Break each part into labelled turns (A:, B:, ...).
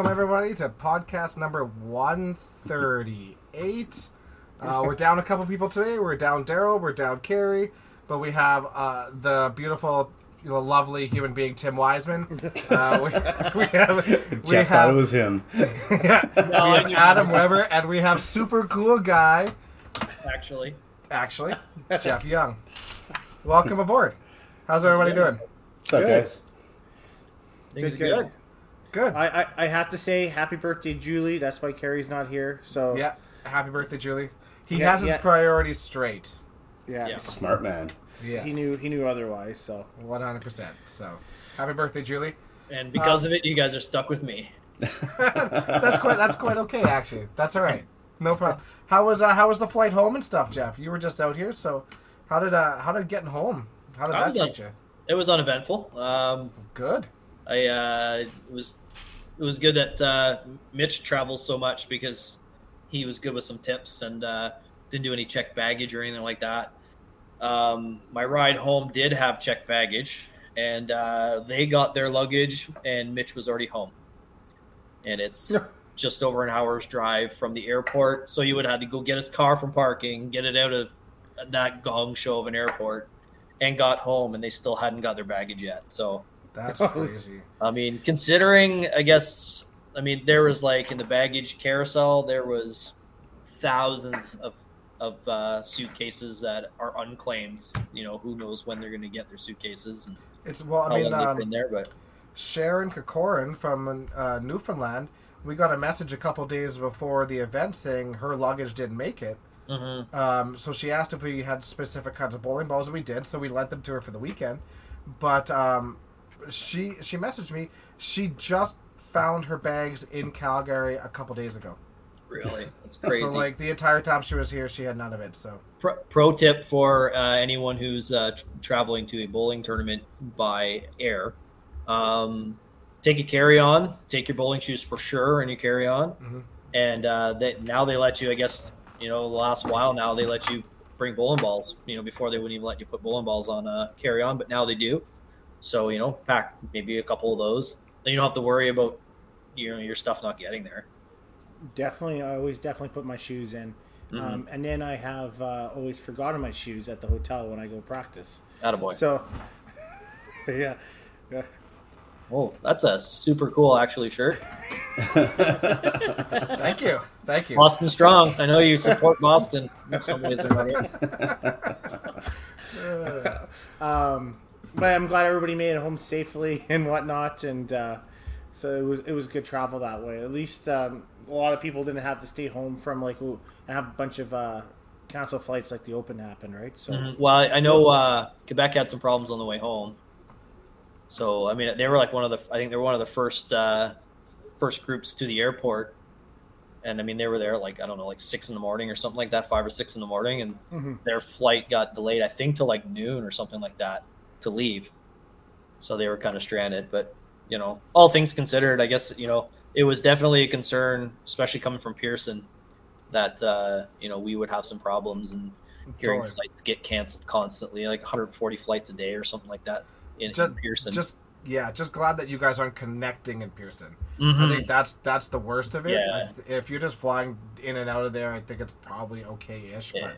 A: welcome everybody to podcast number 138. Uh, we're down a couple people today. We're down Daryl, we're down Carrie, but we have uh, the beautiful, you know, lovely human being Tim Wiseman. Uh, we, we have we
B: Jeff thought it was him.
A: yeah, we have Adam Weber, and we have super cool guy,
C: actually.
A: actually Jeff Young. Welcome aboard. How's everybody doing?
B: What's up,
D: Good.
B: guys?
C: Things
D: Good,
C: are
D: good.
C: Good.
A: Good.
D: I, I, I have to say happy birthday, Julie. That's why Carrie's not here. So
A: Yeah. Happy birthday, Julie. He
D: Yeah,
A: has his
D: yeah.
A: priorities straight.
D: yeah,
C: Yeah.
B: Smart man.
A: Yeah.
D: he knew he knew otherwise. So
A: One hundred percent. So, happy birthday, Julie.
C: And because of it, you guys are stuck with me.
A: That's quite. That's quite okay, actually. That's all right. No problem. How was uh, how was the flight home and stuff, Jeff? You were just out here, so how did uh how did getting home? How did
C: I
A: that
C: was on-
A: treat you?
C: It was uneventful. Um,
A: Good.
C: I uh, it was it was good that uh, Mitch travels so much because he was good with some tips and uh, didn't do any check baggage or anything like that. Um, my ride home did have check baggage, and uh, they got their luggage, and Mitch was already home. And it's just over an hour's drive from the airport, so you would have to go get his car from parking, get it out of that gong show of an airport, and got home, and they still hadn't got their baggage yet. So
A: That's crazy.
C: I mean, considering, I guess, I mean, there was like in the baggage carousel, there was thousands of of uh, suitcases that are unclaimed. You know, who knows when they're going to get their suitcases and
A: It's well. I mean,
C: long they've
A: um,
C: been there. But
A: Sharon Kokorin from uh, Newfoundland. We got a message a couple days before the event saying her luggage didn't make it.
C: Mhm.
A: Um, so she asked if we had specific kinds of bowling balls, and we did. So we lent them to her for the weekend. But um, she she messaged me. She just found her bags in Calgary a couple days ago.
C: really, that's crazy.
A: So like the entire time she was here, she had none of it. So
C: pro, pro tip for uh, anyone who's uh, tr- traveling to a bowling tournament by air um, take a carry on take your bowling shoes for sure and your carry on
A: Mhm.
C: and uh, that now they let you i guess you know the last while now they let you bring bowling balls you know before they wouldn't even let you put bowling balls on uh, carry on but now they do so you know pack maybe a couple of those then you don't have to worry about you know your stuff not getting there
D: definitely, I always definitely put my shoes in.
C: Mm-hmm.
D: Um, and then I have uh, always forgotten my shoes at the hotel when I go practice.
C: Attaboy.
D: So yeah, yeah.
C: oh that's a super cool actually shirt
A: thank you, thank you.
C: Boston strong. I know you support Boston in some ways or another.
D: Um, but I'm glad everybody made it home safely and whatnot, and uh, so it was it was good travel that way. At least um, a lot of people didn't have to stay home from like and have a bunch of uh, cancel flights like the Open happened, right? So
C: Well, I I know uh, Quebec had some problems on the way home. So I mean, they were like one of the. I think they were one of the first uh, first groups to the airport, and I mean they were there like I don't know, like six in the morning or something like that, five or six in the morning, and
D: Mhm.
C: their flight got delayed. I think to like noon or something like that to leave. So they were kind of stranded. But you know, all things considered, I guess you know it was definitely a concern, especially coming from Pearson, that uh, you know we would have some problems and hearing
A: Totally.
C: flights get canceled constantly, like 140 flights a day or something like that in,
A: Just,
C: in Pearson.
A: just yeah, just glad that you guys aren't connecting in Pearson.
C: Mhm.
A: I think that's that's the worst of it.
C: Yeah.
A: If you're just flying in and out of there, I think it's probably okay-ish.
C: Yeah.
A: But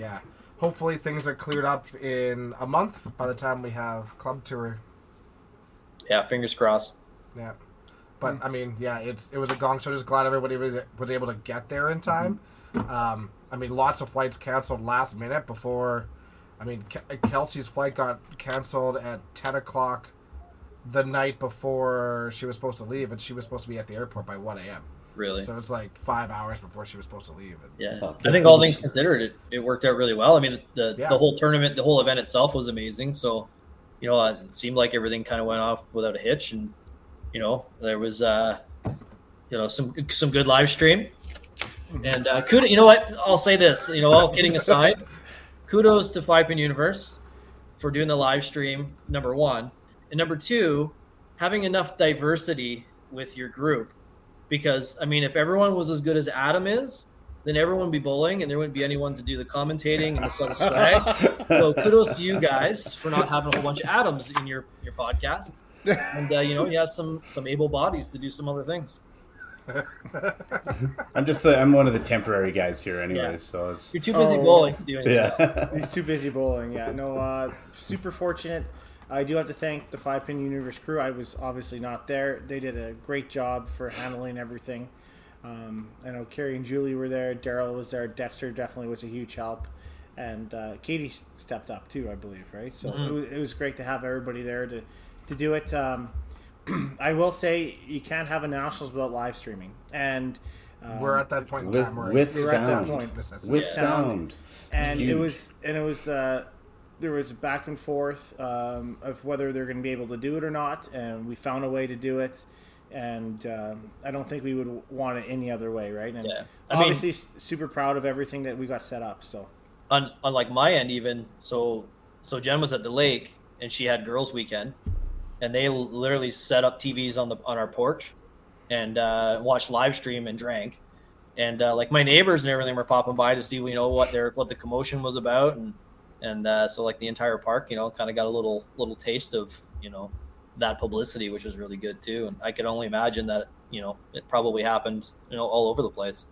A: yeah, hopefully things are cleared up in a month by the time we have club tour.
C: yeah, fingers crossed.
A: Yeah, but I mean, yeah, it's it was a gong show. Just glad everybody was was able to get there in time. Um, I mean, lots of flights canceled last minute before. I mean, Ke- Kelsey's flight got canceled at ten o'clock the night before she was supposed to leave, and she was supposed to be at the airport by one a.m.
C: Really.
A: So it's like five hours before she was supposed to leave. And
C: yeah, I think all things considered, it, it worked out really well. I mean, the
A: Yeah.
C: the whole tournament, the whole event itself was amazing. So, you know, it seemed like everything kind of went off without a hitch, and you know, there was uh, you know, some some good live stream, and uh, kudos. You know what? I'll say this. You know, all kidding aside, kudos to Five Pin Universe for doing the live stream. Number one, and number two, having enough diversity with your group because I mean, if everyone was as good as Adam is, then everyone would be bowling, and there wouldn't be anyone to do the commentating and the sort of swag. so kudos to you guys for not having a whole bunch of Adams in your your podcast. and uh, you know you have some some able bodies to do some other things.
B: I'm just the, I'm one of the temporary guys here, anyway.
C: Yeah.
B: So it's
C: You're too busy
D: Oh.
C: bowling to do anything.
B: yeah.
D: He's too busy bowling. Yeah, no. Uh, super fortunate. I do have to thank the Five Pin Universe crew. I was obviously not there. They did a great job for handling everything. Um, I know Carrie and Julie were there. Daryl was there. Dexter definitely was a huge help, and uh, Katie stepped up too, I believe. Right, so it, was, it was great to have everybody there to to do it. Um, I will say you can't have a nationals without live streaming, and um,
A: We're at that point in
B: With-
A: time where
B: with
A: it's-
D: We're at that
B: sound.
D: point.
B: With
C: Yeah.
B: sound.
D: and it was and it was uh, there was back and forth um, of whether they're going to be able to do it or not, and we found a way to do it. And um, I don't think we would want it any other way, right? And
C: Yeah. I mean-
D: obviously, s- super proud of everything that we got set up. So
C: on on like my end even so so Jen was at the lake and she had girls weekend and they literally set up TVs on the on our porch and uh, watched live stream and drank and uh, like my neighbors and everything were popping by to see you know what their what the commotion was about and and uh, so like the entire park you know kind of got a little little taste of you know that publicity which was really good too and I could only imagine that you know it probably happened you know all over the place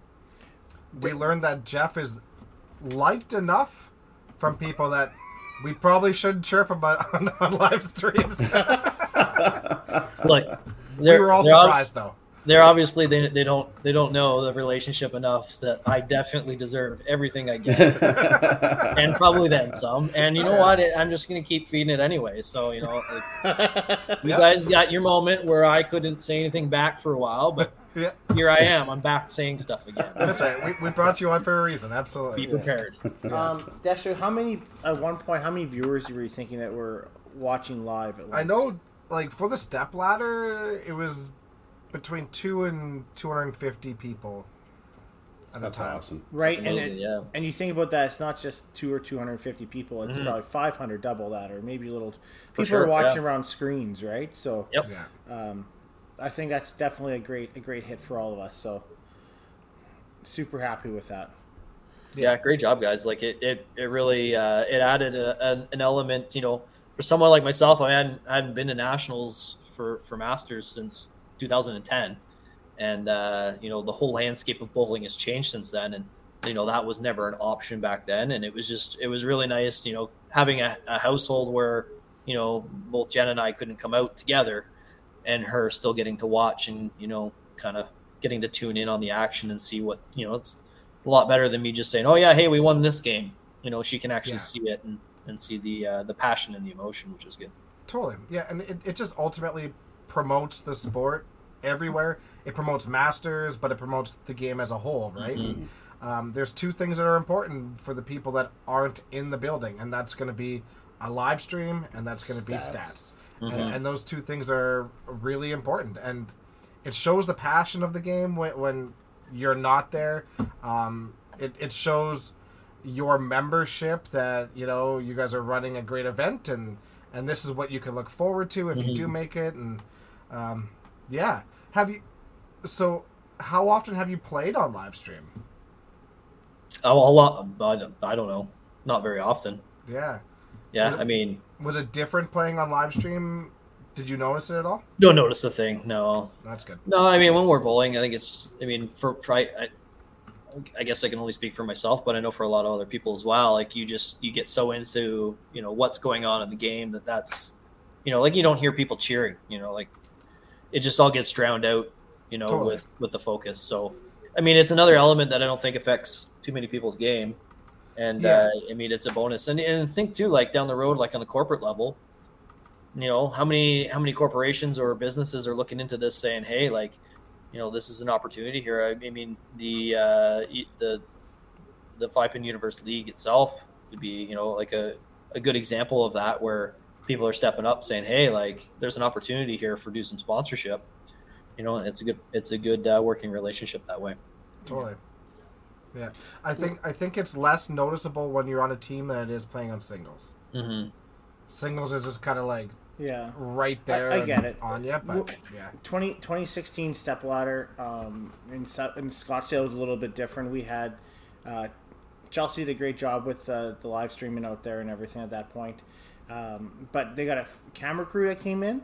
A: we learned that Jeff is liked enough from people that we probably shouldn't chirp about on, on live streams.
C: like
A: we were all
C: they're ob-
A: surprised though.
C: They're obviously they, they don't they don't know the relationship enough that I definitely deserve everything I get and probably then some. And you know what? I'm just gonna keep feeding it anyway. So you know, like, you
A: Yep.
C: guys got your moment where I couldn't say anything back for a while, but
A: Yeah,
C: here I am. I'm back saying stuff again.
A: that's right. We, we brought you on for a reason. Absolutely.
C: Be
A: Absolutely.
C: prepared.
D: um, Dexter, how many at one point? How many viewers you were you thinking that were watching live? At once?
A: I know, like for the step ladder, it was between two and two hundred and fifty people. At
B: That's
A: a time.
B: awesome.
D: right?
C: That's
D: And
C: amazing,
D: it,
C: yeah.
D: and you think about that, it's not just two or two hundred fifty people. It's
C: Mhm.
D: probably five hundred, double that, or maybe a little. People
C: sure,
D: are watching
C: yeah.
D: around screens, right? So
C: Yep.
A: Yeah.
D: um, I think that's definitely a great a great hit for all of us. So super happy with that.
C: Yeah, great job, guys. Like it, it, it really uh, it added a, an, an element. You know, for someone like myself, I hadn't I hadn't been to nationals for for masters since 2010, and uh, you know the whole landscape of bowling has changed since then. And you know that was never an option back then. And it was just it was really nice. You know, having a, a household where you know both Jen and I couldn't come out together, and her still getting to watch and you know kind of getting to tune in on the action and see what you know it's a lot better than me just saying, "Oh yeah, hey, we won this game." You know, she can actually
A: Yeah.
C: see it and, and see the uh, the passion and the emotion, which is good.
A: Totally. Yeah, and it, it just ultimately promotes the sport everywhere. It promotes masters, but it promotes the game as a whole, right? Um, there's two things that are important for the people that aren't in the building, and that's going to be a live stream, and that's going to be
D: Stats.
A: stats. And, and those two things are really important, and it shows the passion of the game when, when you're not there. Um, it, it shows your membership that you know you guys are running a great event and and this is what you can look forward to if you do make it and um, yeah have you so how often have you played on live stream
C: Oh, a lot. I don't, I don't know. Not very often.
A: yeah
C: Yeah, I mean,
A: was it different playing on live stream did you notice it at all
C: don't notice a thing. No,
A: that's good
C: no. I mean, when we're bowling, I think it's. I mean, for, for I, I, I guess I can only speak for myself, but I know for a lot of other people as well. Like you just you get so into you know what's going on in the game that that's you know like you don't hear people cheering. You know, like it just all gets drowned out. You know,
A: Totally.
C: with with the focus. So, I mean, it's another element that I don't think affects too many people's game. And
A: Yeah.
C: uh, I mean, it's a bonus. And and think too, like down the road, like on the corporate level, you know, how many how many corporations or businesses are looking into this, saying, hey, like, you know, this is an opportunity here. I, I mean, the uh, the the Five Pin Universe League itself would be, you know, like a, a good example of that, where people are stepping up, saying, hey, like, there's an opportunity here for do some sponsorship. You know, and it's a good it's a good uh, working relationship that way.
A: totally yeah i think i think it's less noticeable when you're on a team than it is playing on singles
C: Mm-hmm.
A: singles is just kind of like
D: Yeah.
A: right there
D: I
A: and
D: get it.
A: on you but
D: Well-
A: yeah
D: 20, 2016 step ladder um, in, Sou- in Scottsdale was a little bit different. We had uh, Chelsea did a great job with uh, the live streaming out there and everything at that point. Um, but they got a camera crew that came in,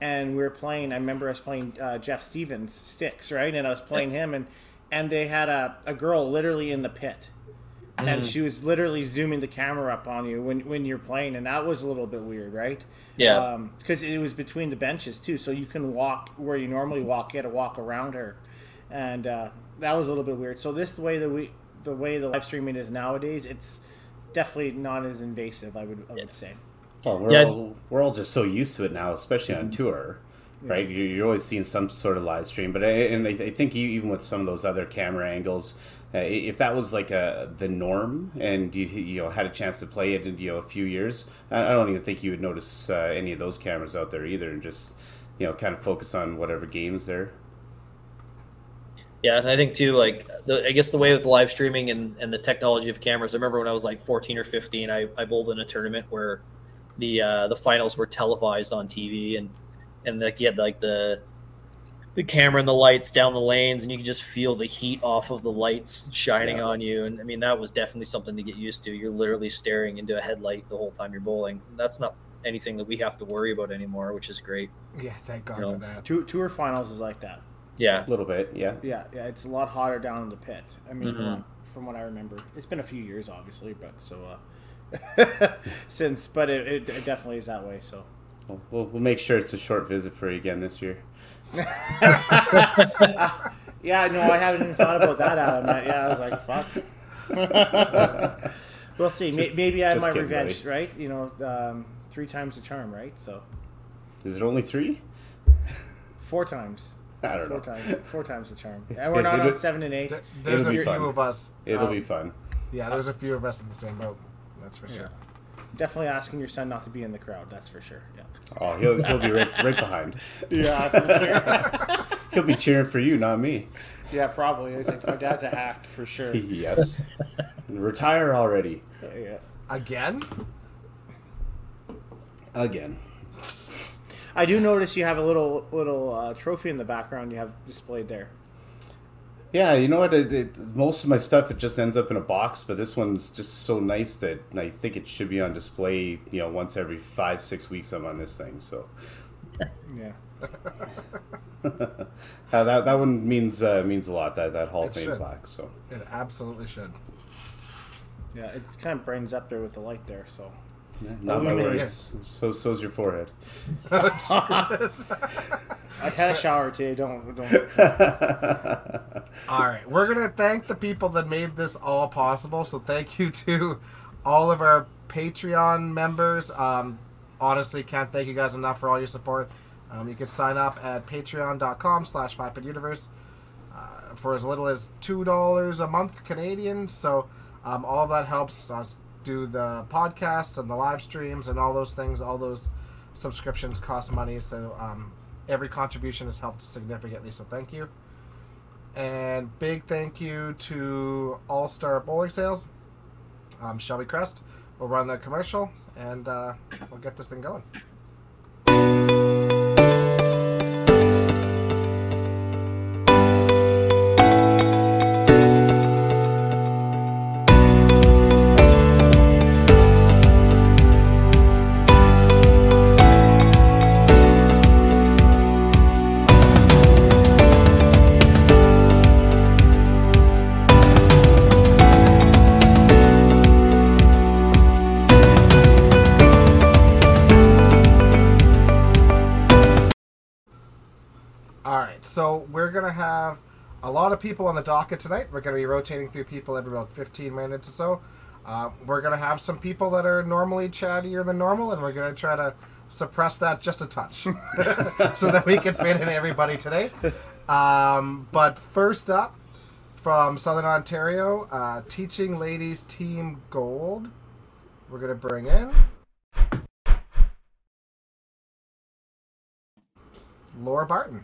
D: and we were playing. I remember us playing uh, Jeff Stevens sticks, right? And I was playing him, and and they had a, a girl literally in the pit, and she was literally zooming the camera up on you when when you're playing, and that was a little bit weird, right?
C: Yeah.
D: because it was between the benches too, so you can walk where you normally walk. You had to walk around her, and uh, that was a little bit weird. So this the way that we the way the live streaming is nowadays, it's definitely not as invasive. I would I would say.
B: Well, we're
C: Yeah.
B: all we're all just so used to it now, especially on tour, right? You're, you're always seeing some sort of live stream, but I, and I, I think you, even with some of those other camera angles, uh, if that was like a the norm, and you you know had a chance to play it in you know a few years, I, I don't even think you would notice uh, any of those cameras out there either, and just you know kind of focus on whatever games there.
C: Yeah, and I think too, like the, I guess the way with live streaming and, and the technology of cameras. I remember when I was like 14 or 15, I, I bowled in a tournament where the uh, the finals were televised on TV, and and like you had like the the camera and the lights down the lanes, and you could just feel the heat off of the lights shining
B: Yeah.
C: on you. And I mean, that was definitely something to get used to. You're literally staring into a headlight the whole time you're bowling. That's not anything that we have to worry about anymore, which is great.
A: Yeah, thank God
C: No.
A: for that.
D: Tour, tour finals is like that.
C: Yeah,
B: A little bit, yeah.
D: Yeah, yeah, it's a lot hotter down in the pit. I mean,
C: Mhm.
D: uh, from what I remember, it's been a few years, obviously, but so uh, since, but it, it, it definitely is that way. So
B: We'll, we'll, we'll make sure it's a short visit for you again this year.
D: yeah, no, I haven't even thought about that, Adam. I- Yeah, I was like, fuck. we'll see. May- Maybe I have my
B: kidding,
D: revenge,
B: buddy.
D: right? You know, um, three times the charm, right? So
B: Is it only three?
D: four times.
B: I don't
D: Four
B: know.
D: times. Four times the charm. And we're not
B: It'll-
D: on seven and eight.
A: There's
B: It'll
A: a few
B: fun.
A: of us.
B: It'll
A: um,
B: be fun.
A: Yeah, there's a few of us in the same boat. That's for sure.
D: Definitely asking your son not to be in the crowd. That's for sure. Yeah.
B: Oh, he'll, he'll be right, right behind.
D: Yeah, for sure.
B: He'll be cheering for you, not me.
D: yeah, probably. It's like my dad's a hack for sure.
B: yes. Retire already.
D: Yeah.
A: Again?
B: Again.
D: I do notice you have a little little uh, trophy in the background you have displayed there.
B: Yeah, you know what? It, it, most of my stuff it just ends up in a box, but this one's just so nice that I think it should be on display. You know, once every five six weeks I'm on this thing. So
D: Yeah.
B: uh, that that one means uh, means a lot. That that Hall of
A: It
B: Fame plaque. So
A: It absolutely should.
D: Yeah, it kind of brightens up there with the light there. So
B: yeah, not my
D: Illuminated.
B: words. So so's your forehead.
A: Oh, Jesus.
D: I had a shower today. Don't don't.
A: All right, we're gonna thank the people that made this all possible. So thank you to all of our Patreon members. Um, honestly, can't thank you guys enough for all your support. Um, you can sign up at patreon.com slash universe uh, for as little as $2 a month Canadian. So um, all that helps us do the podcasts and the live streams and all those things. All those subscriptions cost money. So um, every contribution has helped significantly. So thank you. And big thank you to All Star Bowling Sales. Um, Shelby Crest will run the commercial, and uh, we'll get this thing going. Lot of people on the docket tonight. We're gonna be rotating through people every about 15 minutes or so. Uh, we're gonna have some people that are normally chattier than normal, and we're gonna try to suppress that just a touch, so that we can fit in everybody today. Um, but first up, from Southern Ontario, uh, Teaching Ladies Team Gold. We're gonna bring in Laura Barton.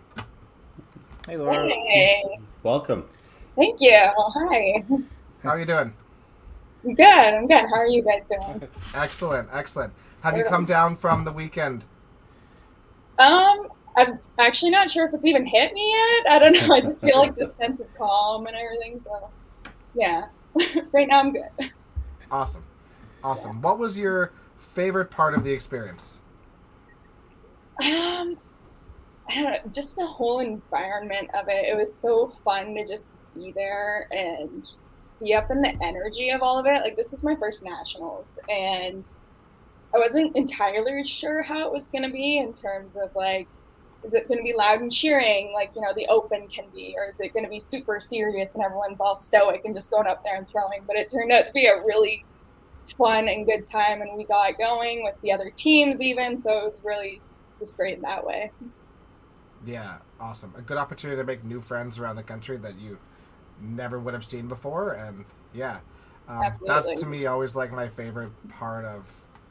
D: Hey, Laura.
E: Hey,
B: Welcome.
E: thank you. Well, hi.
A: How are you doing?
E: I'm good. I'm good. How are you guys doing?
A: Excellent, excellent. Have you come down from the weekend?
E: Um, I'm actually not sure if it's even hit me yet. I don't know. I just feel like this sense of calm and everything. So, yeah. right now I'm good.
A: Awesome, awesome. What was your favorite part of the experience?
E: Um, I don't know, just the whole environment of it. It was so fun to just be there and be up in the energy of all of it. Like this was my first nationals, and I wasn't entirely sure how it was going to be in terms of like, is it going to be loud and cheering like you know the open can be, or is it going to be super serious and everyone's all stoic and just going up there and throwing? But it turned out to be a really fun and good time, and we got going with the other teams even, so it was really just great in that way.
A: Yeah, awesome. A good opportunity to make new friends around the country that you never would have seen before, and yeah, um, that's to me always like my favorite part of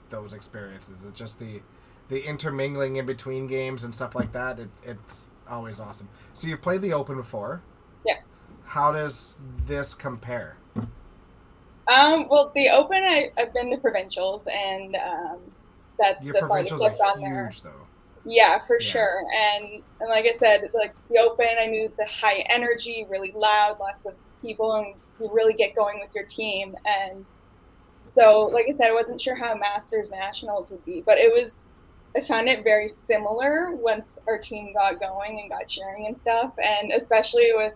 A: those experiences. It's just the the intermingling in between games and stuff like that. It, it's always awesome. So you've played the Open before.
E: Yes.
A: How does this compare?
E: Um, well, the Open, I, I've been to provincials, and um, that's
A: Your
E: the farthest
A: provincials
E: I've gone there.
A: huge, though.
E: Yeah, for
A: Yeah.
E: sure. And and like I said, like the open, I knew the high energy, really loud, lots of people, and you really get going with your team. And so, like I said, I wasn't sure how Masters Nationals would be, but it was. I found it very similar once our team got going and got cheering and stuff, and especially with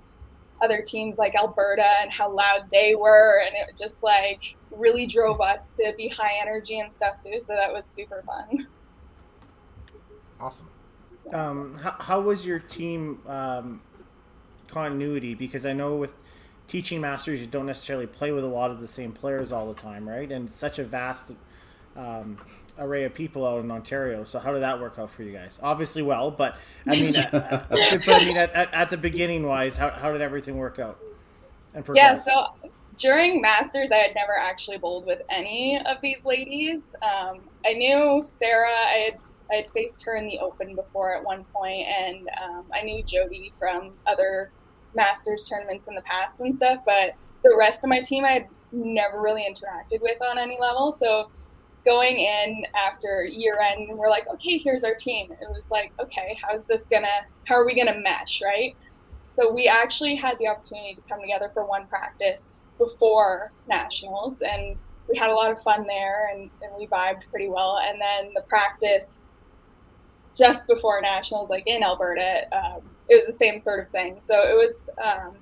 E: other teams like Alberta and how loud they were, and it just like really drove us to be high energy and stuff too. So that was super fun.
A: Awesome.
D: Um, how, how was your team um, continuity? Because I know with teaching masters, you don't necessarily play with a lot of the same players all the time, right? And such a vast um, array of people out in Ontario. So how did that work out for you guys? Obviously, well, but I mean, at, at- but I mean, at, at, at the beginning wise, how, how did everything work out? And progress?
E: Yeah, so during Masters, I had never actually bowled with any of these ladies. Um, I knew Sarah, I had, I had faced her in the Open before at one point, and um, I knew Jody from other Masters tournaments in the past and stuff, but the rest of my team I had never really interacted with on any level. So going in after year end, we're like, okay, here's our team. It was like, okay, how's this gonna, how are we gonna mesh, right? So we actually had the opportunity to come together for one practice before nationals, and we had a lot of fun there, and, and we vibed pretty well. And then the practice just before nationals, like in Alberta, um, it was the same sort of thing. So it was um,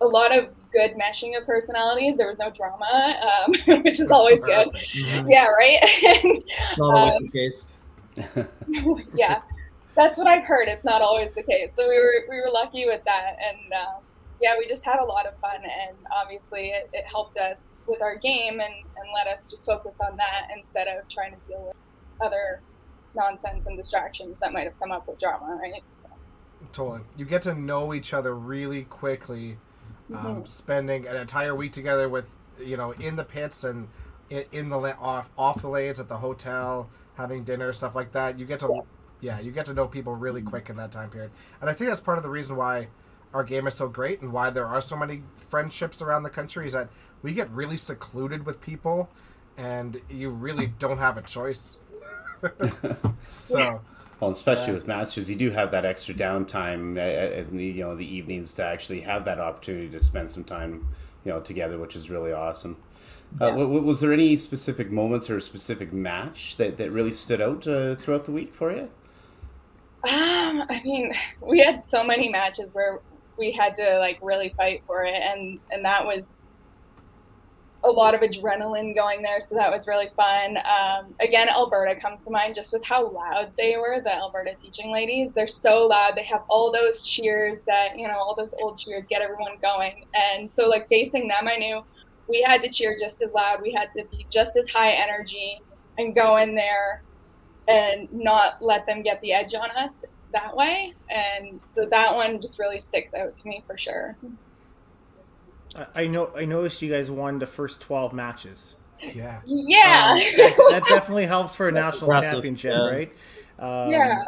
E: a lot of good meshing of personalities. There was no drama, um, which is always good.
A: Perfect.
E: Yeah, right. And,
C: Not always
E: Um,
C: the case.
E: yeah, that's what I've heard. It's not always the case. So we were we were lucky with that, and um, yeah, we just had a lot of fun, and obviously it, it helped us with our game and and let us just focus on that instead of trying to deal with other nonsense and distractions that might have come up with drama, right? So,
A: Totally. You get to know each other really quickly, um,
E: Mhm.
A: spending an entire week together with you know in the pits and in, in the off off the lanes at the hotel, having dinner, stuff like that. You get to yeah, you get to know people really quick in that time period, and I think that's part of the reason why our game is so great and why there are so many friendships around the country is that we get really secluded with people, and you really don't have a choice. so.
B: Well, especially with masters, you do have that extra downtime uh, in the you know the evenings to actually have that opportunity to spend some time you know together, which is really awesome. Uh,
E: Yeah.
B: w- was there any specific moments or a specific match that, that really stood out uh, throughout the week for you?
E: Um, I mean, we had so many matches where we had to like really fight for it, and and that was a lot of adrenaline going there. So that was really fun. Um, again, Alberta comes to mind just with how loud they were. The Alberta teaching ladies, they're so loud. They have all those cheers that you know, all those old cheers get everyone going. And so like facing them, I knew we had to cheer just as loud. We had to be just as high energy and go in there and not let them get the edge on us that way. And so that one just really sticks out to me for sure.
D: I- I know. I noticed you guys won the first twelve matches.
A: Yeah.
E: Yeah.
D: Um, that, that definitely helps for a national
C: impressive,
D: championship,
C: yeah.
D: right? Um,
E: yeah.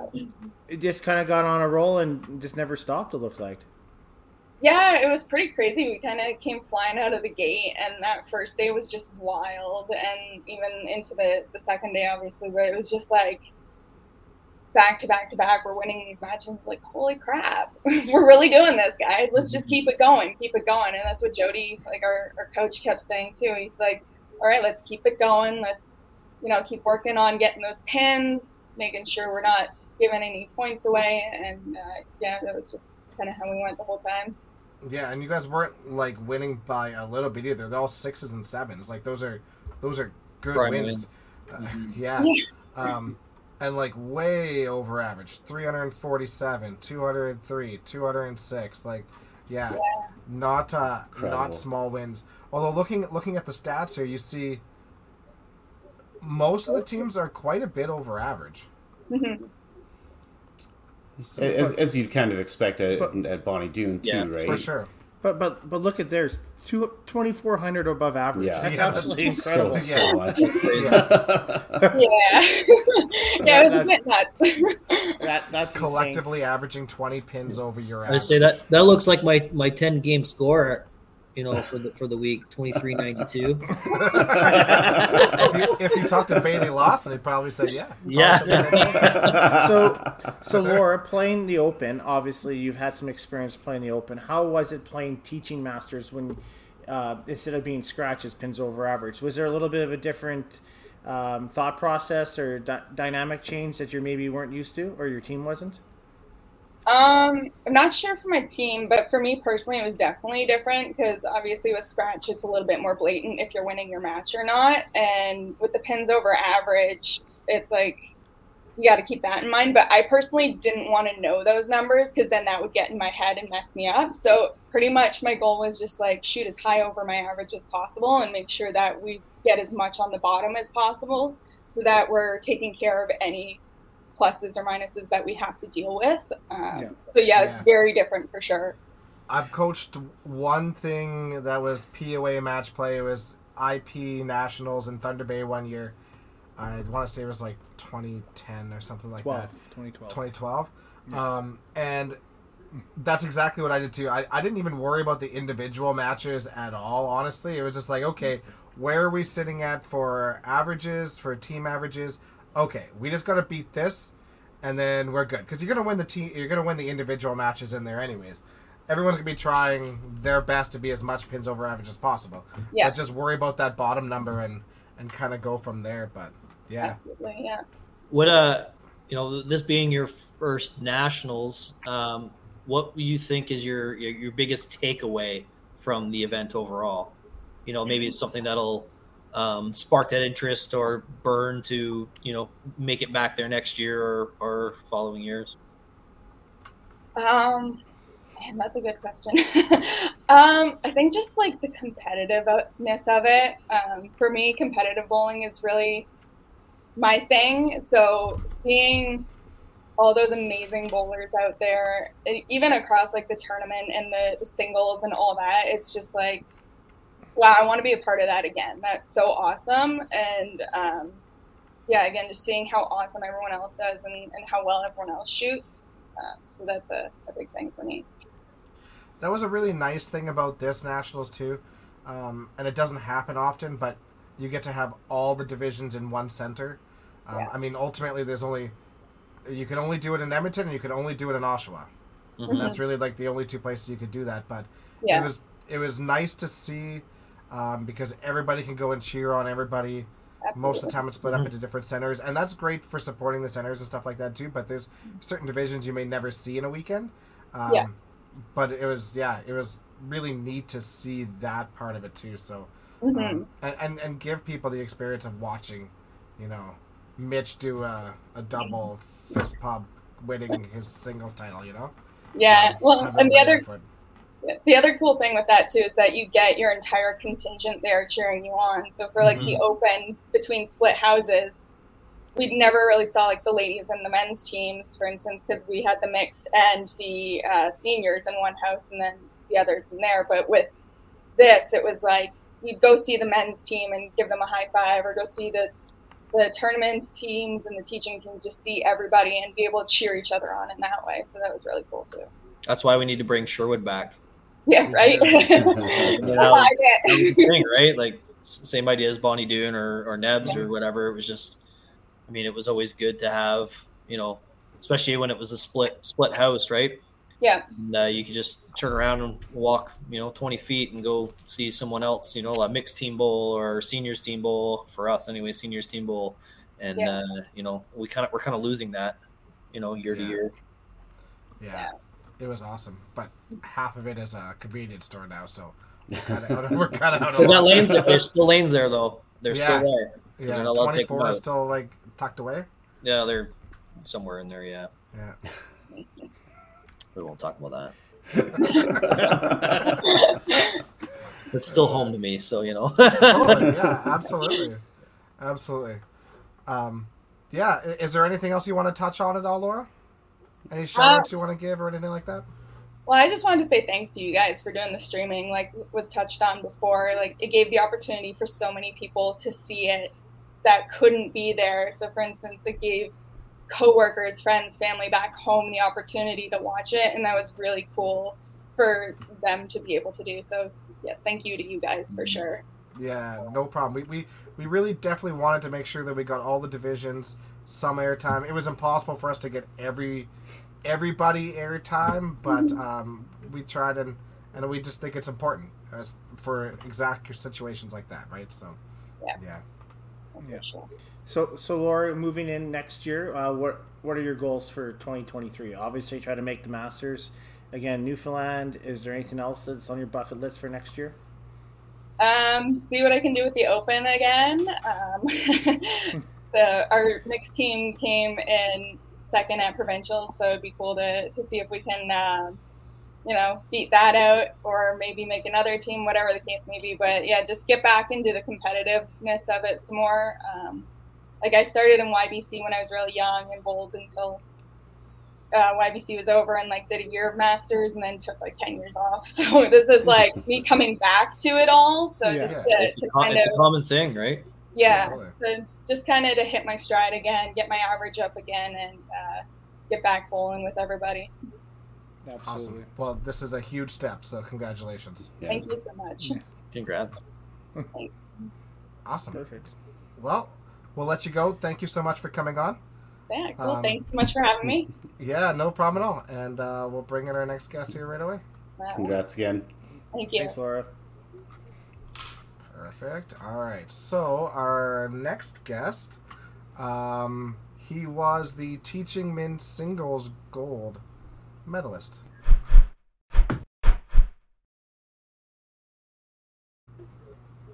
D: It just kind of got on a roll and just never stopped. It looked like.
E: Yeah, it was pretty crazy. We kind of came flying out of the gate, and that first day was just wild, and even into the, the second day, obviously, but it was just like back to back to back. We're winning these matches. Like, holy crap, we're really doing this, guys. Let's just keep it going, keep it going. And that's what Jody, like our, our coach, kept saying too. He's like, all right, let's keep it going. Let's, you know, keep working on getting those pins, making sure we're not giving any points away, and uh, yeah, that was just kind of how we went the whole time.
A: Yeah, and you guys weren't like winning by a little bit either. They're all sixes and sevens. Like those are those are good
C: Prime
A: wins.
C: wins.
A: Uh, yeah. Um, and like way over average 347 203 206 like yeah, not uh
B: Incredible.
A: not small wins although looking looking at the stats here you see most of the teams are quite a bit over average
E: Mhm.
A: So-
B: As, as you'd kind of expect at,
D: but-
B: at Bonnie Doon too,
C: Yeah,
B: right?
A: for sure
D: But but but look at theirs, two twenty four hundred above average.
B: Yeah.
D: That's
A: Yeah.
D: absolutely incredible.
B: so
A: Yeah.
B: much.
A: yeah.
E: Yeah, yeah, it was a bit nuts.
D: That that's insane.
A: collectively averaging 20 pins over your
C: I say that that looks like my my ten game score, you know, for the for the week twenty three ninety two.
A: if, you, if you talk to Bailey Lawson, he'd probably say, yeah. He'd probably say the same thing.
C: Yeah.
D: so so Laura playing the open obviously you've had some experience playing the open how was it playing teaching masters when uh, instead of being scratches pins over average was there a little bit of a different um, thought process or dy- dynamic change that you maybe weren't used to or your team wasn't
E: Um, I'm not sure for my team, but for me personally, it was definitely different because obviously with Scratch, it's a little bit more blatant if you're winning your match or not. And with the pins over average, it's like you got to keep that in mind. But I personally didn't want to know those numbers because then that would get in my head and mess me up. So pretty much my goal was just like shoot as high over my average as possible and make sure that we get as much on the bottom as possible so that we're taking care of any pluses or minuses that we have to deal with. Um,
D: Yeah.
E: So yeah, it's
A: Yeah.
E: very different for sure.
A: I've coached one thing that was POA match play. It was IP Nationals in Thunder Bay one year. I want to say it was like 2010 or something like
D: 12
A: that.
D: 2012
A: 2012. Um, and that's exactly what I did too. I, I didn't even worry about the individual matches at all, honestly. It was just like, okay, where are we sitting at for averages, for team averages? Okay, we just got to beat this, and then we're good. Because you're gonna win the team, you're gonna win the individual matches in there anyways. Everyone's gonna be trying their best to be as much pins over average as possible.
E: Yeah.
A: But just worry about that bottom number and and kind of go from there. But yeah,
E: Absolutely, yeah.
C: What uh, you know, this being your first nationals, um, what do you think is your your, your biggest takeaway from the event overall? You know, maybe it's something that'll um, spark that interest or burn to you know make it back there next year or, or following years.
E: Um, man, that's a good question. um, I think just like the competitiveness of it. Um, for me, competitive bowling is really my thing. So seeing all those amazing bowlers out there, even across like the tournament and the singles and all that, it's just like, wow, I want to be a part of that again. That's so awesome. And um, yeah, again, just seeing how awesome everyone else does and, and how well everyone else shoots. Uh, so that's a, a big thing for me.
A: that was a really nice thing about this nationals too, um, and it doesn't happen often. But you get to have all the divisions in one center. Um,
E: Yeah.
A: I mean, ultimately, there's only you can only do it in Edmonton, and you can only do it in Oshawa.
C: Mhm.
A: That's really like the only two places you could do that. But
E: Yeah.
A: it was it was nice to see um, because everybody can go and cheer on everybody.
E: Absolutely.
A: Most of the time, it's split up into different centers, and that's great for supporting the centers and stuff like that too. But there's certain divisions you may never see in a weekend. Um,
E: Yeah.
A: But it was yeah, it was really neat to see that part of it too. So
E: Mhm.
A: um, and, and and give people the experience of watching, you know, Mitch do a, a double fist pump, winning his singles title. You know.
E: yeah.
A: Um,
E: Well, and the other
A: for it.
E: The other cool thing with that too is that you get your entire contingent there cheering you on. So for like the open between split houses, we never really saw like the ladies and the men's teams, for instance, because we had the mixed and the uh, seniors in one house and then the others in there. But with this, it was like you'd go see the men's team and give them a high five, or go see the the tournament teams and the teaching teams, just see everybody and be able to cheer each other on in that way. So that was really cool too.
C: That's why we need to bring Sherwood back.
E: Yeah, right.
C: that was-
E: like
C: that was
E: it.
C: the thing, right? Like same idea as Bonnie Doon or, or Nebs or whatever. It was just, I mean, it was always good to have, you know, especially when it was a split split house, right?
E: Yeah.
C: And, uh, you could just turn around and walk, you know, 20 feet and go see someone else, you know, a mixed team bowl or seniors team bowl for us anyway, seniors team bowl. And,
E: Yeah.
C: uh, you know, we kind of, we're kind of losing that you know, year to
A: Yeah.
C: year.
A: Yeah, it was awesome. But half of it is a convenience store now, so we're kind of we're kind of out of
C: got lanes. there. There's still lanes there though. They're
A: Yeah.
C: still there.
A: Yeah,
C: they're not to
A: 24 is still like tucked away.
C: Yeah, they're somewhere in there. Yeah,
A: Yeah.
C: we won't talk about that. It's still home to me, so you know.
A: totally. Yeah, absolutely, absolutely. Um, yeah. Is there anything else you want to touch on at all, Laura? Any shout outs you want to give or anything like that?
E: Well, I just wanted to say thanks to you guys for doing the streaming. Like was touched on before, like it gave the opportunity for so many people to see it that couldn't be there. So, for instance, it gave coworkers, friends, family back home the opportunity to watch it, and that was really cool for them to be able to do. So, yes, thank you to you guys for mm-hmm. sure.
A: Yeah, no problem. We, we we really definitely wanted to make sure that we got all the divisions some airtime. It was impossible for us to get every everybody airtime, but um, we tried and and we just think it's important as for exact situations like that, right? So
E: Yeah.
A: yeah.
D: Yeah. So, so Laura, moving in next year, uh, what what are your goals for 2023? Obviously, try to make the Masters again. Newfoundland. Is there anything else that's on your bucket list for next year?
E: Um, see what I can do with the Open again. Um, the our mixed team came in second at provincials, so it'd be cool to to see if we can, um, you know, beat that out or maybe make another team, whatever the case may be. But yeah, just get back into the competitiveness of it some more. Um, like I started in YBC when I was really young and bold until uh, YBC was over and like did a year of masters and then took like 10 years off. So this is like me coming back to it all. So
D: Yeah.
E: just to,
C: It's a,
E: to
C: com-
E: kind
C: it's
E: of,
C: a common thing, right?
E: yeah,
A: Totally.
E: to just kind of to hit my stride again, get my average up again and uh, get back bowling with everybody.
A: Awesome. Well, this is a huge step, so congratulations.
B: Yeah.
E: Thank you so much.
D: Yeah.
C: Congrats.
A: Awesome.
D: Perfect.
A: Well, we'll let you go. Thank you so much for coming on.
E: Yeah, cool.
A: Um,
E: Thanks so much for having me.
A: Yeah, no problem at all. And uh, we'll bring in our next guest here right away.
B: Congrats again.
E: thank you.
D: Thanks, Laura.
A: Perfect. All right. So our next guest, um, he was the Teaching Men Singles Gold medalist.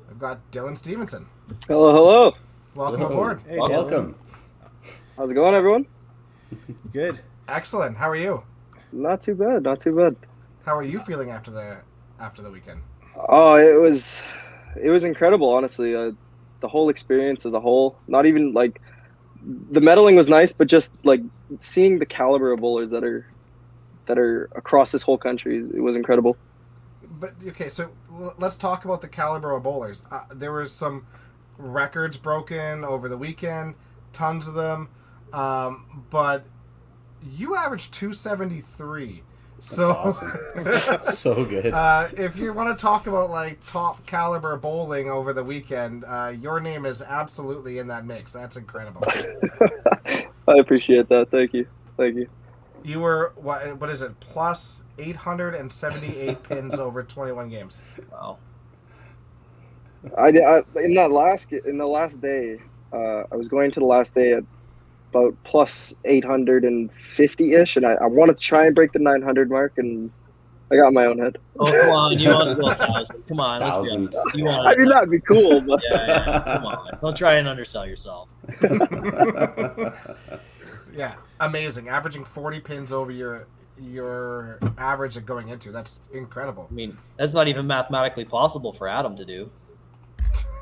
A: I've got Dylan Stevenson.
F: Hello, hello.
A: Welcome
B: Hello.
A: aboard.
D: Hey,
B: Welcome.
F: How's it going, everyone?
D: Good.
A: Excellent. How are you?
F: Not too bad, not too bad.
A: How are you feeling after the after the weekend?
F: Oh, it was, it was incredible, honestly. Uh, the whole experience as a whole, not even like the medaling was nice, but just like seeing the caliber of bowlers that are that are across this whole country, it was incredible.
A: But okay, so l- let's talk about the caliber of bowlers. Uh, there were some records broken over the weekend, tons of them. Um, but you averaged 273 that's so
B: awesome. so good.
A: Uh, if you want to talk about like top caliber bowling over the weekend, uh, your name is absolutely in that mix. That's incredible.
F: I appreciate that. Thank you. Thank you.
A: You were what? What is it? Plus eight hundred and seventy-eight pins over twenty-one games.
C: Wow.
F: I, I in that last in the last day, uh, I was going to the last day at about plus eight hundred and fifty ish, and I, I wanted to try and break the nine hundred mark, and I got my own head.
C: Oh come on, you want to go a thousand? Come on, let's be
B: Thousand.
C: honest. You want?
F: I mean that'd be cool, but
C: yeah, yeah, come on. Don't try and undersell yourself.
A: Yeah, amazing. Averaging forty pins over your your average of going into. That's incredible.
C: I mean, that's not even mathematically possible for Adam to do.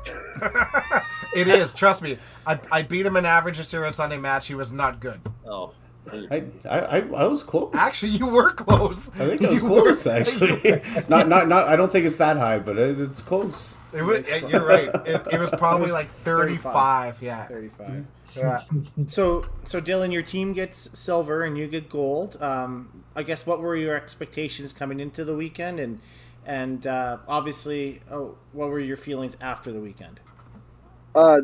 A: it is. Trust me. I, I beat him in average this year on Sunday match. He was not good.
C: Oh,
B: I, I, I I was close.
A: Actually, you were close.
B: I think that was
A: You were-
B: close. Actually, not not not. I don't think it's that high, but it, it's close.
A: It was, you're right. It, it was probably like 35. Yeah.
D: 35.
A: yeah.
D: So, so Dylan, your team gets silver and you get gold. Um, I guess what were your expectations coming into the weekend, and and uh, obviously, oh, what were your feelings after the weekend?
F: Uh,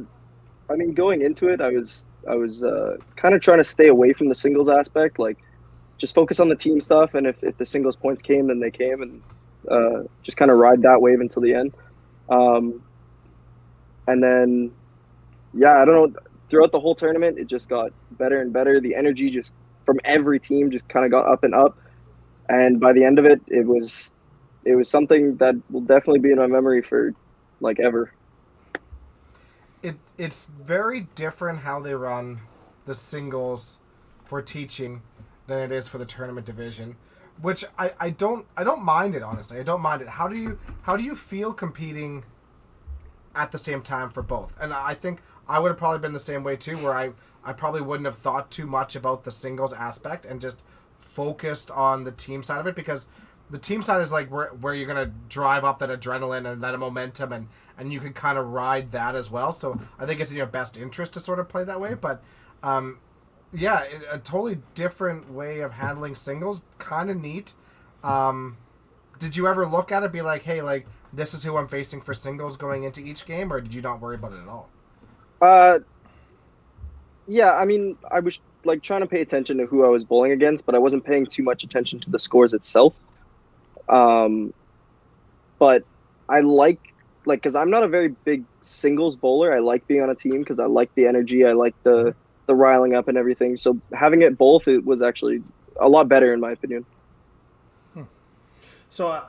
F: I mean going into it, I was I was uh, kind of trying to stay away from the singles aspect, like just focus on the team stuff, and if, if the singles points came, then they came, and uh, just kind of ride that wave until the end. Um, and then, yeah, I don't know. Throughout the whole tournament, it just got better and better. The energy just from every team just kind of got up and up. And by the end of it, it was it was something that will definitely be in my memory for like ever.
A: It it's very different how they run the singles for teaching than it is for the tournament division which I, I don't I don't mind it honestly. I don't mind it. How do you how do you feel competing at the same time for both? And I think I would have probably been the same way too, where I I probably wouldn't have thought too much about the singles aspect and just focused on the team side of it because the team side is like where, where you're gonna drive up that adrenaline and that momentum and and you can kind of ride that as well. So I think it's in your best interest to sort of play that way. But um, yeah, a totally different way of handling singles. Kind of neat. Um, did you ever look at it, be like, hey, like this is who I'm facing for singles going into each game, or did you not worry about it at all?
F: Uh, yeah, I mean, I was like trying to pay attention to who I was bowling against, but I wasn't paying too much attention to the scores itself. Um, but I like like because I'm not a very big singles bowler. I like being on a team because I like the energy. I like the the riling up and everything. So having it both, it was actually a lot better in my opinion.
D: Hmm. So, uh,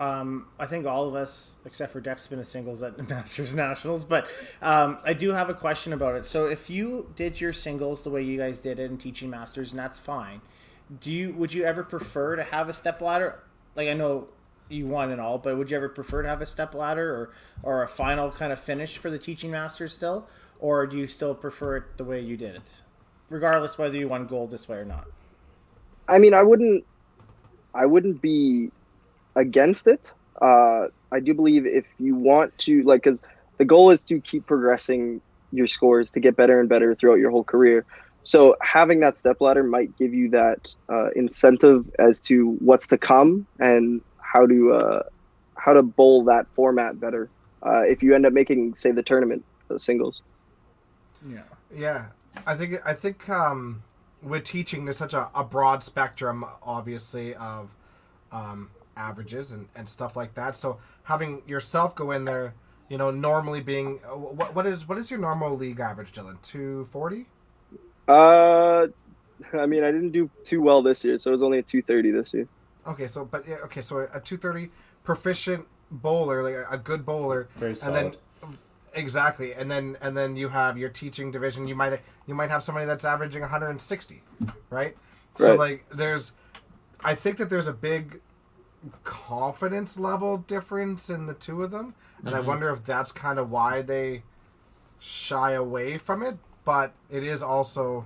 D: um, I think all of us, except for Dex, been a singles at Masters Nationals. But um, I do have a question about it. So, if you did your singles the way you guys did it in teaching Masters, and that's fine, do you would you ever prefer to have a step ladder? Like I know you won and all, but would you ever prefer to have a step ladder or or a final kind of finish for the teaching Masters still? or do you still prefer it the way you did it, regardless whether you won gold this way or not?
F: I mean, I wouldn't, I wouldn't be against it. Uh, I do believe if you want to, like, because the goal is to keep progressing your scores to get better and better throughout your whole career. So having that step ladder might give you that uh, incentive as to what's to come and how to uh, how to bowl that format better. Uh, if you end up making, say, the tournament, the singles.
A: Yeah. Yeah. I think I think um, with teaching there's such a, a broad spectrum obviously of um, averages and, and stuff like that. So having yourself go in there, you know, normally being uh, what what is what is your normal league average, Dylan? Two forty?
F: Uh I mean I didn't do too well this year, so it was only a two thirty this year.
A: Okay, so but yeah, okay, so a two thirty proficient bowler, like a, a good bowler,
B: Very solid.
A: and then Exactly, and then and then you have your teaching division. You might you might have somebody that's averaging 160, right? So
F: Right.
A: like there's, I think that there's a big confidence level difference in the two of them, and I wonder if that's kind of why they shy away from it. But it is also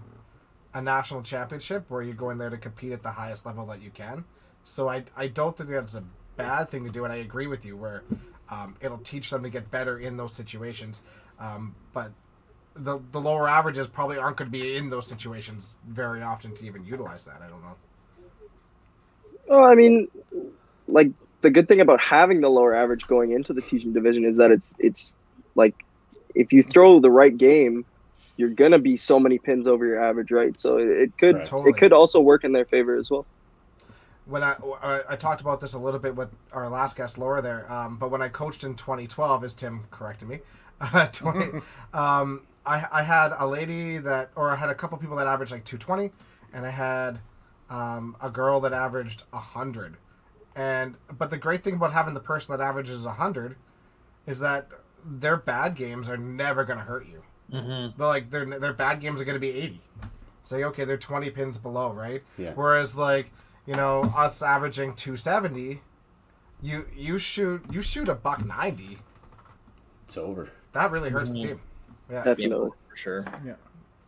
A: a national championship where you go in there to compete at the highest level that you can. So I I don't think that's a bad thing to do, and I agree with you where um, it'll teach them to get better in those situations. Um, but the the lower averages probably aren't going to be in those situations very often to even utilize that. I don't know.
F: Well, I mean, like the good thing about having the lower average going into the teaching division is that it's it's like if you throw the right game, you're gonna be so many pins over your average, right? So it, it could
B: Right.
A: Totally.
F: it could also work in their favor as well.
A: when I, I I talked about this a little bit with our last guest Laura there, um, but when I coached in 2012, as Tim corrected me, uh, 20, um, I I had a lady that, or I had a couple people that averaged like 220, and I had um, a girl that averaged 100, and but the great thing about having the person that averages 100 is that their bad games are never going to hurt you.
C: Mm-hmm.
A: They're like their their bad games are going to be 80. Say okay, they're 20 pins below, right?
B: Yeah.
A: Whereas like you know us averaging 270, you you shoot you shoot a buck 90.
B: It's over.
A: That really hurts the
C: Mhm.
A: team. Yeah,
F: Definitely.
C: for sure.
A: Yeah,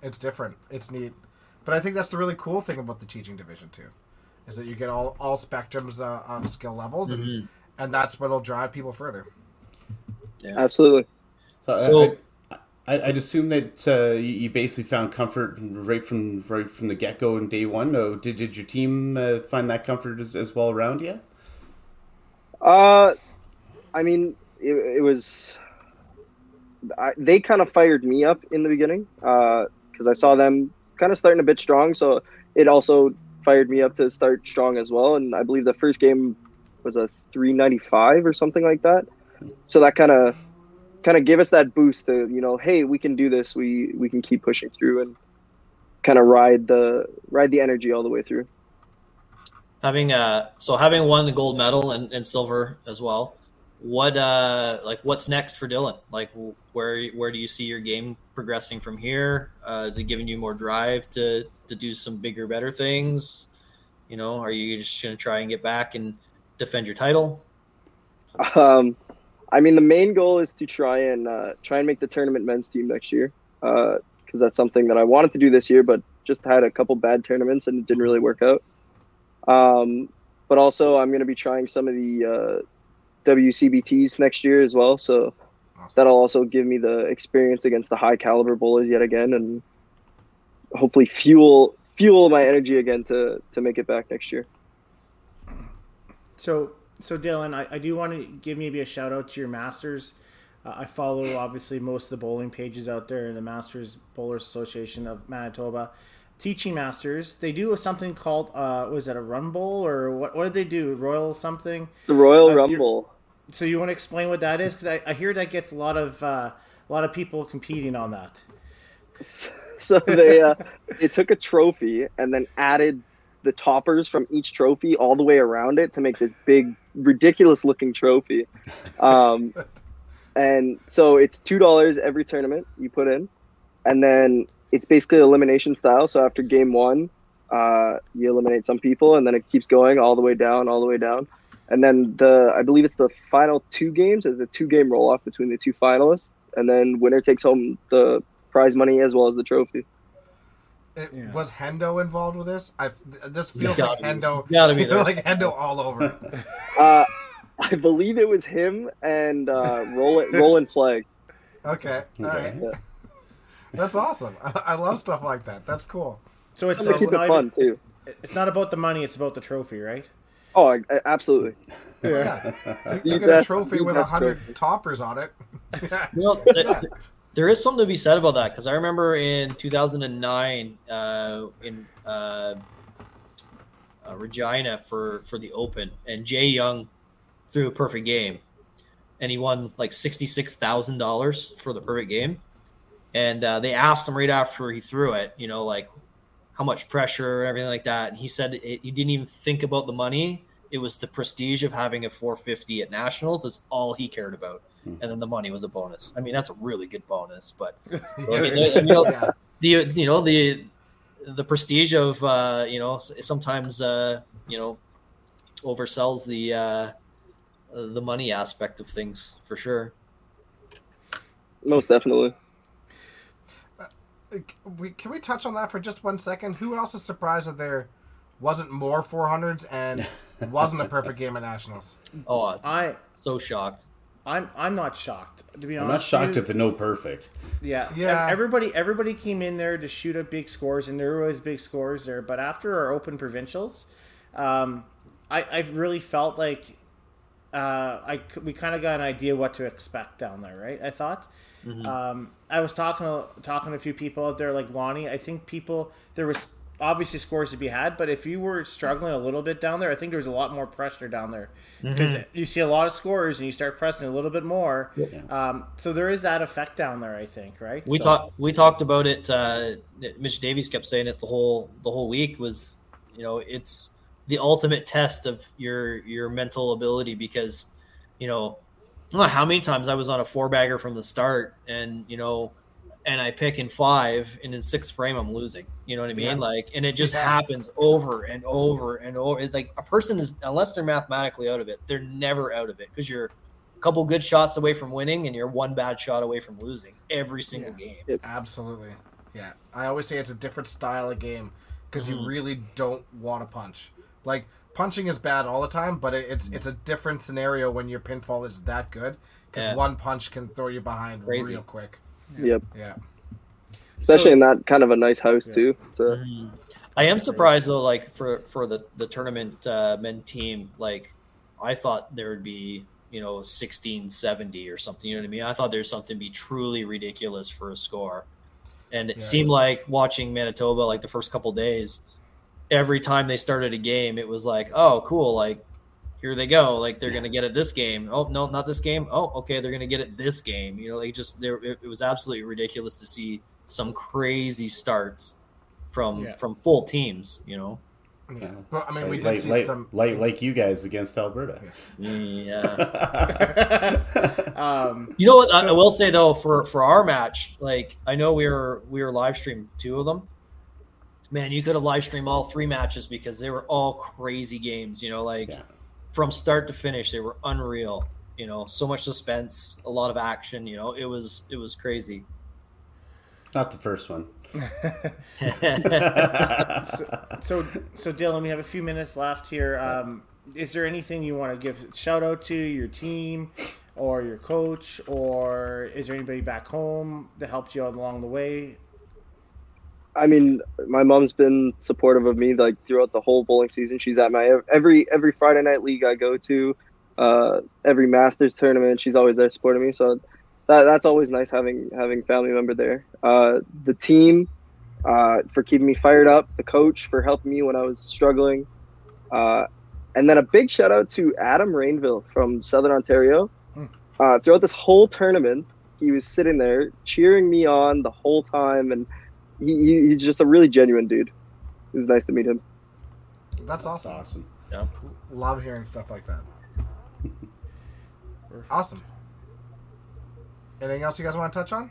A: it's different. It's neat. But I think that's the really cool thing about the teaching division too, is that you get all all spectrums uh, of skill levels, and
C: Mhm.
A: and that's what'll drive people further.
F: Yeah, absolutely.
B: So,
C: So-
B: I, I, I'd assume that uh, you basically found comfort right from right from the get go in day one. Oh, did, did your team uh, find that comfort as, as well around you?
F: Uh, I mean, it, it was. I, they kind of fired me up in the beginning because I saw them kind of starting a bit strong. So it also fired me up to start strong as well. And I believe the first game was a 395 or something like that. So that kind of kind of gave us that boost to you know, hey, we can do this. We we can keep pushing through. And kind of ride the ride the energy all the way through.
C: Having uh, so having won the gold medal and, and silver as well. What uh, like what's next for Dylan? Like where where do you see your game progressing from here? Uh, is it giving you more drive to to do some bigger, better things? You know, are you just gonna try and get back and defend your title?
F: Um, I mean, the main goal is to try and uh, try and make the tournament men's team next year, because uh, that's something that I wanted to do this year, but just had a couple bad tournaments and it didn't really work out. Um, but also, I'm going to be trying some of the uh, WCBTs next year as well, so awesome. that'll also give me the experience against the high caliber bowlers yet again, and hopefully fuel fuel my energy again to to make it back next year.
D: So so Dylan, I, I do want to give maybe a shout out to your masters. Uh, I follow obviously most of the bowling pages out there in the Masters Bowlers Association of Manitoba. Teaching masters, they do something called uh, was that a rumble or what? What did they do? Royal something?
F: The Royal uh, Rumble.
D: So you want to explain what that is? Because I, I, hear that gets a lot of uh, a lot of people competing on that.
F: So they uh, they took a trophy and then added the toppers from each trophy all the way around it to make this big, ridiculous looking trophy. Um, and so it's two dollars every tournament you put in, and then it's basically elimination style. So after game one, uh, you eliminate some people, and then it keeps going all the way down, all the way down, and then the I believe it's the final two games is a two game roll off between the two finalists, and then winner takes home the prize money as well as the trophy.
A: It, yeah. Was Hendo involved with this? I this feels like Hendo.
C: Gotta be there.
A: like Hendo all over.
F: uh, I believe it was him and uh, Roland Roland Flag.
A: Okay, all right. Yeah. That's awesome. I, I, love stuff like that. That's cool.
D: So it's, it's,
F: keep it fun too.
D: It's not about the money; it's about the trophy, right?
F: Oh, I, I, absolutely.
A: Yeah, yeah. you, you get a trophy with a hundred toppers on it.
C: yeah. You know, yeah there is something to be said about that because I remember in 2009 uh, in uh, uh, Regina for for the Open, and Jay Young threw a perfect game, and he won like sixty six thousand dollars for the perfect game. And uh, they asked him right after he threw it, you know, like how much pressure and everything like that. And he said it, he didn't even think about the money. It was the prestige of having a 450 at nationals. That's all he cared about and then the money was a bonus. I mean, that's a really good bonus, but I mean, you know, yeah. the you know the the prestige of uh, you know sometimes uh, you know oversells the uh, the money aspect of things for sure.
F: Most definitely.
A: Uh, we, can we touch on that for just one second? Who else is surprised that there wasn't more 400s and wasn't a perfect game at nationals?
C: Oh, I so shocked.
D: I'm I'm not shocked to be honest.
B: I'm not shocked at the no perfect.
D: Yeah, yeah. Everybody everybody came in there to shoot up big scores, and there was big scores there. But after our open provincials, um, I I really felt like uh, I we kind of got an idea what to expect down there, right? I thought. Mm-hmm. Um, I was talking talking to a few people out there, like Lonnie. I think people there was obviously scores to be had, but if you were struggling a little bit down there, I think there was a lot more pressure down there because mm-hmm. you see a lot of scores and you start pressing a little bit more. Yeah. Um, so there is that effect down there, I think, right?
C: We
D: so.
C: talked we talked about it. Uh, Mitch Davies kept saying it the whole the whole week was, you know, it's the ultimate test of your your mental ability because, you know, I don't know how many times I was on a four bagger from the start and you know and I pick in five, and in sixth frame, I'm losing. You know what I mean? Yeah. Like, and it just yeah. happens over and over and over. It's like a person is, unless they're mathematically out of it, they're never out of it because you're a couple good shots away from winning, and you're one bad shot away from losing every single yeah. game.
A: Absolutely. Yeah. I always say it's a different style of game because mm-hmm. you really don't want to punch. Like, punching is bad all the time, but it's it's a different scenario when your pinfall is that good because one punch can throw you behind Crazy. real quick.
F: Yep.
A: Yeah.
F: Especially so, in that kind of a nice house yeah. too. So.
C: Mm-hmm. I am surprised though, like for for the the tournament uh, men team, like I thought there would be you know 16 70 or something you know what i mean i thought there's something be truly ridiculous for a score and it yeah. seemed like watching manitoba like the first couple days every time they started a game it was like oh cool like here they go. Like they're gonna get it this game. Oh no, not this game. Oh, okay, they're gonna get it this game. You know, like just there. It, it was absolutely ridiculous to see some crazy starts from
D: Yeah.
C: from full teams. You know.
A: Yeah. Well, I mean, we
B: like,
A: did
B: like,
A: see
B: like,
A: some.
B: like, like you guys against Alberta.
C: Yeah.
D: um,
C: You know what? I, I will say though, for for our match, like I know we were we were live streamed two of them. Man, you could have live streamed all three matches because they were all crazy games. You know, like
B: Yeah.
C: From start to finish, they were unreal. You know, so much suspense, a lot of action. You know, it was it was crazy.
B: Not the first one.
D: so so Dylan, we have a few minutes left here. Um, is there anything you want to give shout out to your team or your coach, or is there anybody back home that helped you along the way?
F: I mean, my mom's been supportive of me like throughout the whole bowling season. She's at my every every Friday night league I go to, uh, every Masters tournament. She's always there supporting me. So that, that's always nice having having family member there. Uh, the team uh, for keeping me fired up. The coach for helping me when I was struggling. Uh, and then a big shout out to Adam Rainville from Southern Ontario.
D: Hmm.
F: Uh, throughout this whole tournament, he was sitting there cheering me on the whole time, and he, he, he's just a really genuine dude. It was nice to meet him.
A: That's
B: That's
A: awesome.
B: awesome.
A: Love hearing stuff like that. awesome. Anything else you guys want to touch on?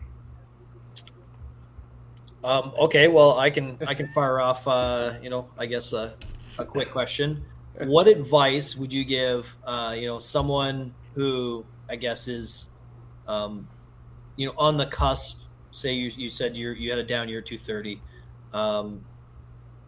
C: Um, okay, well, I can I can fire off. Uh, you know, I guess a, a quick question. What advice would you give? Uh, you know, someone who I guess is, um, you know, on the cusp. Say you you said you you had a down year two thirty. Um,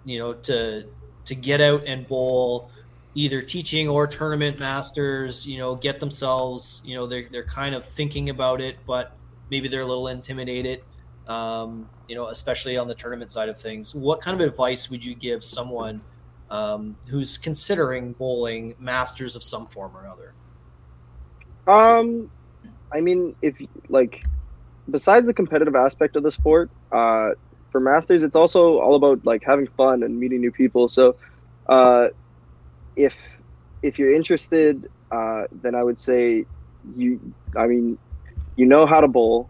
C: you know, to to get out and bowl either teaching or tournament masters. You know, get themselves. You know, they're they're kind of thinking about it, but maybe they're a little intimidated um, you know, especially on the tournament side of things. What kind of advice would you give someone um, who's considering bowling masters of some form or another?
F: Um, I mean, if like, besides the competitive aspect of the sport, uh, for masters, it's also all about like having fun and meeting new people. So, uh, if if you're interested, uh, then I would say you. I mean, you know how to bowl.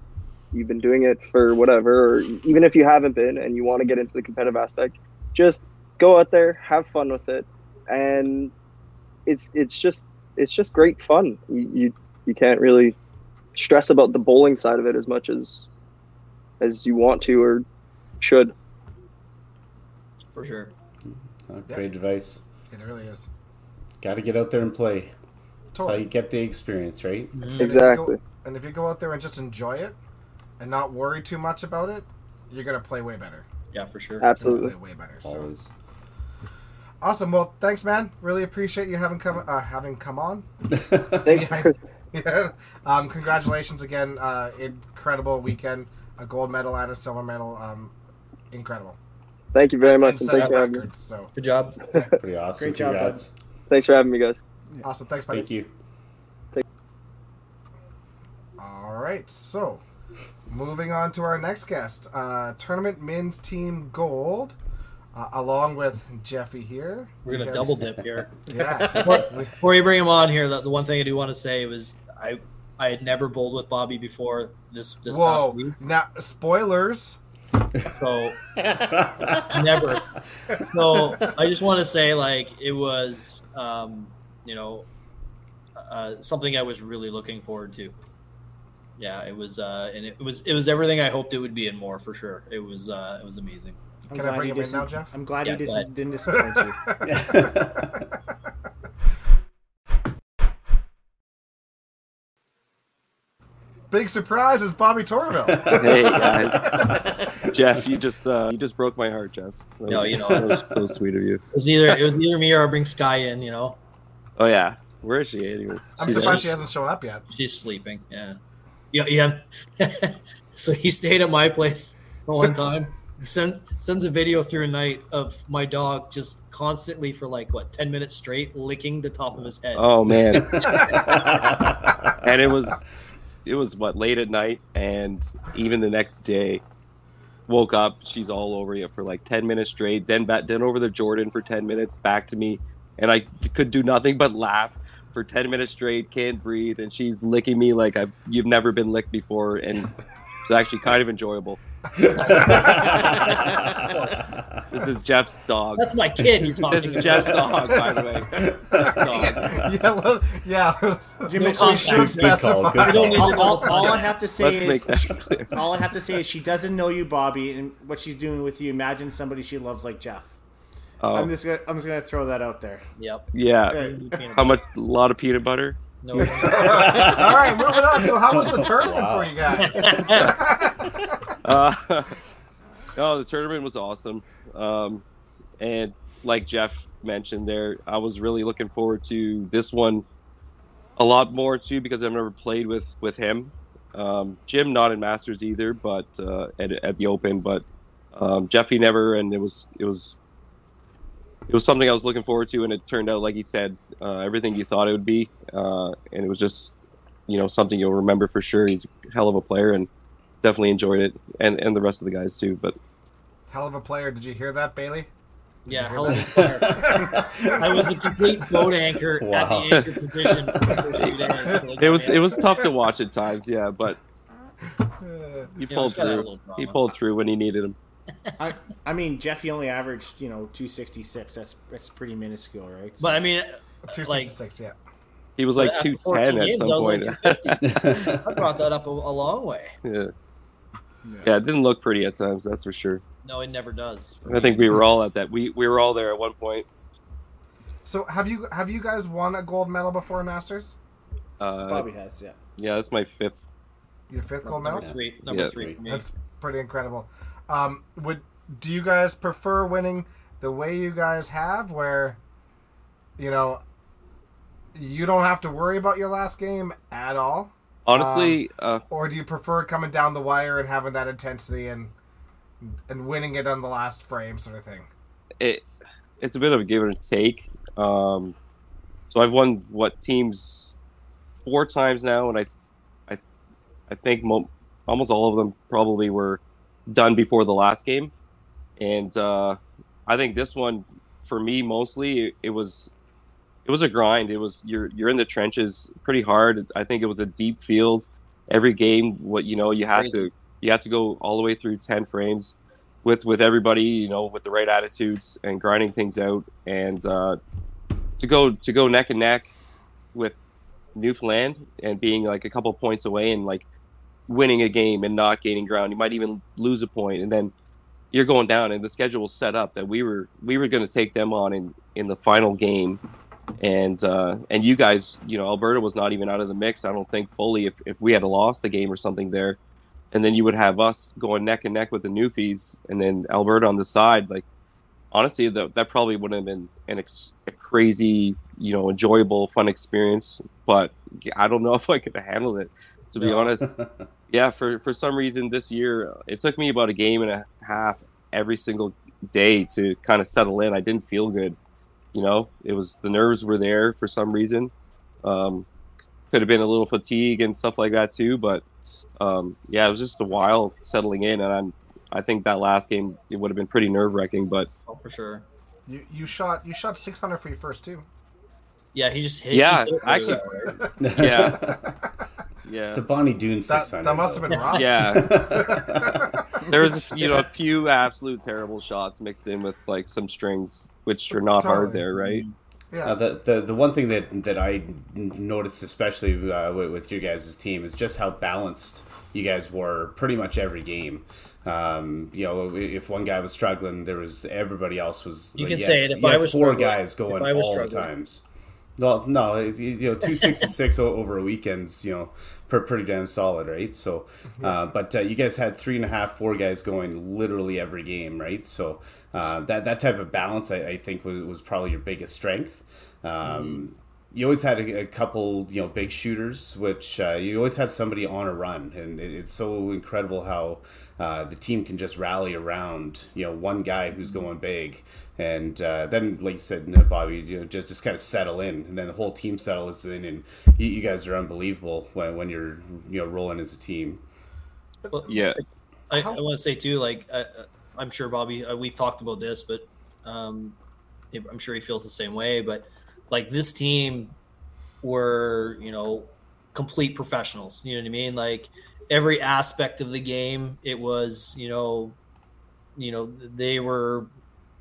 F: You've been doing it for whatever, or even if you haven't been and you want to get into the competitive aspect, just go out there, have fun with it, and it's it's just it's just great fun. You you, you can't really stress about the bowling side of it as much as as you want to or should.
C: For sure.
B: Uh, great advice.
A: It really is.
B: Got to get out there and play. That's how you get the experience, right?
A: And if go-
F: Exactly.
A: and if you go out there and just enjoy it and not worry too much about it, you're gonna play way better.
C: Yeah, for sure.
F: Absolutely.
A: play way better. So
B: Always.
A: awesome. Well, thanks, man. Really appreciate you having come uh, having come on.
F: Thanks.
A: Yeah. Yeah. Um, congratulations again. Uh, incredible weekend. A gold medal and a silver medal. Um, incredible.
F: Thank you very much,
A: And
F: and thanks for having me.
A: records. So
C: Good job.
B: Pretty awesome.
D: Great job, bud.
B: Congrats.
F: Thanks for having me, guys.
A: awesome. Thanks, buddy.
B: Thank you.
A: All right, so moving on to our next guest, uh, tournament men's team gold, uh, along with Jeffy here.
C: We're gonna
A: We
C: double dip here.
A: Yeah,
C: Before,
A: We-
C: before you bring him on here, the, the one thing I do want to say was I I had never bowled with Bobby before this this
A: Whoa!
C: past week,
A: Now spoilers.
C: so never. So I just want to say like it was um, you know uh, something I was really looking forward to. Yeah, it was uh, and it was it was everything I hoped it would be and more for sure. It was uh, it was amazing.
D: I'm
A: Can I
D: glad
A: bring
D: he
A: him in now, Jeff?
D: I'm glad
C: Yeah,
D: he dis- didn't disappoint you.
A: Big surprise is Bobby Torville.
G: Hey guys, Jeff, you just uh, you just broke my heart, Jess. That
C: No, you know,
G: that
C: it's-
G: was so sweet of you.
C: It was either it was either me or I bring Sky in. You know,
G: Oh yeah, where is she? Anyways,
A: I'm
G: She's-
A: surprised she hasn't shown up yet.
C: she's sleeping. Yeah, yeah, yeah. so he stayed at my place the one time. He send, sends a video through a night of my dog just constantly for like what ten minutes straight licking the top of his head.
G: Oh man, and it was it was what late at night, and even the next day, woke up. She's all over you for like ten minutes straight. Then back, then over to Jordan for ten minutes, back to me, and I could do nothing but laugh for ten minutes straight. Can't breathe, and she's licking me like I've you've never been licked before, and it's actually kind of enjoyable. This is Jeff's dog.
C: That's my kid you're talking
G: This is
C: about.
G: Jeff's dog, by the way. Jeff's dog.
A: yeah, well, yeah.
D: Jimmy,
A: we should
B: Good call,
A: specify.
B: good
C: We don't need
D: all, all, all I have to say
G: Let's
D: is
G: make that clear.
D: all I have to say is she doesn't know you, Bobby, and what she's doing with you. Imagine somebody she loves like Jeff. Oh. I'm
G: Oh,
D: just gonna I'm just gonna throw that out there.
C: Yep.
G: yeah.
D: Okay.
G: How much? A lot of peanut butter.
C: No.
A: All right, moving on. So, how was the tournament for you guys?
G: Uh, no, the tournament was awesome. Um, and like Jeff mentioned there, I was really looking forward to this one a lot more too because I've never played with with him. Um, Jim not in Masters either, but uh, at, at the Open, but um, Jeffy never, and it was it was it was something I was looking forward to, and it turned out like he said, uh, everything you thought it would be, uh, and it was just you know something you'll remember for sure. He's a hell of a player, and definitely enjoyed it, and and the rest of the guys too. But
A: Hell of a player. Did you hear that, Bailey?
C: Yeah, hell of a player. I was a complete boat anchor at
B: Wow.
C: the anchor position for the days. till they got
G: it was it was tough to watch at times, yeah. But he
C: You know,
G: pulled
C: it's gotta have a
G: through. He pulled through when he needed him.
D: I I mean Jeffy only averaged you know 266. That's that's pretty minuscule, right? So-
C: But I mean,
A: 266, yeah.
G: He was like
C: after
G: two
C: 14
G: ten at some point.
C: like I brought that up a, a long way.
G: yeah. Yeah, it didn't look pretty at times. That's for sure.
C: No, it never does.
G: I think we were all at that. We we were all there at one point.
A: So, have you have you guys won a gold medal before Masters?
G: Uh,
D: Bobby has yeah.
G: yeah, that's my fifth.
A: Your fifth gold
C: number
A: medal?
C: three. Number
G: Yeah.
C: three.
A: That's pretty incredible. Um, would do you guys prefer winning the way you guys have, where you know you don't have to worry about your last game at all,
G: Honestly,
C: Um,
G: uh,
A: or do you prefer coming down the wire and having that intensity and and winning it on the last frame, sort of thing?
G: it it's a bit of a give and take. Um, so I've won what teams four times now, and I I I think mo- almost all of them probably were done before the last game, and uh, I think this one for me mostly it, it was it was a grind. It was you're you're in the trenches pretty hard. I think it was a deep field. Every game, what you know, you had
C: Crazy.
G: to you had to go all the way through ten frames with with everybody, you know, with the right attitudes and grinding things out, and uh, to go to go neck and neck with Newfoundland and being like a couple points away and like winning a game and not gaining ground. You might even lose a point, and then you're going down. And the schedule was set up that we were we were going to take them on in in the final game, and uh, and you guys, you know, Alberta was not even out of the mix. I don't think fully. If if we had lost the game or something there, and then you would have us going neck and neck with the Newfies, and then Alberta on the side. Like honestly, that that probably wouldn't have been an ex- a crazy, you know, enjoyable, fun experience. But I don't know if I could have handled it. To be
C: No.
G: honest, yeah. For for some reason this year, it took me about a game and a half every single day to kind of settle in. I didn't feel good. You know, it was the nerves were there for some reason. Um, could have been a little fatigue and stuff like that too, but um, yeah, it was just a while settling in, and I'm, I think that last game it would have been pretty nerve wracking, but
C: Oh, for sure.
A: You you shot you shot 600 for your first two.
C: Yeah, he just hit.
G: Yeah,
C: hit
G: actually-
C: right?
G: yeah, yeah,
B: It's a Bonnie Doon
A: That,
B: 600.
A: that must have been rough.
G: yeah. there was you know a few absolute terrible shots mixed in with like some strings, which are not hard there, right?
A: Yeah.
B: Uh, the, the the one thing that that I n- noticed, especially uh, with, with your guys' team, is just how balanced you guys were pretty much every game. Um, you know, if one guy was struggling, there was everybody else was.
C: You
B: like,
C: can
B: you
C: say it, if
B: you
C: I was
B: four guys going
C: if I was
B: all the times. No, no, you know, two sixty six over a weekend's you know per, pretty damn solid, right? So, uh, but uh, you guys had three and a half, four guys going literally every game, right? So uh, that that type of balance, I, I think, was, was probably your biggest strength. Um, You always had a, a couple, you know, big shooters, which uh, you always had somebody on a run, and it, it's so incredible how uh, the team can just rally around, you know, one guy who's going big, and uh, then, like you said, uh, Bobby, you know, just just kind of settle in, and then the whole team settles in, and you, you guys are unbelievable when, when you're, you know, rolling as a team.
C: Well,
G: Yeah,
C: I, I want to say too, like uh, uh, I'm sure Bobby, uh, we've talked about this, but um, I'm sure he feels the same way. But like this team, were you know complete professionals. You know what I mean? Like every aspect of the game, it was you know, you know they were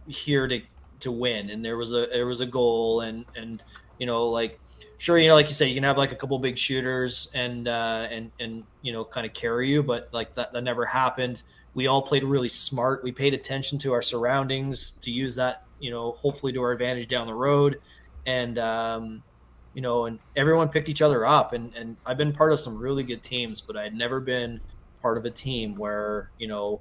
C: here to to win, and there was a there was a goal, and and you know like sure you know like you said you can have like a couple big shooters and uh and and you know kind of carry you but like that that never happened. We all played really smart. We paid attention to our surroundings to use that you know hopefully to our advantage down the road. And um you know and everyone picked each other up. And and i've been part of some really good teams but i'd never been part of a team where you know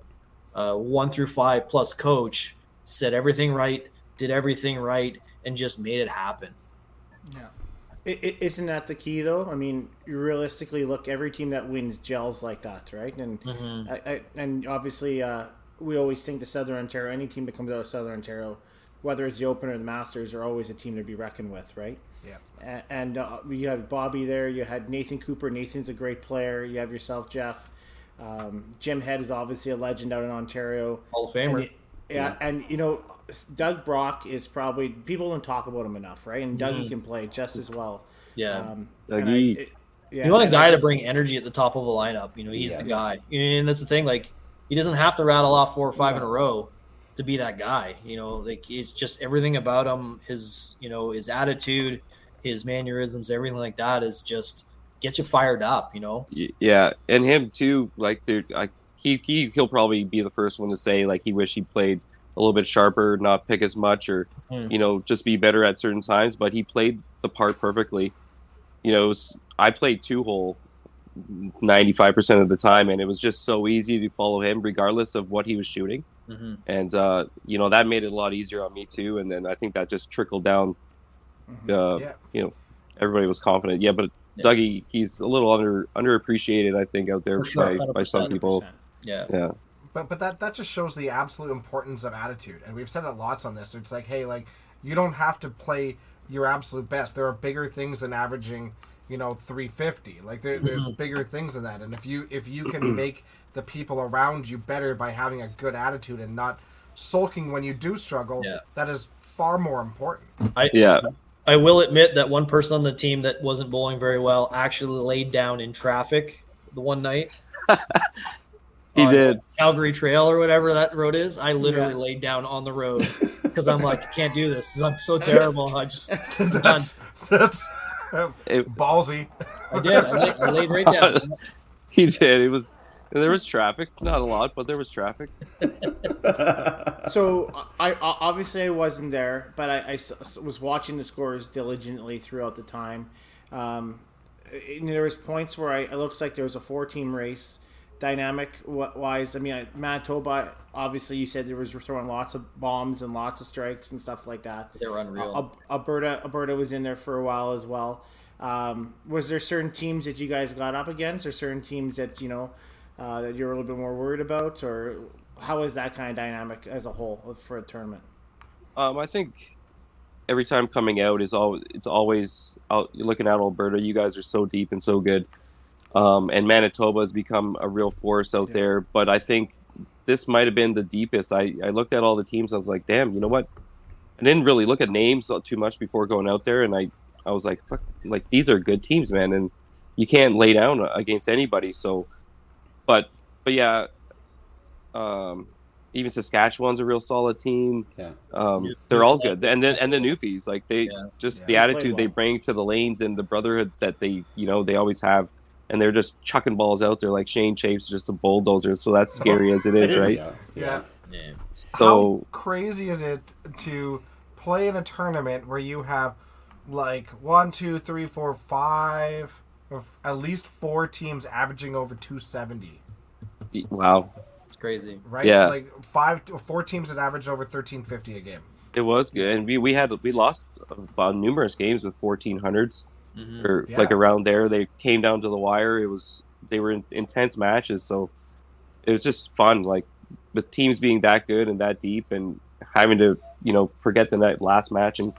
C: uh, one through five plus coach said everything right did everything right and just made it happen
D: Yeah. is isn't that the key, though? I mean, realistically look, every team that wins gels like that, right? And
C: Mhm.
D: I, I, and obviously, uh, we always think the Southern Ontario, any team that comes out of Southern Ontario, whether it's the Open or the Masters, are always a team to be reckoned with, right?
A: Yeah.
D: A- And uh, you have Bobby there. You had Nathan Cooper. Nathan's a great player. You have yourself, Jeff. Um, Jim Head is obviously a legend out in Ontario.
C: hall of famer
D: And, yeah, and you know, Doug Brock is probably people don't talk about him enough, right? And Dougie
C: Mhm.
D: can play just as well.
C: yeah
D: Um,
G: Dougie.
D: I- it- yeah,
C: you want a guy
D: I
C: to bring energy at the top of a lineup. You know, he's the guy. And that's the thing. Like, he doesn't have to rattle off four or five in a row to be that guy. You know, like it's just everything about him. His, you know, his attitude, his mannerisms, everything like that is just get you fired up. You know.
G: Yeah, and him too. Like, dude, I, he he he'll probably be the first one to say like he wish he played a little bit sharper, not pick as much, or
C: Hmm.
G: you know just be better at certain times. But he played the part perfectly. You know, it was, I played two hole ninety five percent of the time, and it was just so easy to follow him regardless of what he was shooting.
C: Mm-hmm.
G: And uh, you know that made it a lot easier on me too. And then I think that just trickled down. Uh,
A: Yeah.
G: You know, everybody was confident. Yeah, but
C: Yeah.
G: Dougie, he's a little under underappreciated, I think, out there
C: sure,
G: by, by some people.
C: Yeah.
G: Yeah,
A: But but that that just shows the absolute importance of attitude, and we've said it lots on this. It's like, hey, like you don't have to play your absolute best. There are bigger things than averaging, you know, 350. Like there, there's mm-hmm. bigger things than that. And if you if you can mm-hmm. make the people around you better by having a good attitude and not sulking when you do struggle,
C: Yeah.
A: that is far more important.
C: I,
G: yeah,
C: I will admit that one person on the team that wasn't bowling very well actually laid down in traffic the one night.
G: he
C: on
G: did.
C: Calgary Trail or whatever that road is. I literally
D: Yeah.
C: laid down on the road because I'm like, I can't do this. I'm so terrible. I just,
A: that's that's
G: It,
A: ballsy.
C: I did. I laid, I laid right down.
G: he did. It was there was traffic, not a lot, but there was traffic.
D: So I, I obviously I wasn't there, but I was watching the scores diligently throughout the time. Um, there was points where I, it looks like there was a four-team race. Dynamic wa- wise, I mean, I- Manitoba. Obviously, you said there was throwing lots of bombs and lots of strikes and stuff like that.
C: They were unreal.
D: Al- Alberta, Alberta was in there for a while as well. Um, was there certain teams that you guys got up against, or certain teams that you know uh, that you're a little bit more worried about, or how is that kind of dynamic as a whole for a tournament?
G: Um, I think every time coming out is always it's always out, looking at Alberta. You guys are so deep and so good, um, and Manitoba has become a real force out
D: Yeah.
G: there. But I think this might have been the deepest. I, I looked at all the teams. I was like, damn, you know what? I didn't really look at names too much before going out there, and I I was like, fuck, like these are good teams, man, and you can't lay down against anybody. So, but but yeah, um, even Saskatchewan's a real solid team.
B: Yeah.
G: Um,
C: Yeah.
G: they're all good, and then and the Newfies, like they
C: Yeah.
G: just
A: Yeah.
G: the
D: They play
G: attitude they bring to the lanes and the brotherhoods that they you know they always have, and they're just chucking balls out there like Shane Chafe's just a bulldozer. So that's scary as it is, right?
B: Yeah.
A: yeah.
C: yeah.
G: So
A: How crazy is it to play in a tournament where you have like one, two, three, four, five, at least four teams averaging over 270.
G: Wow.
C: It's crazy.
A: Right?
G: Yeah.
A: Like five, four teams that averaged over 1350 a game.
G: It was good. And we, we had, we lost uh, numerous games with 1400s
C: mm-hmm.
G: or
A: yeah.
G: like around there. They came down to the wire. It was they were in, intense matches, so it was just fun. Like with teams being that good and that deep, and having to you know forget the night, last match and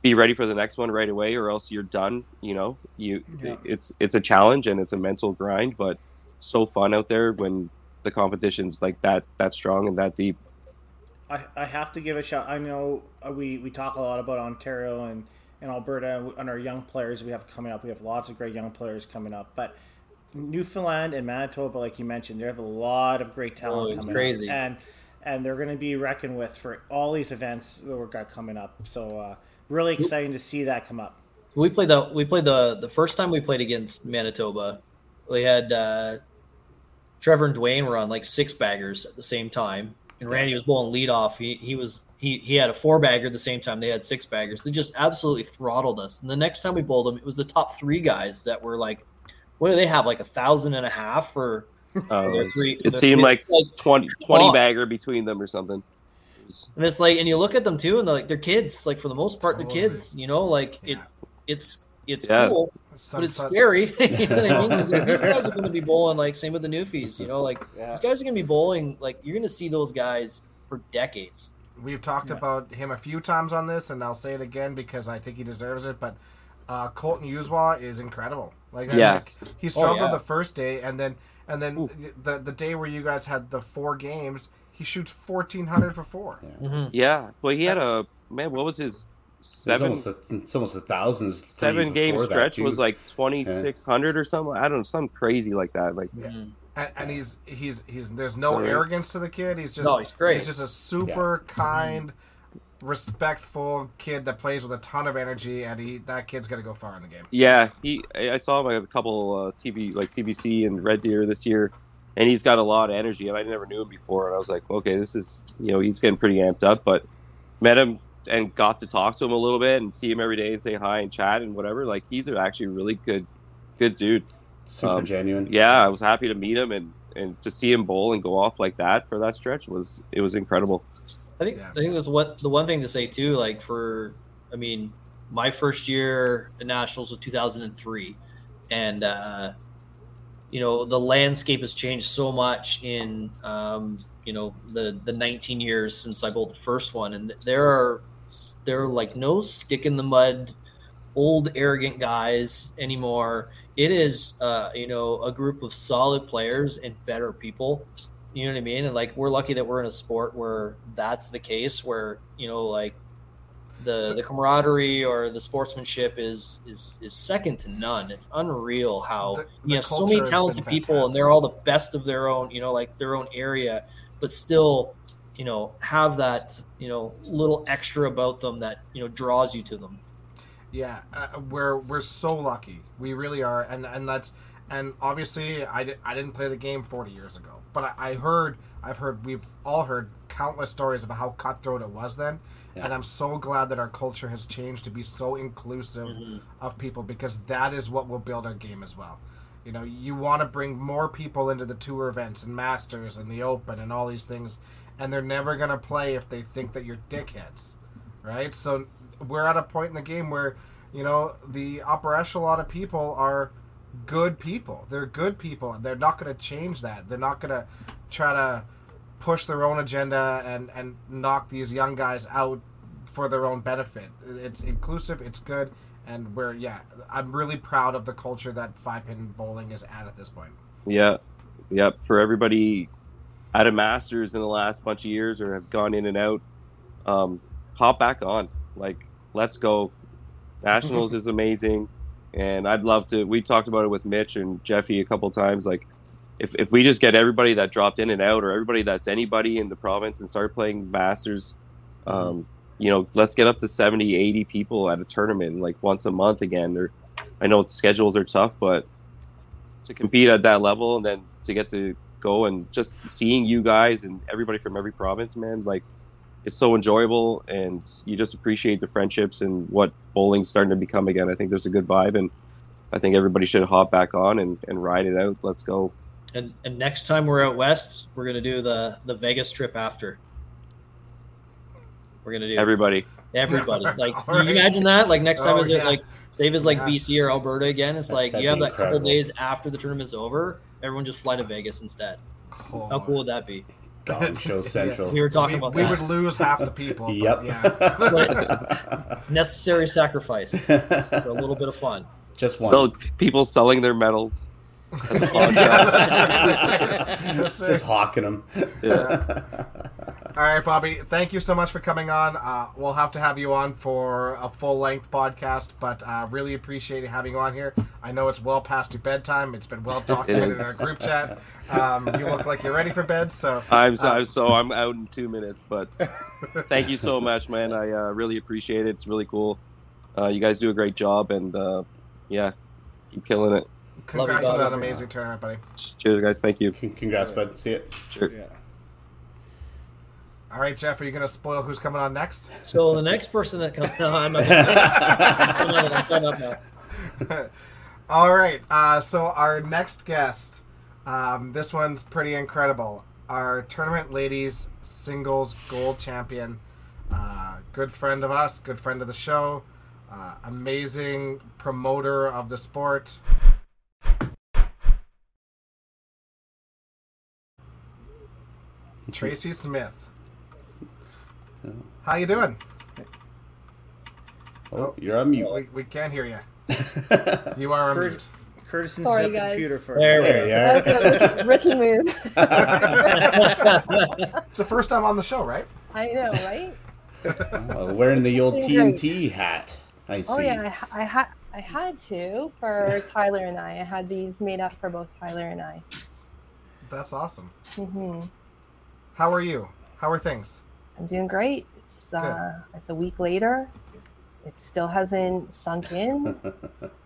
G: be ready for the next one right away, or else you're done. You know, you
D: yeah.
G: it's it's a challenge and it's a mental grind, but so fun out there when the competition's like that that strong and that deep.
D: I, I have to give a shout. I know uh, we, we talk a lot about Ontario and in Alberta and our young players we have coming up. We have lots of great young players coming up, but Newfoundland and Manitoba, like you mentioned, they have a lot of great talent.
C: Oh, it's
D: coming
C: crazy.
D: up. and and they're going to be reckoned with for all these events that we've got coming up. So uh, really exciting to see that come up.
C: We played the we played the the first time we played against Manitoba. We had uh, Trevor and Dwayne were on like six baggers at the same time, and Randy was bowling lead off. He he was he he had a four bagger at the same time. They had six baggers. They just absolutely throttled us. And the next time we bowled them, it was the top three guys that were like, what do they have? Like a thousand and a half for
G: Uh,
C: their three.
G: it
C: their
G: seemed
C: three-
G: like 20, 20 bagger between them or something.
C: And it's like, and you look at them too, and they're like they're kids. Like for the most part, they're kids. You know, like it.
A: Yeah.
C: It's it's
G: Yeah.
C: cool,
A: Some-
C: but it's
A: some-
C: scary. you know what I mean? 'Cause, like, these guys are going to be bowling like same with the newfies. You know, like these guys are going to be bowling like you're going to see those guys for decades.
A: We've talked about him a few times on this, and I'll say it again because I think he deserves it. But uh, Colton Uswa is incredible. Like,
G: Yeah.
A: think he oh, struggled
C: yeah.
A: the first day, and then and then the the day where you guys had the four games, he shoots fourteen hundred for four.
G: yeah. Mm-hmm. Mm-hmm. Well, he had a man. What was his
B: It's
G: seven
B: almost a, it's almost a thousand.
G: seven game
B: before that,
G: stretch? Was like twenty six hundred or something. I don't know, something crazy like that. Like mm-hmm.
A: And, and he's he's he's there's no arrogance to the kid. He's just
C: No, he's great.
A: He's just a super kind, respectful kid that plays with a ton of energy, and he that kid's gonna go far in the game.
G: Yeah, he. I saw him at a couple uh, TV like TBC and Red Deer this year, and he's got a lot of energy. And I never knew him before, and I was like, okay, this is you know he's getting pretty amped up. But met him and got to talk to him a little bit and see him every day and say hi and chat and whatever. Like he's actually a really good, good dude.
B: Super
G: um,
B: genuine.
G: Yeah, I was happy to meet him and and to see him bowl and go off like that for that stretch was it was incredible.
C: I think
A: Yeah.
C: I think that's what the one thing to say too. Like for, I mean, my first year at nationals was 2003, and uh, you know the landscape has changed so much in um, you know the the 19 years since I bowled the first one, and there are there are like no stick in the mud, old arrogant guys anymore. It is uh, you know a group of solid players and better people you know what I mean? And like we're lucky that we're in a sport where that's the case, where you know like the the camaraderie or the sportsmanship is is is second to none. It's unreal how
A: The-
C: you
A: the
C: have so many talented people and they're all the best of their own, you know, like their own area, but still, you know, have that you know little extra about them that you know draws you to them.
A: Yeah, uh, we're we're so lucky. We really are, and and that's and obviously I, di- I didn't play the game 40 years ago, but I, I heard I've heard we've all heard countless stories about how cutthroat it was then, and I'm so glad that our culture has changed to be so inclusive of people because that is what will build our game as well. You know, you want to bring more people into the tour events and masters and the open and all these things, and they're never gonna play if they think that you're dickheads right? So we're at a point in the game where, you know, the upper echelon of people are good people. They're good people. and They're not going to change that. They're not going to try to push their own agenda and and knock these young guys out for their own benefit. It's inclusive. It's good. And we're yeah, I'm really proud of the culture that five pin bowling is at at this point.
G: Yeah, yep. For everybody out of masters in the last bunch of years or have gone in and out, um, hop back on. Like, let's go. Nationals is amazing, and I'd love to. We talked about it with Mitch and Jeffy a couple times. Like, if if we just get everybody that dropped in and out, or everybody that's anybody in the province, and start playing masters, um, you know, let's get up to 70, 80 people at a tournament like once a month again. Or I know schedules are tough, but to compete at that level and then to get to go and just seeing you guys and everybody from every province, man, like it's so enjoyable and you just appreciate the friendships and what bowling's starting to become again. I think there's a good vibe and I think everybody should hop back on and, and ride it out. Let's go.
C: And and next time we're out west, we're gonna do the the Vegas trip after. We're gonna do
G: Everybody.
C: everybody. Like, can you
A: right.
C: imagine that? Like next time
A: Oh,
C: is it like save is like
A: Yeah.
C: BC or Alberta again? It's like
B: That'd
C: you have
B: be
C: that couple days after the tournament's over. Everyone just fly to Vegas instead.
A: Oh.
C: How cool would that be?
B: Gong Show Central.
C: We were talking
A: we,
C: about
A: we
C: that.
A: would lose half the people.
B: Yep.
A: Yeah.
C: Necessary sacrifice for a little bit of fun.
B: Just one.
G: Sell, people selling their medals. That's
A: Yeah,
G: contract.
A: that's right, that's right. That's right.
B: Just hawking them.
G: yeah.
A: All right, Bobby. Thank you so much for coming on. Uh, we'll have to have you on for a full length podcast, but uh, really appreciate having you on here. I know it's well past your bedtime. It's been well documented in our group chat. Um, you look like you're ready for bed, so
G: I'm so,
A: uh,
G: I'm so I'm out in two minutes, but thank you so much, man. I uh, really appreciate it. It's really cool. Uh, you guys do a great job, and uh, yeah, keep killing it.
A: congrats
C: Love you,
A: on that
C: Bobby.
A: amazing tournament, buddy.
G: Cheers, guys. Thank you.
B: Congrats, bud. See it.
G: Sure.
D: Yeah.
A: All right, Jeff, are you going to spoil who's coming on next?
C: So the next person that comes, no, I'm not. I'm not gonna sign up now.
A: All right. Uh, so our next guest, um, this one's pretty incredible. Our tournament ladies singles gold champion, uh, good friend of us, good friend of the show, uh, amazing promoter of the sport. Tracy Smith. How you doing?
B: Oh, you're on mute.
A: We, we can't hear you. You are on
D: Curt-
A: mute.
D: Curtis and
H: Sorry,
D: the
H: guys.
D: computer for
C: There we
B: There
C: go.
B: you
H: That
B: are.
H: was a rookie move.
A: It's the first time on the show, right?
H: I know, right?
B: Oh, wearing the old TNT hat. I see.
H: Oh yeah, I, I had I had to for Tyler and I. I had these made up for both Tyler and I.
A: That's awesome.
H: hmm
A: How are you? How are things?
H: I'm doing great. It's uh, it's a week later. It still hasn't sunk in.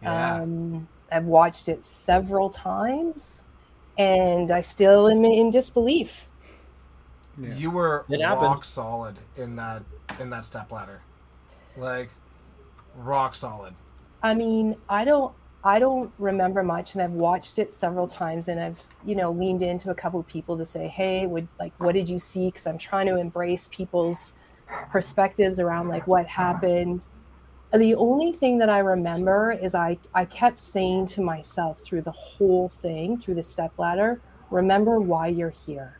A: Yeah.
H: Um, I've watched it several times, and I still am in disbelief.
D: Yeah.
A: You were
C: It happened.
A: rock solid in that in that step ladder. Like rock solid.
H: I mean, I don't I don't remember much and I've watched it several times and I've, you know, leaned into a couple of people to say, "Hey, would like what did you see?" cuz I'm trying to embrace people's perspectives around like what happened. The only thing that I remember is I I kept saying to myself through the whole thing, through the step ladder, remember why you're here.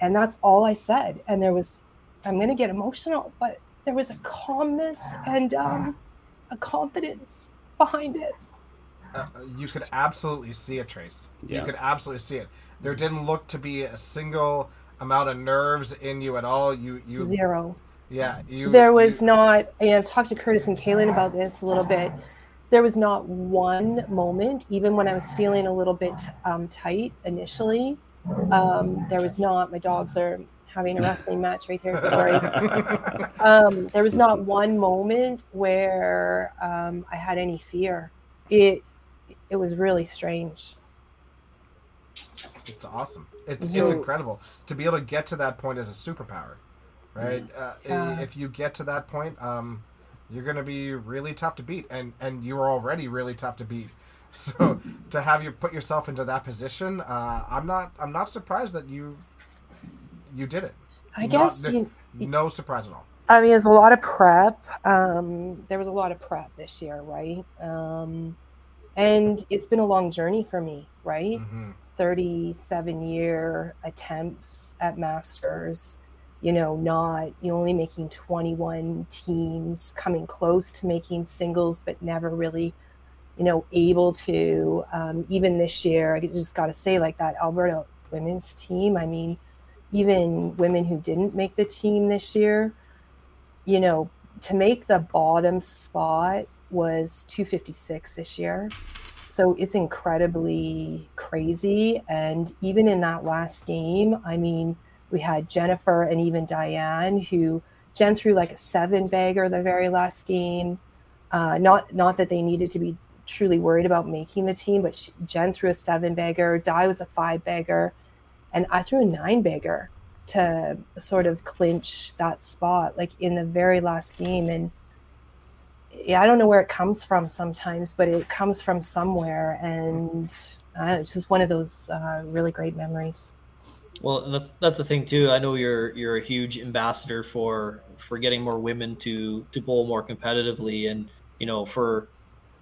H: And that's all I said. And there was I'm going to get emotional, but there was a calmness and um a confidence behind it.
A: Uh, you could absolutely see it, Trace. You could absolutely see it. There didn't look to be a single amount of nerves in you at all. You you
H: Zero.
A: yeah, you
H: There was
A: you-
H: not, and I've talked to Curtis and Kaylin about this a little bit. There was not one moment, even when I was feeling a little bit um, tight initially. Um, there was not, my dogs are having a wrestling match right here. Sorry. um, there was not one moment where um, I had any fear. It, it was really strange.
A: It's awesome. It's it's incredible to be able to get to that point as a superpower, right? Uh,
H: Yeah.
A: If you get to that point, um, you're going to be really tough to beat, and and you are already really tough to beat. So to have you put yourself into that position, uh, I'm not I'm not surprised that you you did it.
H: I
A: Not-
H: guess you,
A: no surprise at all.
H: I mean, there's a lot of prep. Um, there was a lot of prep this year, right? Um, and it's been a long journey for me, right?
A: hmm
H: 37 year attempts at masters, you know, not you only making 21 teams, coming close to making singles, but never really, you know, able to. Um, even this year, I just got to say, like that Alberta women's team, I mean, even women who didn't make the team this year, you know, to make the bottom spot was 256 this year. So it's incredibly crazy. And even in that last game, I mean, we had Jennifer and even Diane, who Jen threw like a seven bagger the very last game. Uh, not not that they needed to be truly worried about making the team, but she, Jen threw a seven bagger. Di was a five bagger, and I threw a nine bagger to sort of clinch that spot, like in the very last game. And yeah, I don't know where it comes from sometimes, but it comes from somewhere, and uh, it's just one of those uh, really great memories.
C: Well, that's that's the thing too. I know you're you're a huge ambassador for for getting more women to to bowl more competitively, and you know for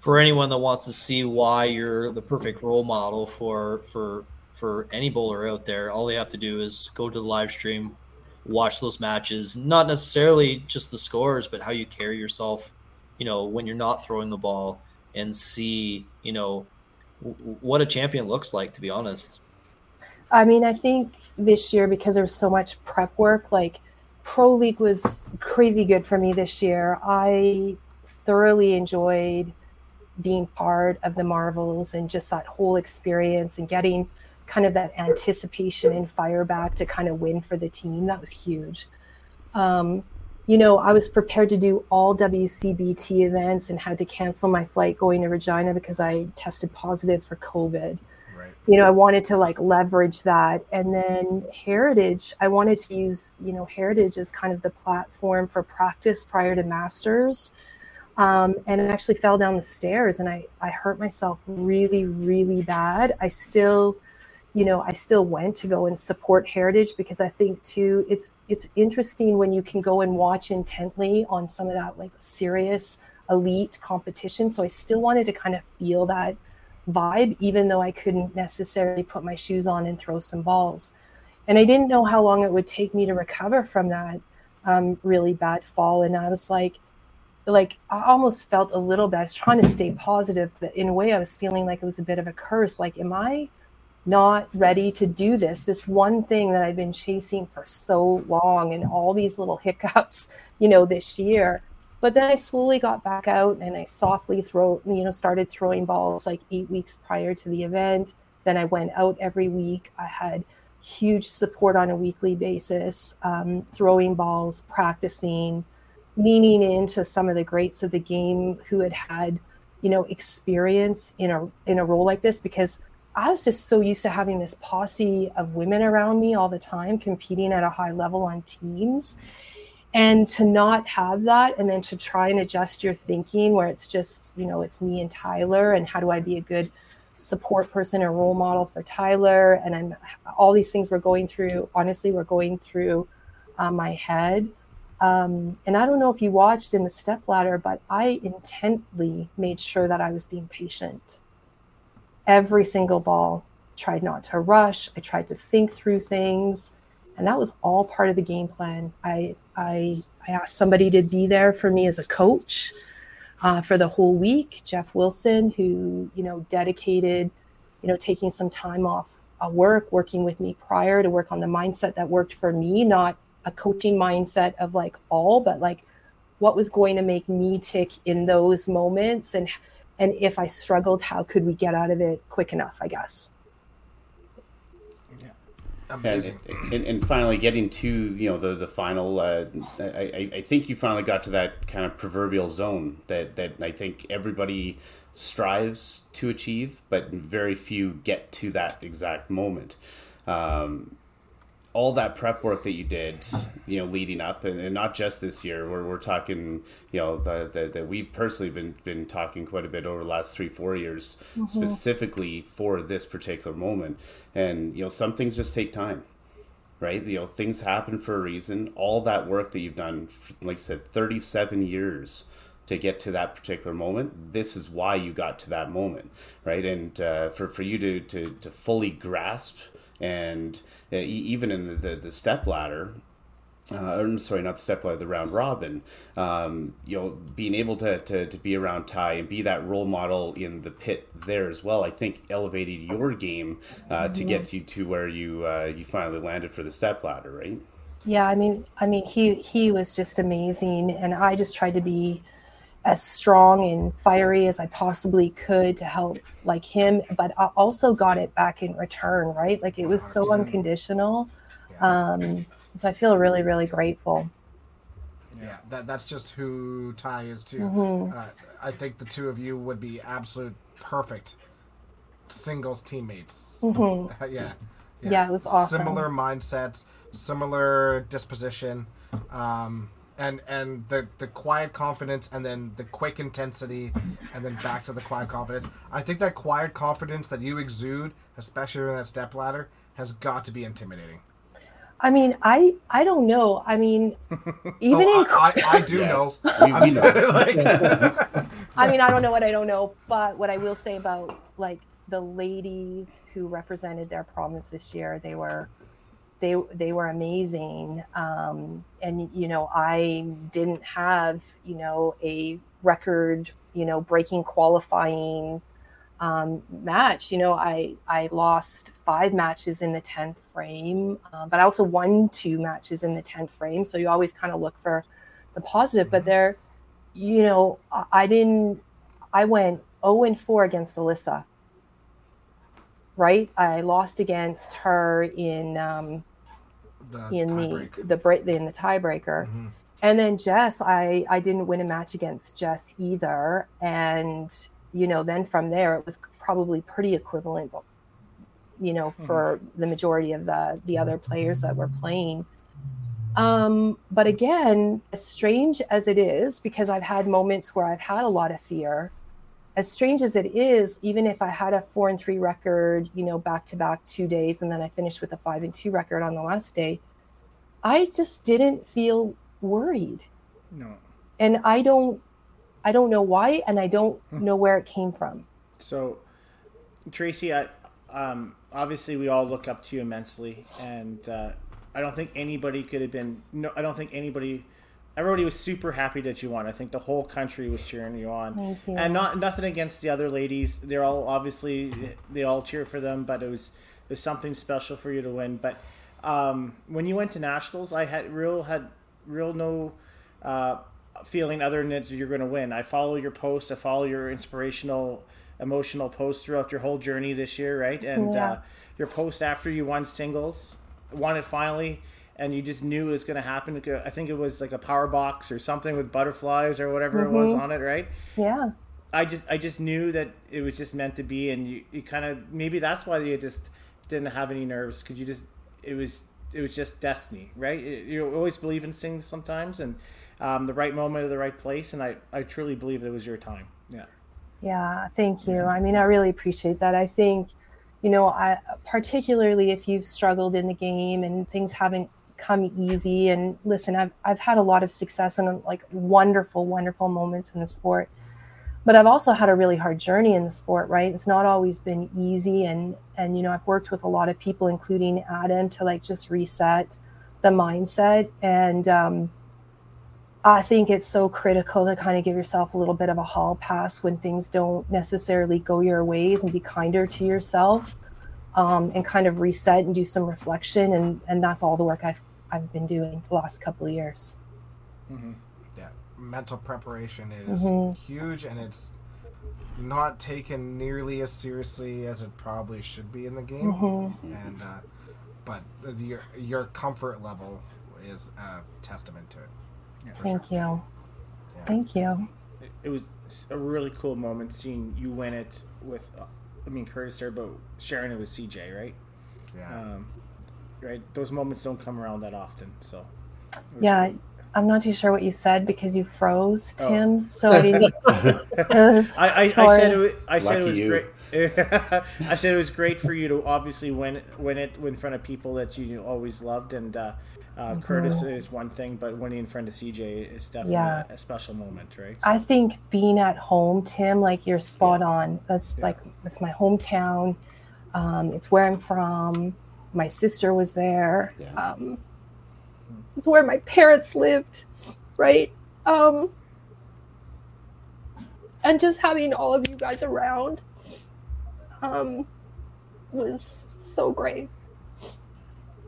C: for anyone that wants to see why you're the perfect role model for for for any bowler out there, all they have to do is go to the live stream, watch those matches. Not necessarily just the scores, but how you carry yourself. You know when you're not throwing the ball, and see you know w- what a champion looks like. To be honest.
H: I mean, I think this year because there was so much prep work, like Pro League was crazy good for me this year. I thoroughly enjoyed being part of the Marvels and just that whole experience and getting kind of that anticipation and fire back to kind of win for the team. That was huge. Um, you know, I was prepared to do all WCBT events and had to cancel my flight going to Regina because I tested positive for COVID.
A: Right.
H: You know, I wanted to like leverage that. And then Heritage, I wanted to use, you know, Heritage as kind of the platform for practice prior to Masters. Um, and I actually fell down the stairs and I, I hurt myself really, really bad. I still, you know, I still went to go and support heritage because I think too it's it's interesting when you can go and watch intently on some of that like serious elite competition. So I still wanted to kind of feel that vibe, even though I couldn't necessarily put my shoes on and throw some balls. And I didn't know how long it would take me to recover from that um, really bad fall. And I was like, like I almost felt a little bit. I was trying to stay positive, but in a way, I was feeling like it was a bit of a curse. Like, am I not ready to do this. This one thing that i've been chasing for so long and all these little hiccups you know this year. But then i slowly got back out and i softly throw you know started throwing balls like eight weeks prior to the event. Then i went out every week. I had huge support on a weekly basis um, throwing balls practicing leaning into some of the greats of the game who had had you know experience in a in a role like this because I was just so used to having this posse of women around me all the time, competing at a high level on teams. And to not have that, and then to try and adjust your thinking where it's just, you know, it's me and Tyler, and how do I be a good support person or role model for Tyler? And I'm all these things we're going through, honestly, we're going through uh, my head. Um, and I don't know if you watched in the step ladder, but I intently made sure that I was being patient every single ball, tried not to rush. I tried to think through things. And that was all part of the game plan. I, I, I asked somebody to be there for me as a coach uh, for the whole week, Jeff Wilson, who, you know, dedicated, you know, taking some time off work, working with me prior to work on the mindset that worked for me, not a coaching mindset of like all, but like what was going to make me tick in those moments and and if i struggled how could we get out of it quick enough i guess?
A: Amazing.
B: And, and, and, finally getting to you know the the final uh, I, I think you finally got to that kind of proverbial zone that that I think everybody strives to achieve but very few get to that exact moment. Um, all that prep work that you did, you know, leading up, and, and not just this year. We're, we're talking, you know, that we've personally been been talking quite a bit over the last three four years, mm-hmm. specifically for this particular moment. And you know, some things just take time, right? You know, things happen for a reason. All that work that you've done, like I said, thirty seven years to get to that particular moment. This is why you got to that moment, right? And uh, for for you to to to fully grasp and uh, even in the, the, the step ladder, uh, or, sorry, not the step ladder, the round robin, um, you know, being able to, to, to be around Ty and be that role model in the pit there as well, I think elevated your game uh, to get you to where you uh, you finally landed for the step ladder, right?
H: Yeah, I mean, I mean, he he was just amazing, and I just tried to be as strong and fiery as I possibly could to help like him, but I also got it back in return, right? Like it was so unconditional. Um, so I feel really, really grateful.
A: Yeah, that, that's just who Ty is too.
H: Mm-hmm.
A: Uh, I think the two of you would be absolute perfect singles teammates.
H: Mm-hmm.
A: yeah,
H: yeah. Yeah, it was awesome.
A: Similar mindsets, similar disposition. Um, and and the the quiet confidence and then the quick intensity and then back to the quiet confidence i think that quiet confidence that you exude especially in that step ladder has got to be intimidating
H: i mean i i don't know i mean even
A: oh,
H: in
A: I, I, I do
B: Yes.
A: know,
B: We- we know.
A: like,
H: I mean, I don't know what I don't know, but what I will say about like the ladies who represented their province this year, they were they they were amazing. Um, and you know, I didn't have you know a record you know breaking qualifying um, match. You know, I I lost five matches in the tenth frame, uh, but I also won two matches in the tenth frame. So you always kind of look for the positive. But there, you know, I, I didn't. I went zero and four against Alyssa. Right, I lost against her in um,
A: The
H: in the the break in the tiebreaker.
A: Mhm.
H: And then Jess, I I didn't win a match against Jess either, and you know, then from there it was probably pretty equivalent, you know, for the majority of the the other players that were playing. Um, but again, as strange as it is, because I've had moments where I've had a lot of fear. As strange as it is, even if I had a four and three record, you know, back to back two days, and then I finished with a five and two record on the last day, I just didn't feel worried
D: No.
H: and i don't i don't know why and i don't know where it came from
D: So, Tracy, I, um, obviously we all look up to you immensely, and uh, I don't think anybody could have been. No, I don't think anybody. Everybody was super happy that you won. I think the whole country was cheering you on,
H: you.
D: and not nothing against the other ladies. They're all obviously they all cheer for them, but it was it was something special for you to win. But um, when you went to nationals, I had real had real no uh, feeling other than that you're going to win. I follow your posts. I follow your inspirational, emotional posts throughout your whole journey this year, right? And
H: Yeah.
D: uh, your post after you won singles, won it finally, and you just knew it was going to happen. I think it was like a power box or something with butterflies or whatever it was on it, right?
H: yeah
D: I just I just knew that it was just meant to be, and you, you kind of maybe that's why you just didn't have any nerves because you just it was it was just destiny, right? It- you always believe in things sometimes, and um, the right moment at the right place, and I I truly believe it was your time. Yeah.
H: yeah thank you i mean i really appreciate that i think you know i particularly if you've struggled in the game and things haven't come easy and listen i've, I've had a lot of success and like wonderful wonderful moments in the sport. But i've also had a really hard journey in the sport right? It's not always been easy and and you know i've worked with a lot of people including adam to like just reset the mindset. And um I think it's so critical to kind of give yourself a little bit of a hall pass when things don't necessarily go your ways and be kinder to yourself um, and kind of reset and do some reflection. And, and that's all the work I've, I've been doing the last couple of years.
A: yeah, mental preparation is
H: Mhm.
A: huge, and it's not taken nearly as seriously as it probably should be in the game.
H: Mhm.
A: And uh, but the, your your comfort level is a testament to it. for
H: Thank
A: sure.
H: you.
A: Yeah.
H: Thank you.
D: It, it was a really cool moment seeing you win it with, uh, I mean Curtis there, but sharing it with CJ, right?
A: Yeah.
D: Um, right. Those moments don't come around that often, so.
H: Yeah.
D: great.
H: I'm not too sure what you said because you froze,
D: Oh.
H: Tim. So I didn't. it was-
D: I, I, I said it was, I said it was
B: you.
D: great. I said it was great for you to obviously win win it in front of people that you always loved, and uh, uh, Curtis is one thing, but winning in front of CJ is definitely
H: Yeah.
D: a, a special moment, right?
H: I think being at home, Tim, like you're spot on. That's
D: Yeah.
H: like that's my hometown. Um, it's where I'm from. My sister was there.
B: Yeah.
H: Um, it's where my parents lived, right? Um, and just having all of you guys around um, was so great.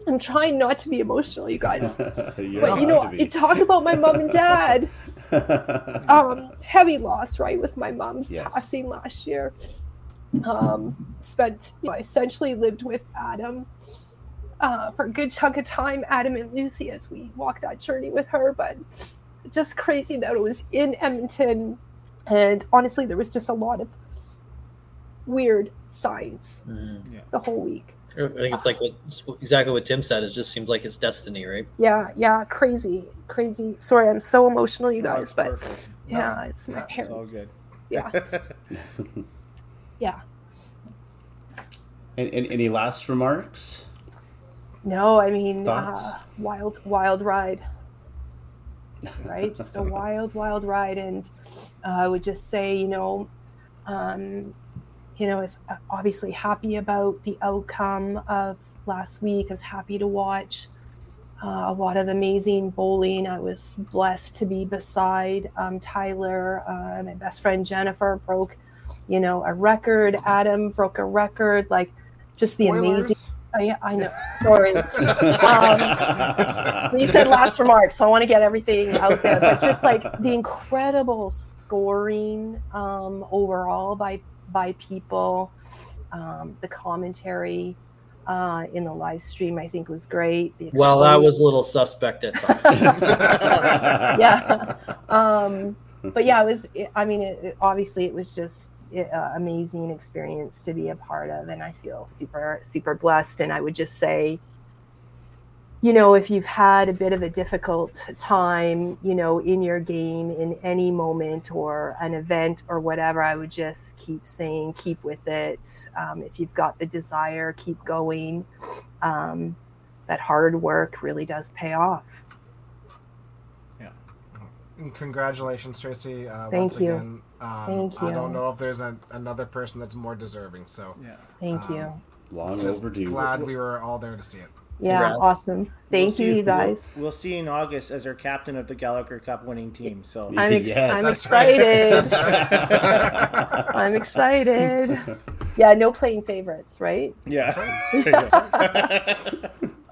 H: I'm trying not to be emotional, you guys. But you know, you talk about my mom and dad um, heavy loss, right, with my mom's
B: Yes.
H: passing last year. Um, spent, you know, I essentially lived with Adam uh, for a good chunk of time, Adam and Lucy, as we walked that journey with her. But just crazy that it was in Edmonton. And honestly, there was just a lot of weird signs
C: Mhm.
H: the whole week.
C: I think it's like what exactly what Tim said. It just seems like it's destiny, right?
H: Yeah, yeah, crazy, crazy. Sorry, I'm so emotional, you guys,
D: it's
H: but
D: perfect.
H: yeah, it's my
A: Yeah,
D: It's all
H: parents.
D: good.
H: Yeah, yeah.
B: And, and any last remarks?
H: No, I mean, uh, wild, wild ride, right? Just a wild, wild ride. And uh, I would just say, you know, um, you know, is obviously happy about the outcome of last week. I was happy to watch uh, a lot of amazing bowling. I was blessed to be beside um, Tyler. Uh, my best friend Jennifer broke you know, a record. Adam broke a record. Like, just the amazing.
A: Spoilers?
H: Oh, yeah, I know. Sorry. um, you said last remarks, so I want to get everything out there. But just like the incredible scoring um, overall by by people, um, the commentary uh, in the live stream, I think was great. The
C: Well, that
H: explosion-
C: was a little suspect at times.
H: yeah. Um, but yeah, it was. It, I mean, it, it- obviously, it was just an amazing experience to be a part of, and I feel super, super blessed. And I would just say, you know, if you've had a bit of a difficult time, you know, in your game in any moment or an event or whatever, I would just keep saying, keep with it. Um, if you've got the desire, keep going. Um, that hard work really does pay off.
A: And Congratulations, Tracy. Uh,
H: Thank
A: once
H: you.
A: Again. Um,
H: Thank
A: I don't know if there's a, another person that's more deserving. So
D: Yeah.
H: Thank
A: Um,
H: you.
B: Long
A: just
B: overdue.
A: glad we were all there to see it.
H: Yeah,
C: Congrats.
H: awesome. Thank
D: We'll
H: you, you guys.
D: We'll, we'll see you in August as our captain of the Gallagher Cup winning team. So
H: I'm, ex-
B: Yes.
H: I'm excited.
A: Right.
H: I'm excited. Yeah, no playing favorites, right?
D: yeah.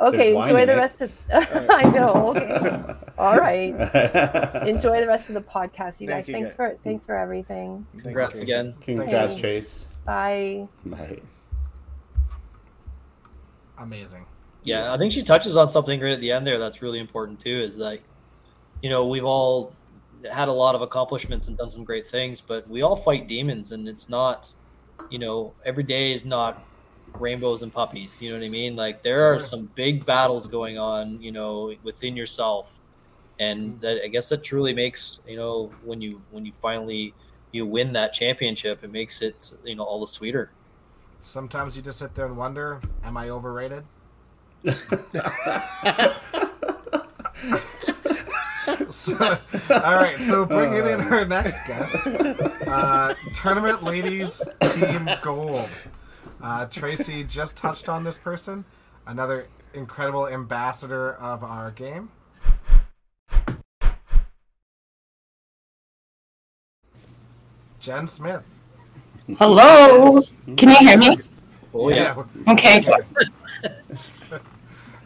H: Okay, enjoy
B: in
H: the
B: it.
H: rest of. I know. Okay. All right. Enjoy the rest of the podcast, you
D: Thank
H: guys.
D: you,
H: thanks
D: guys.
H: for thanks for everything.
C: Congrats again.
B: Congrats,
H: Hey.
B: Chase.
H: Bye.
B: Bye.
A: Amazing.
C: Yeah, I think she touches on something right at the end there that's really important too. Is like, you know, we've all had a lot of accomplishments and done some great things, but we all fight demons, and it's not, you know, every day is not rainbows and puppies. You know what I mean? Like there are some big battles going on, you know, within yourself, and that I guess that truly makes you know when you when you finally you win that championship, it makes it you know all the sweeter.
A: Sometimes you just sit there and wonder, am I overrated? so, all right, so bringing in our next guest, uh, tournament ladies team gold. Uh, Tracy just touched on this person, another incredible ambassador of our game. Jen Smith.
I: Hello. Can you hear me?
C: Oh yeah.
A: we're-
I: Okay.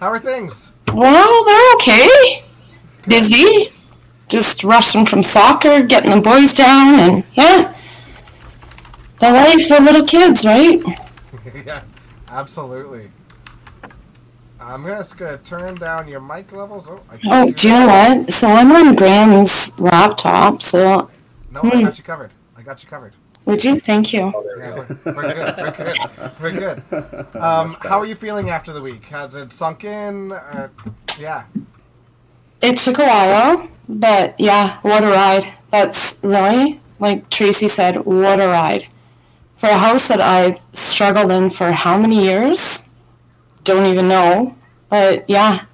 A: How are things?
I: Well, they're okay. Busy. Just rushing from soccer, getting the boys down, and yeah. The life for little kids, right?
A: yeah, absolutely. I'm just gonna turn down your mic levels. Oh, I
I: Oh, do you know what? So I'm on Graham's laptop, so
A: No, I got you covered. I got you covered.
I: would you? Thank you.
A: Yeah, we're, we're good. We're good. We're good. Um, how are you feeling after the week? Has it sunk in? Uh, yeah.
I: It took a while, but yeah, what a ride. That's really, like Tracy said, what a ride. For a house that I've struggled in for how many years? Don't even know. But yeah,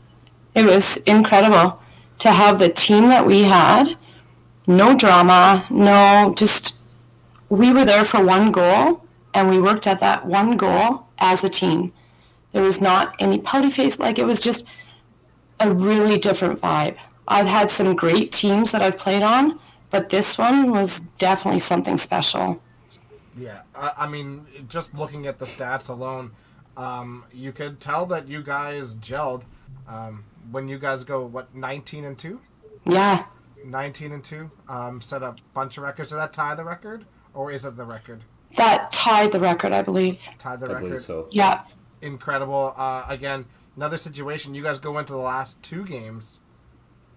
I: it was incredible to have the team that we had. No drama, no, just we were there for one goal and we worked at that one goal as a team. There was not any pouty face, like it was just a really different vibe. I've had some great teams that I've played on, but this one was definitely something special.
A: Yeah. I, I mean, just looking at the stats alone, um, you could tell that you guys gelled. Um, when you guys go what 19 and two,
I: Yeah,
A: 19 and two, um, set a bunch of records. Did that tie the record, or is it the record?
I: that tied the record, I believe.
A: Tied the
B: I
A: record.
B: so.
I: Yeah,
A: incredible. Uh, again, another situation. You guys go into the last two games,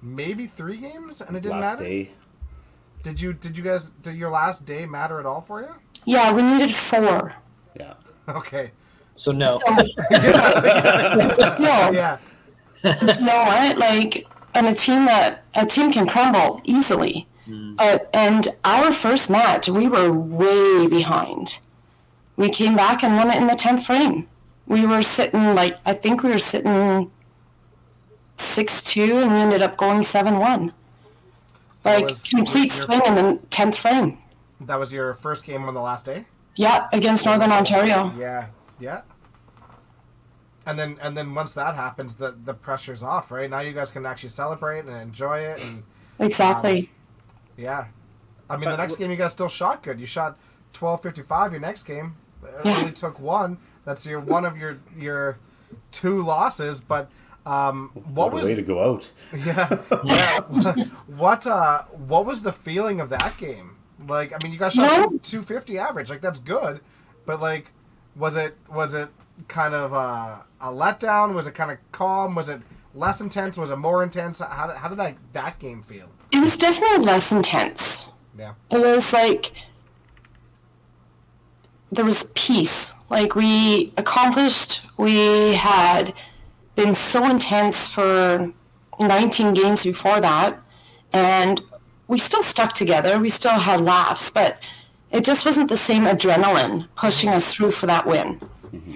A: maybe three games, and it didn't
B: Last
A: matter.
B: day.
A: Did you? Did you guys? Did your last day matter at all for you?
I: Yeah, we needed four.
B: Yeah.
A: Okay.
C: So no.
I: So, no,
A: Yeah.
I: but you know what? Like, and a team that a team can crumble easily. Hmm. But and our first match, we were way behind. We came back and won it in the tenth frame. We were sitting like I think we were sitting six two, and we ended up going seven one. Like complete swing in the tenth frame.
A: That was your first game on the last day.
I: Yeah, against Northern Ontario.
A: Yeah. Yeah. And then and then once that happens, the the pressure's off, right? Now you guys can actually celebrate and enjoy it, and
I: Exactly.
A: yeah. I mean, the next game you guys still shot good. You shot 12:55 your next game. It
I: Yeah.
A: only took one. That's your one of your your two losses, but um, what,
B: What,
A: was
B: way to go out.
A: yeah, yeah. what uh what was the feeling of that game? Like I mean you guys shot
I: No.
A: 250 average, like that's good, but like was it was it kind of uh, a letdown? Was it kind of calm? Was it less intense? Was it more intense? How did, how did that that game feel?
I: It was definitely less intense.
A: Yeah.
I: It was like there was peace. Like we accomplished, we had been so intense for 19 games before that, and we still stuck together. We still had laughs, but it just wasn't the same adrenaline pushing us through for that win. Mm-hmm.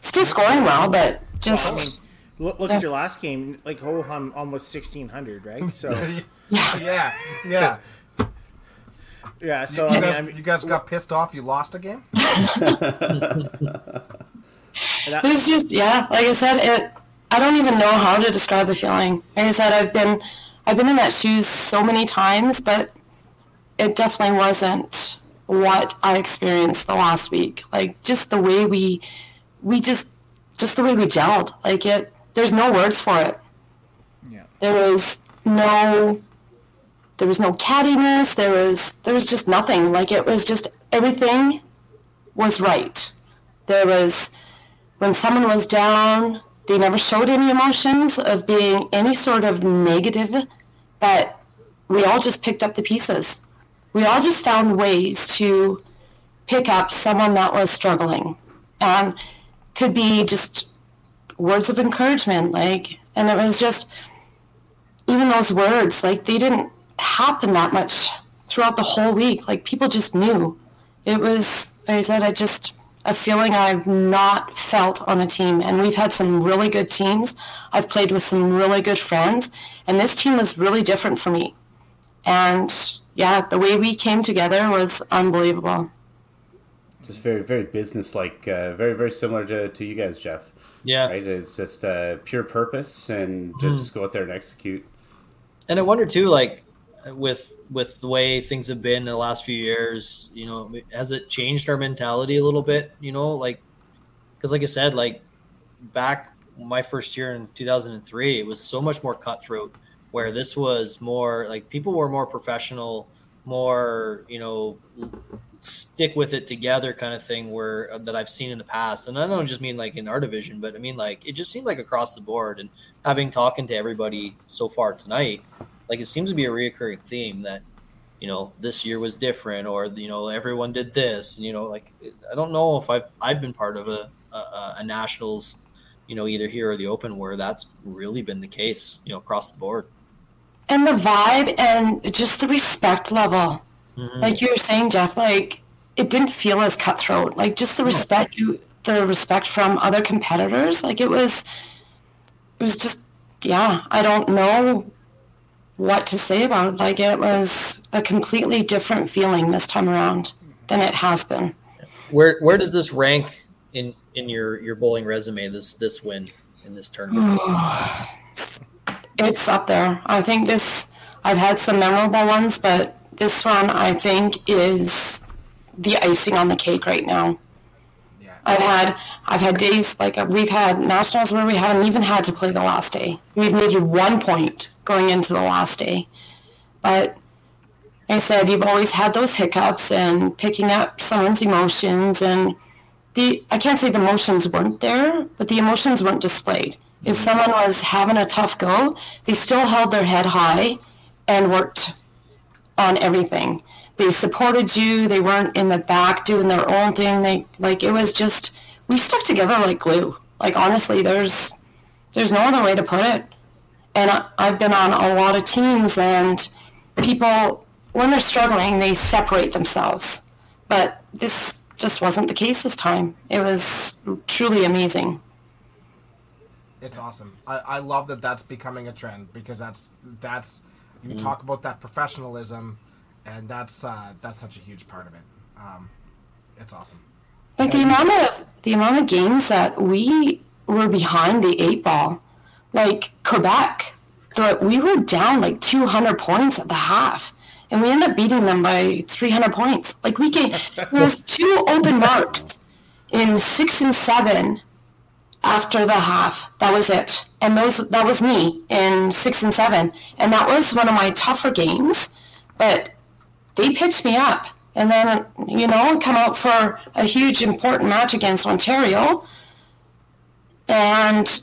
I: Still scoring well, but just
D: I mean, look, look at your last game. Like Ho hum almost sixteen hundred, right? So
A: yeah, yeah.
D: yeah. So
A: you,
D: I mean,
A: guys,
D: I mean,
A: you guys got pissed off you lost a game?
I: It was just yeah, like I said, it. I don't even know how to describe the feeling. Like I said, I've been, I've been in that shoes so many times, but it definitely wasn't what I experienced the last week. Like just the way we, we just, just the way we gelled. Like it. There's no words for it.
D: yeah.
I: There was no, there was no cattiness. There was, there was just nothing. Like it was just everything was right. There was when someone was down, they never showed any emotions of being any sort of negative, but we all just picked up the pieces. We all just found ways to pick up someone that was struggling. And could be just words of encouragement, like, and it was just, even those words, like, they didn't happen that much throughout the whole week. Like, people just knew. It was, like I said, I just, a feeling I've not felt on a team. And we've had some really good teams. I've played with some really good friends. And this team was really different for me. And yeah, the way we came together was unbelievable.
B: Just very, very business-like. Uh, very, very similar to, to you guys, Jeff.
C: Yeah.
B: Right? It's just uh, pure purpose and just go out there and execute.
C: and I wonder too, like with with the way things have been in the last few years, you know, has it changed our mentality a little bit? You know, like because like I said, like back my first year in 2003, it was so much more cutthroat. Where this was more like people were more professional, more you know, stick with it together kind of thing. Where uh, that I've seen in the past, and I don't just mean like in our division, but I mean like it just seemed like across the board. And having talking to everybody so far tonight, like it seems to be a reoccurring theme that you know this year was different or you know everyone did this you know like i don't know if i've i've been part of a a, a nationals you know either here or the open where that's really been the case you know across the board
I: And the vibe and just the respect level.
C: Mhm.
I: like you were saying, Jeff, like it didn't feel as cutthroat. Like just the respect you, the respect from other competitors. Like it was, it was just, yeah. I don't know what to say about it. Like it was a completely different feeling this time around than it has been.
C: where where does this rank in in your your bowling resume this this win in this tournament
I: It's up there. I think this. I've had some memorable ones, but this one I think is the icing on the cake right now. I've had I've had days like uh, we've had nationals where we haven't even had to play the last day. We've needed one point going into the last day, but like I said you've always had those hiccups and picking up someone's emotions and the I can't say the emotions weren't there, but the emotions weren't displayed. If someone was having a tough go, they still held their head high and worked on everything. They supported you. They weren't in the back doing their own thing. They like it was just we stuck together like glue. Like honestly, there's there's no other way to put it. And I, I've been on a lot of teams, and people when they're struggling, they separate themselves. But this just wasn't the case this time. It was truly amazing.
A: It's awesome. I, I love that that's becoming a trend because that's that's you talk about that professionalism, and that's uh, that's such a huge part of it. Um, it's awesome.
I: Like the amount of the amount of games that we were behind the eight ball, like Quebec, the, we were down like 200 points at the half, and we ended up beating them by 300 points. Like we gave there was two open marks in six and seven after the half. That was it, and those that was me in six and seven, and that was one of my tougher games. But they picked me up, and then you know come out for a huge important match against Ontario, and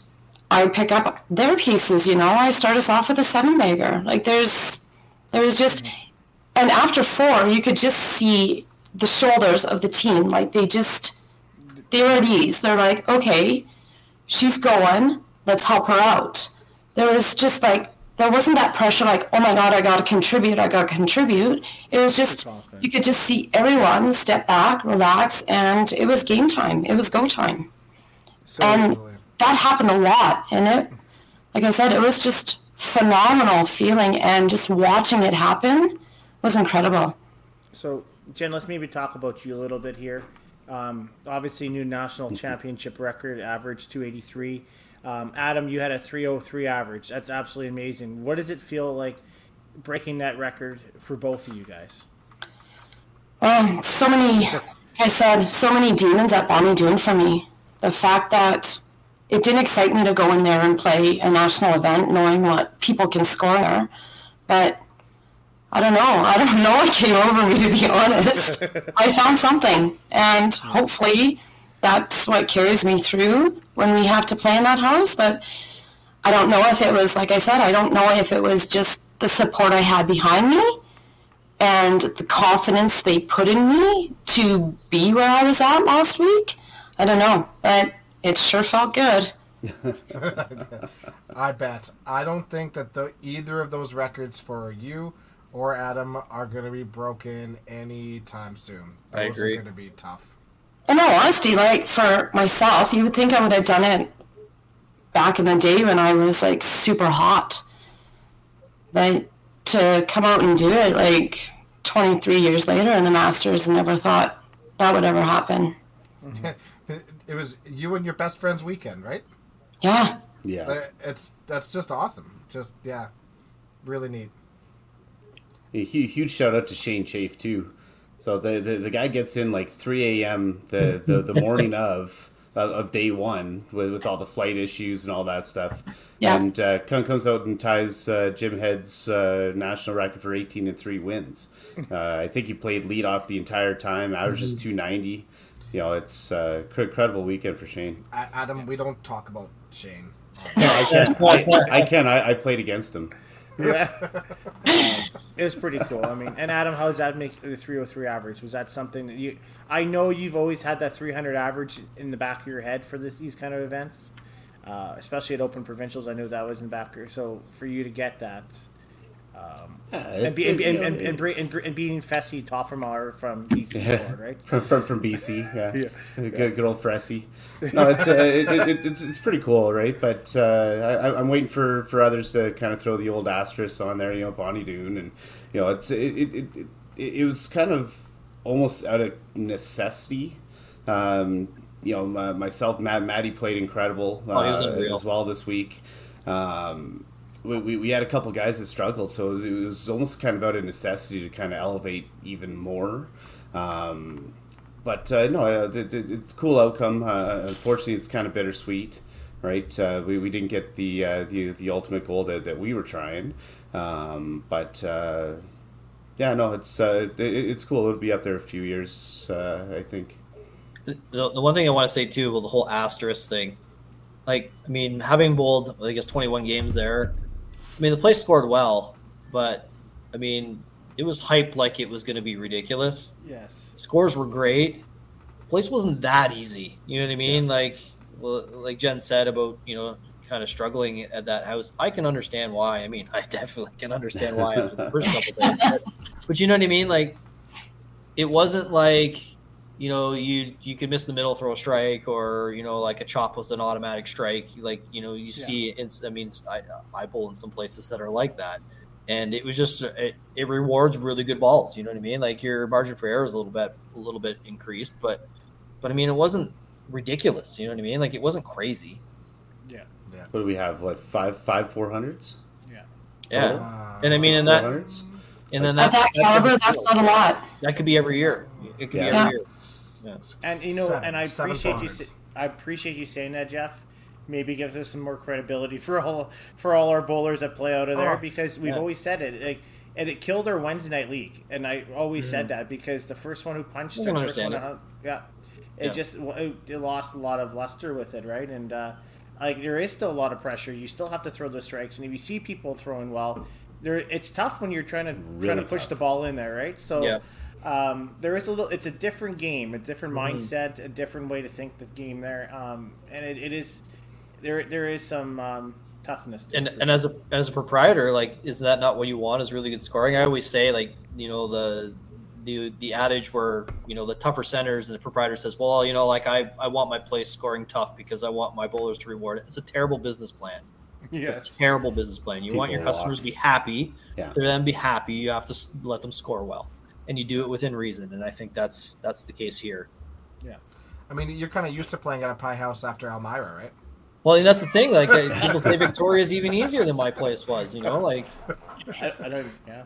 I: I pick up their pieces. You know, I start us off with a seven bagger. Like there's there was just, and after four, you could just see the shoulders of the team. Like they just they were at ease. They're like, okay, she's going. Let's help her out. There was just like there wasn't that pressure like, oh my god, I gotta contribute, I gotta contribute. It was just you could just see everyone step back, relax, and it was game time. It was go time.
D: So
I: and that happened a lot. And it like I said, it was just phenomenal feeling and just watching it happen was incredible.
D: So, Jen, let's maybe talk about you a little bit here. Um, obviously, new national championship record, average 283. Um, Adam, you had a 303 average. That's absolutely amazing. What does it feel like breaking that record for both of you guys?
I: Oh, so many, like I said, so many demons that Bonnie doing for me. The fact that it didn't excite me to go in there and play a national event knowing what people can score there. But I don't know. I don't know what came over me, to be honest. I found something. And hopefully that's what carries me through when we have to play in that house. But I don't know if it was, like I said, I don't know if it was just the support I had behind me and the confidence they put in me to be where I was at last week. I don't know, but it sure felt good.
A: I bet. I don't think that the, either of those records for you or Adam are going to be broken anytime soon. Those
C: I agree.
A: are going to be tough.
I: In all honesty, like for myself, you would think I would have done it back in the day when I was like super hot. But to come out and do it like 23 years later in the Masters, never thought that would ever happen.
A: it was you and your best friend's weekend, right?
I: Yeah.
B: Yeah.
A: It's that's just awesome. Just yeah, really neat.
B: A huge shout out to Shane Chafe too. So the, the, the guy gets in like 3 a.m. the, the, the morning of, of of day one with, with all the flight issues and all that stuff.
I: Yeah.
B: And uh, come- comes out and ties uh, Jim Head's uh, national record for 18 and three wins. Uh, I think he played lead off the entire time, averages 290. You know, it's uh, cr- incredible weekend for Shane.
A: Adam, we don't talk about Shane.
B: No, I can. I, I can. I, I played against him.
D: Yeah. Um, it was pretty cool. I mean, and Adam, how does that make the 303 average? Was that something that you? I know you've always had that 300 average in the back of your head for this these kind of events, uh, especially at Open Provincials. I know that was in the back. So for you to get that, um, and, be, and, and, and, and, bre- and, bre- and beating Fessy Toffermar from BC board, right?
B: from, from, from BC, yeah,
D: Yeah.
B: Good, good old Fressy. No, it's, uh, it, it, it's it's pretty cool, right? But uh, I, I'm waiting for, for others to kind of throw the old asterisk on there, you know, Bonnie Doon, and you know, it's it it, it, it, it was kind of almost out of necessity. Um, you know, my, myself, Matt, Maddie played incredible
C: Oh, he was
B: uh,
C: unreal.
B: as well this week. Um, we, we, we had a couple guys that struggled, so it was, it was almost kind of out of necessity to kind of elevate even more. Um, but uh, no, uh, it, it, it's cool outcome. Uh, unfortunately, it's kind of bittersweet, right? Uh, we, we didn't get the, uh, the the ultimate goal that, that we were trying, um, but uh, yeah, no, it's it, it's cool. It'll be up there a few years, I think.
C: the, the one thing I want to say too, well, the whole asterisk thing, like I mean, having bowled I guess 21 games there, mean the place scored well, but I mean it was hyped like it was going to be ridiculous.
D: Yes.
C: Scores were great. Place wasn't that easy. You know what I mean? Like, well, like Jen said about you know kind of struggling at that house. I can understand why. I mean, I definitely can understand why after the first couple days. But, but you know what I mean? Like, it wasn't like you know you you could miss the middle throw a strike or you know like a chop was an automatic strike. Like you know you see. It's, I mean, I I bowl in some places that are like that and it was just it, it rewards really good balls. You know what I mean? Like your margin for error is a little bit a little bit increased, but but I mean it wasn't ridiculous. You know what I mean? Like it wasn't crazy. Yeah.
B: What do we have? What five five four hundreds?
C: Yeah,
A: Uh,
C: and I mean in that
B: 400s?
C: And then
I: At
C: that,
I: that caliber, that's not a lot.
C: that could be every year. It could
B: Yeah.
C: be every
I: Yeah.
C: year. Yeah.
D: And you know,
A: Seven-
D: and I appreciate you. sa- I appreciate you saying that, Jeff. Maybe gives us some more credibility for all for all our bowlers that play out of there
A: Oh,
D: because we've
C: yeah.
D: always said it. Like, and it killed our Wednesday night league, and I always
A: Mm-hmm.
D: said that because the first one who punched,
C: I
D: the first one,
C: understand
D: to- yeah, it
C: Yeah.
D: just it, it lost a lot of luster with it, right? And uh, like there is still a lot of pressure. You still have to throw the strikes, and if you see people throwing well, there it's tough when you're trying to trying to push
B: tough.
D: the ball in there, right? So
C: Yeah.
D: Um, there is a little. It's a different game, a different
C: Mm-hmm.
D: mindset, a different way to think the game there, um, and it, it is there. There is some um, toughness. To
C: and
D: it
C: and
D: sure.
C: as a as a proprietor, like, is that not what you want? Is really good scoring? I always say, like, you know, the the the adage where you know the tougher centers and the proprietor says, well, you know, like I I want my place scoring tough because I want my bowlers to reward it. It's a terrible business plan. It's
D: yes,
C: a terrible business plan. You want your
B: People
C: customers to be happy.
B: Yeah.
C: For them to be happy, you have to let them score well, and you do it within reason. And I think that's that's the case here.
A: Yeah, I mean, you're kind of used to playing at a pie house after Elmira, right?
C: Well, and that's the thing. Like people say, Victoria is even easier than my place was. You know, like
D: I, I don't. Yeah,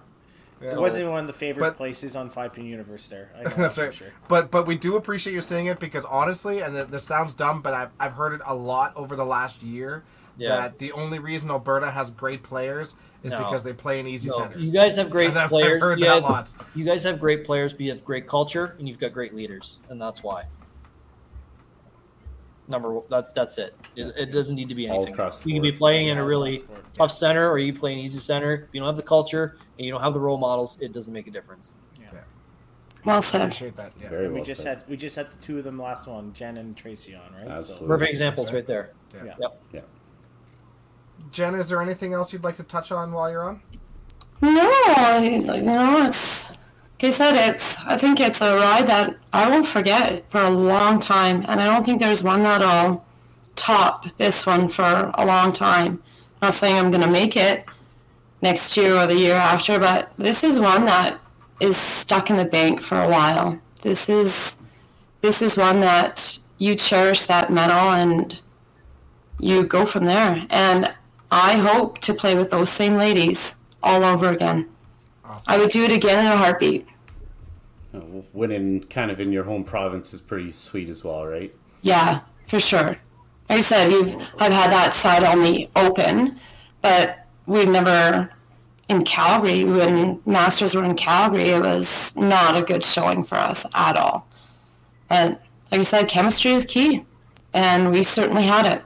A: Yeah.
D: it wasn't one of the favorite
A: But-
D: places on Five Pin Universe. There, I know
A: That's right.
D: sure.
A: But but we do appreciate you saying it because honestly, and th- this sounds dumb, but I've, I've heard it a lot over the last year.
C: Yeah.
A: That the only reason Alberta has great players is
C: No.
A: because they play in easy
C: no,
A: centers.
C: you guys have great
A: I've- I've
C: players.
A: heard
C: you,
A: that
C: have-
A: lots.
C: you guys have great players, but you have great culture, and you've got great leaders, and that's why. Number one, that, that's it. it. It doesn't need to be anything. You can be
B: board.
C: playing in a really
D: across the board, yeah.
C: tough center, or you play an easy center. If you don't have the culture and you don't have the role models, it doesn't make a difference.
I: Well said.
A: appreciate that. Yeah.
B: Very
D: we
B: well
D: just
B: said.
D: had we just had the two of them last one, Jen and Tracy on, right?
B: Absolutely.
C: Perfect examples right there.
A: Yeah.
C: Yep.
B: Yeah.
A: Jen, is there anything else you'd like to touch on while you're on?
I: No, I- you know, it's like I said, it's. I think it's a ride that I won't forget for a long time, and I don't think there's one that'll top this one for a long time. Not saying I'm gonna make it next year or the year after, but this is one that is stuck in the bank for a while. This is this is one that you cherish that medal and you go from there. And I hope to play with those same ladies all over again.
A: Awesome.
I: I would do it again in a heartbeat.
B: Uh, Winning kind of in your home province is pretty sweet as well, right?
I: Yeah, for sure. Like I said, you've I've had that side only open, but we've never in Calgary when Masters were in Calgary. It was not a good showing for us at all. And like I said, chemistry is key, and we certainly had it.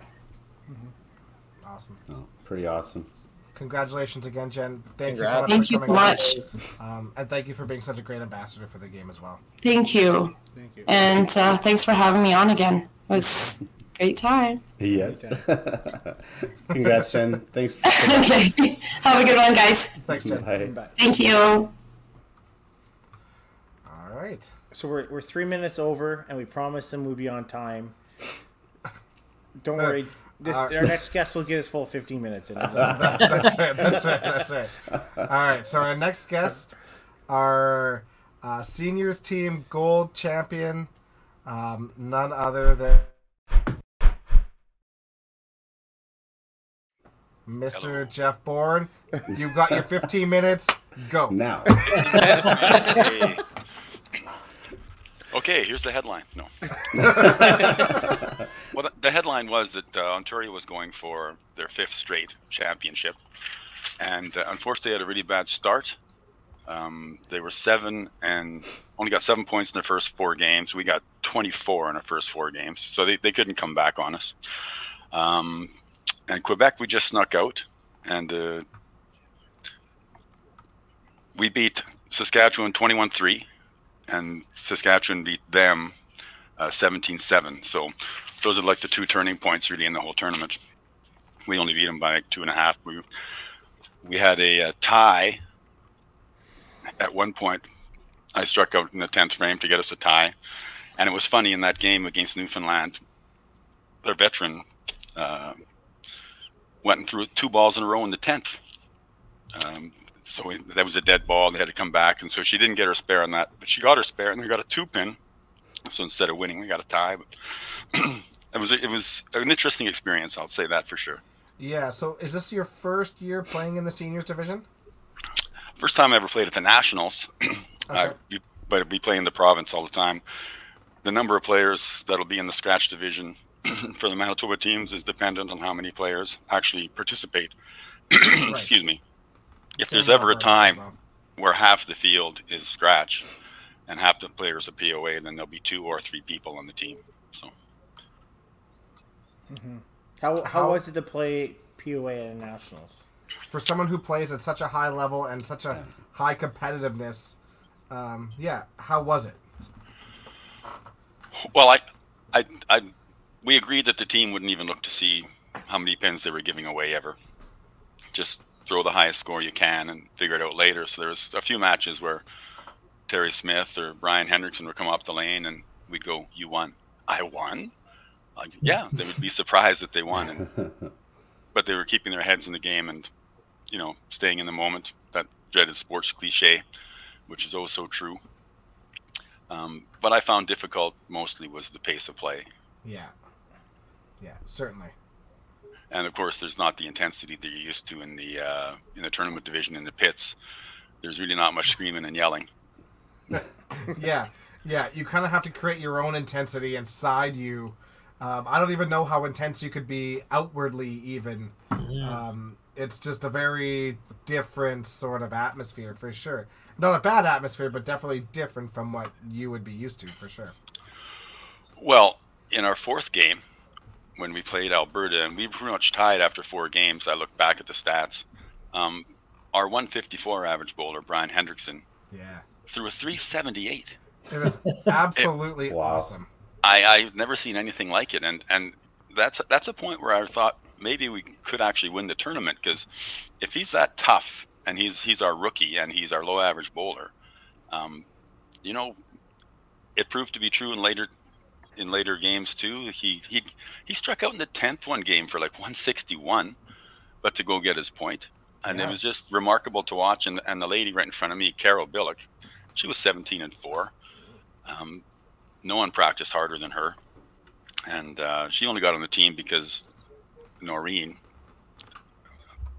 A: Awesome.
B: Pretty awesome.
A: Congratulations again, Jen. Thank
C: Congrats.
A: you so much.
I: Thank
A: for
I: you so much.
A: Um, and thank you for being such a great ambassador for the game as well.
I: Thank you,
D: Thank you.
I: and uh, thanks for having me on again. It was a great time.
B: Yes. Congrats, Jen. Thanks. For
I: okay, have a good one, guys.
A: Thanks, Jen.
B: Bye.
D: Bye.
I: Thank you.
A: All right.
D: So we're, we're three minutes over, and we promised them we'd be on time. Don't worry. This,
A: uh,
D: our next guest will get his full 15 minutes in.
A: That- that's right. That's right. That's right. All right. So our next guest, our uh, seniors team gold champion, um, none other than Mr.
J: Hello.
A: Jeff Bourne. You've got your 15 minutes. Go.
B: Now.
J: Okay, here's the headline. No. well, the- headline was that uh, Ontario was going for their fifth straight championship, and uh, unfortunately, they had a really bad start. Um, they were seven and only got seven points in their first four games. We got 24 in our first four games, so they, they couldn't come back on us. Um, and Quebec, we just snuck out, and uh, we beat Saskatchewan 21 3 and Saskatchewan beat them uh, 17-7. So those are like the two turning points really in the whole tournament. We only beat them by like two and a half. We we had a, uh tie at one point. I struck out in the tenth frame to get us a tie, and it was funny in that game against Newfoundland. Their veteran uh, went and threw two balls in a row in the tenth. Um, so we, that was a dead ball. They had to come back, and so she didn't get her spare on that, but she got her spare, and they got a two pin. So instead of winning, we got a tie. But it was it was an interesting experience. I'll say that for sure.
A: Yeah. So is this your first year playing in the seniors division?
J: first time I ever played at the Nationals.
A: Okay.
J: but we play in the province all the time. The number of players that'll be in the scratch division for the Manitoba teams is dependent on how many players actually participate. Excuse me. If there's ever a time
A: well.
J: where half the field is scratch and half the players are POA, then there'll be two or three people on the team. So
D: How, how
A: How-
D: was it to play POA at nationals?
A: for someone who plays at such a high level and such a high competitiveness, um, yeah, how was it?
J: Well, I, I, I, we agreed that the team wouldn't even look to see how many pins they were giving away ever. Just throw the highest score you can and figure it out later. So there was a few matches where Terry Smith or Brian Hendrickson would come up the lane and we'd go, "You won." I won. Like, yeah, they would be surprised that they won, and, but they were keeping their heads in the game and, you know, staying in the moment. That dreaded sports cliche, which is oh so true. Um, what I found difficult mostly was the pace of play.
A: Yeah, yeah, certainly.
J: And of course, there's not the intensity that you're used to in the uh, in the tournament division in the pits. There's really not much screaming and yelling.
A: yeah, yeah. You kind of have to create your own intensity inside you. Um, I don't even know how intense you could be outwardly. Even um, it's just a very different sort of atmosphere for sure. Not a bad atmosphere, but definitely different from what you would be used to for sure.
J: Well, in our fourth game, when we played Alberta, and we pretty much tied after four games, I look back at the stats. Um, our 154 average bowler, Brian Hendrickson,
A: Yeah,
J: threw a 378.
A: it was absolutely
B: Wow.
A: awesome.
J: I, I've never seen anything like it, and and that's that's a point where I thought maybe we could actually win the tournament because if he's that tough and he's he's our rookie and he's our low average bowler, um, you know, it proved to be true in later in later games too. He he he struck out in the tenth one game for like 161, but to go get his point, and
A: Yeah.
J: it was just remarkable to watch. And and the lady right in front of me, Carol Billick, she was 17 and four. Um, no one practiced harder than her, and uh, she only got on the team because Noreen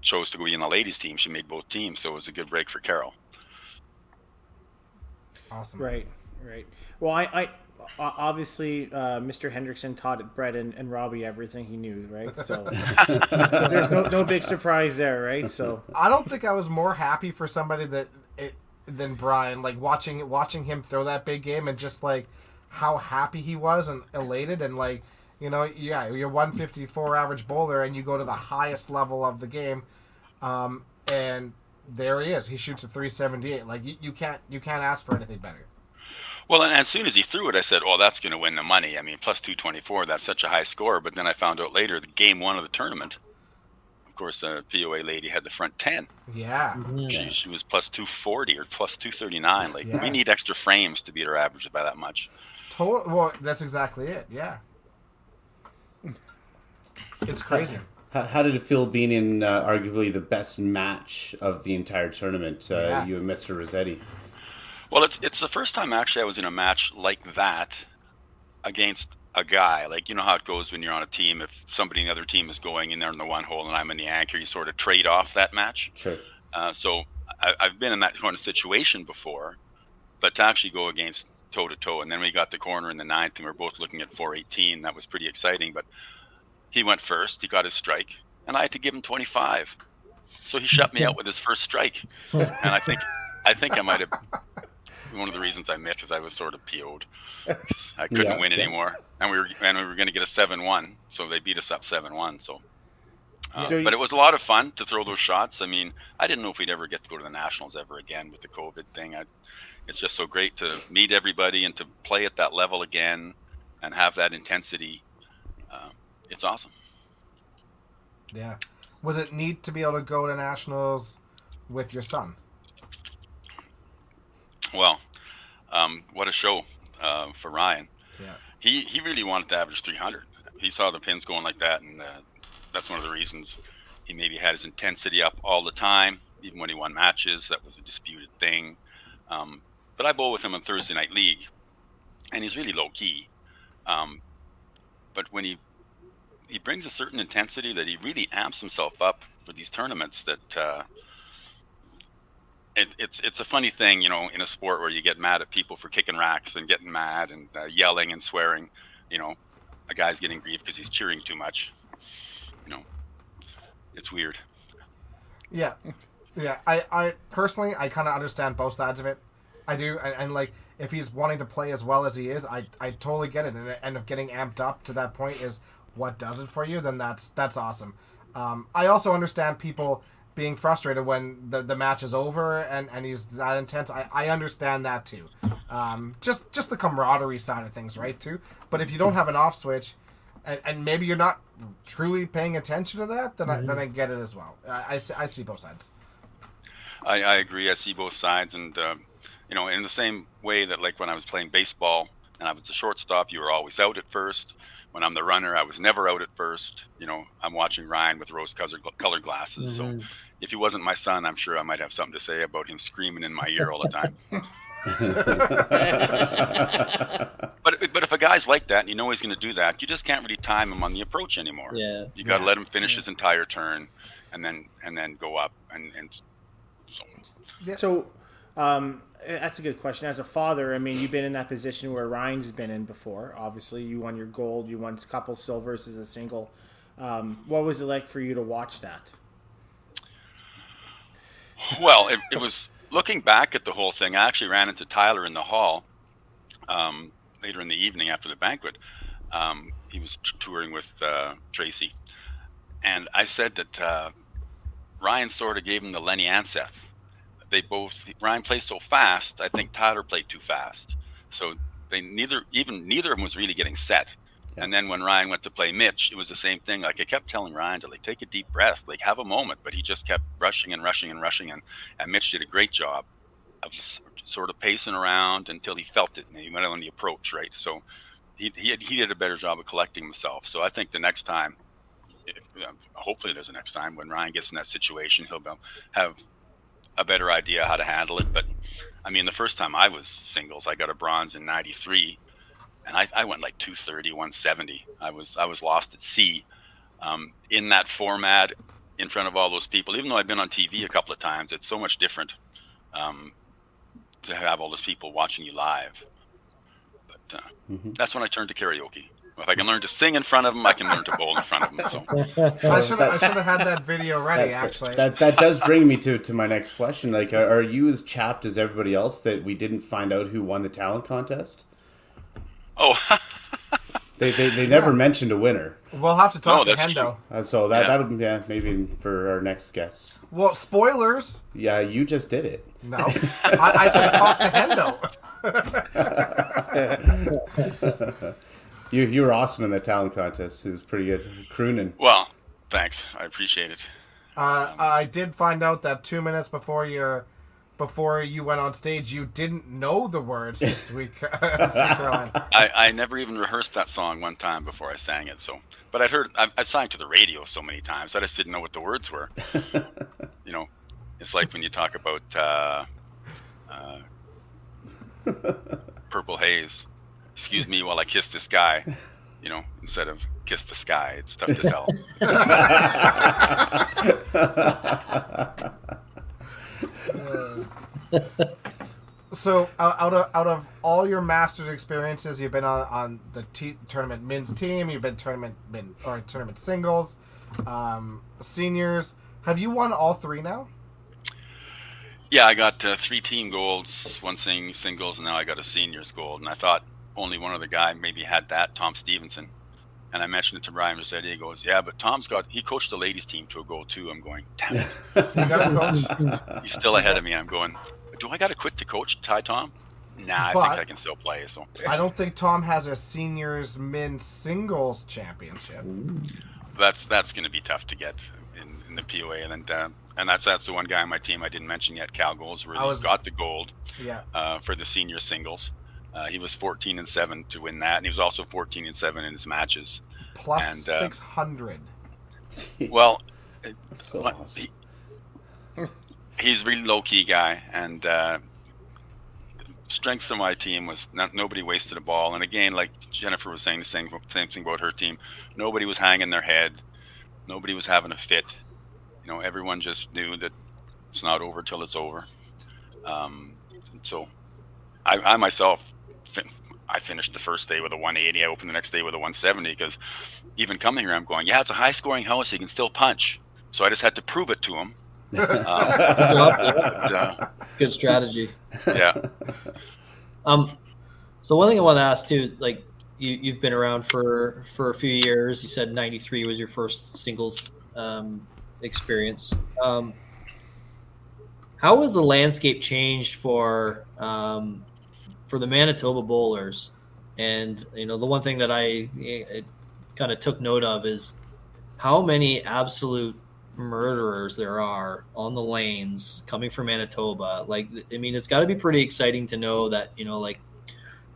J: chose to go be in the ladies' team. She made both teams, so it was a good break for Carol.
A: Awesome.
D: Right, right. Well, I, I o- obviously uh, Mr. Hendrickson taught Brett and, and Robbie everything he knew, right? So there's no no big surprise there, right? So
A: I don't think I was more happy for somebody that it, than Brian. Like watching watching him throw that big game and just like how happy he was and elated and like you know yeah you're 154 average bowler and you go to the highest level of the game, um, and there he is. He shoots a 378. Like you, you can't you can't ask for anything better.
J: Well, and as soon as he threw it, I said, "Oh, that's going to win the money." I mean, plus two twenty four. That's such a high score. But then I found out later, the game one of the tournament. Of course, the POA lady had the front ten.
A: Yeah.
J: She, she was plus two forty or plus two thirty nine. Like
A: Yeah.
J: we need extra frames to beat her average by that much.
A: Total. Well, that's exactly it. Yeah. It's crazy.
B: How, how did it feel being in uh, arguably the best match of the entire tournament? Uh,
A: Yeah.
B: You and Mr. Rossetti.
J: Well, it's it's the first time actually I was in a match like that against a guy. Like you know how it goes when you're on a team. If somebody in the other team is going in there in the one hole and I'm in the anchor, you sort of trade off that match.
B: Sure.
J: Uh, so I, I've been in that kind of situation before, but to actually go against toe to toe, and then we got the corner in the ninth, and we are both looking at 418. That was pretty exciting. But he went first. He got his strike, and I had to give him 25. So he shut me out with his first strike, and I think I think I might have one of the reasons I missed because I was sort of PO'd. I couldn't
B: Yeah,
J: win
B: yeah.
J: anymore, and we were and we were going to get a seven-one, so they beat us up seven-one. So. Uh,
D: So
J: but it was a lot of fun to throw those shots. I mean, I didn't know if we'd ever get to go to the nationals ever again with the COVID thing. I, it's just so great to meet everybody and to play at that level again and have that intensity. Uh, it's awesome.
A: Yeah. Was it neat to be able to go to nationals with your son?
J: Well, um, what a show uh, for Ryan.
A: Yeah.
J: He he really wanted to average 300. He saw the pins going like that, and uh, that's one of the reasons he maybe had his intensity up all the time, even when he won matches. That was a disputed thing. Um, but I bowl with him on Thursday Night League, and he's really low key. Um, but when he he brings a certain intensity that he really amps himself up for these tournaments that uh, it, it's it's a funny thing, you know, in a sport where you get mad at people for kicking racks and getting mad and uh, yelling and swearing. You know, a guy's getting grief because he's cheering too much. You know, it's weird.
A: Yeah, yeah. I, I personally, I kind of understand both sides of it. I do, and, and like if he's wanting to play as well as he is, I, I totally get it. And, and if getting amped up to that point is what does it for you, then that's that's awesome. Um, I also understand people being frustrated when the, the match is over and, and he's that intense. I, I understand that too. Um, just just the camaraderie side of things, right? Too. But if you don't have an off switch, and, and maybe you're not truly paying attention to that, then I, then I get it as well. I, I, see, I see both sides.
J: I, I agree. I see both sides, and uh, you know, in the same way that like when I was playing baseball and I was a shortstop, you were always out at first. When I'm the runner, I was never out at first. You know, I'm watching Ryan with rose-colored glasses. Mm-hmm. So if he wasn't my son, I'm sure I might have something to say about him screaming in my ear all the time. but but if a guy's like that and you know he's going to do that, you just can't really time him on the approach anymore.
C: Yeah,
J: you got to
C: yeah.
J: let him finish his entire turn, and then and then go up and and so.
D: Yeah. So, um, that's a good question. As a father, I mean, you've been in that position where Ryan's been in before. Obviously, you won your gold, you won a couple silvers as a single. Um, what was it like for you to watch that?
J: Well, it, it was looking back at the whole thing. I actually ran into Tyler in the hall um, later in the evening after the banquet. Um, he was t- touring with uh, Tracy, and I said that uh, Ryan sort of gave him the Lenny Anseth. They both Ryan played so fast. I think Tyler played too fast. So they neither even neither of them was really getting set. And then when Ryan went to play Mitch, it was the same thing. Like I kept telling Ryan to like take a deep breath, like have a moment, but he just kept rushing and rushing and rushing, and and Mitch did a great job of sort of pacing around until he felt it, and he went on the approach, right? So he he, had, he did a better job of collecting himself. So I think the next time, if, hopefully there's a next time when Ryan gets in that situation, he'll have a better idea how to handle it. But I mean, the first time I was singles, I got a bronze in '93 and I, I, went like 230 170 i was i was lost at sea um, in that format in front of all those people even though i've been on tv a couple of times it's so much different um, to have all those people watching you live but uh, mm-hmm. that's when i turned to karaoke if I can learn to sing in front of them, I can learn to bowl in front of them. So.
A: I should have, I should have had that video ready.
B: That,
A: actually,
B: that that does bring me to, to my next question. Like, are, are you as chapped as everybody else that we didn't find out who won the talent contest?
J: Oh.
B: they, they, they never yeah. mentioned a winner.
A: We'll have to talk oh, to Hendo.
B: Uh, so that yeah. that'll yeah maybe for our next guest.
A: Well, spoilers.
B: Yeah, you just did it.
A: No, I, I said talk to
B: Hendo. you you were awesome in that talent contest. It was pretty good. Crooning.
J: Well, thanks. I appreciate it.
A: Uh, um, I did find out that two minutes before your before you went on stage, you didn't know the words to Sweet, Caroline.
J: I, I never even rehearsed that song one time before I sang it. So, but I'd heard I, I sang to the radio so many times, I just didn't know what the words were. you know, it's like when you talk about uh, uh, Purple Haze. Excuse me while I kiss this guy. You know, instead of kiss the sky, it's tough to tell
A: so out of out of all your masters experiences, you've been on, on the t- tournament men's team, you've been tournament men or tournament singles, um, seniors. Have you won all three now?
J: Yeah, I got uh, three team golds, one sing singles, and now I got a seniors gold. And I thought only one other guy maybe had that, Tom Stevenson. And I mentioned it to Brian Rossetti. He goes, "Yeah, but Tom's got he coached the ladies team to a goal too." I'm going, "Damn it!"
A: so you got to
J: coach. He's still ahead of me. I'm going, "Do I got to quit to coach Ty Tom?" Nah, but I think I can still play. So
A: I don't think Tom has a seniors men's singles championship.
J: That's that's going to be tough to get in, in the POA, and then uh, and that's that's the one guy on my team I didn't mention yet. Cal Goals really was, got the gold.
A: Yeah.
J: Uh, for the senior singles. Uh, he was 14 and seven to win that, and he was also 14 and seven in his matches.
A: Plus and, uh, 600.
J: Well,
B: so awesome.
J: he, he's really low key guy, and uh, strength of my team was not, nobody wasted a ball. And again, like Jennifer was saying, the same same thing about her team. Nobody was hanging their head. Nobody was having a fit. You know, everyone just knew that it's not over till it's over. Um, so I, I myself, fin- I finished the first day with a 180. I opened the next day with a 170 because even coming here, I'm going, yeah, it's a high scoring house. You can still punch. So I just had to prove it to him. Um,
C: Good job.
J: But, uh,
C: Good strategy.
J: yeah.
C: Um, so one thing I want to ask too, like you, you've been around for for a few years. You said '93 was your first singles um, experience. Um, how has the landscape changed for um, for the Manitoba bowlers? And you know, the one thing that I, kind of took note of is how many absolute murderers there are on the lanes coming from Manitoba. Like, I mean, it's got to be pretty exciting to know that you know, like,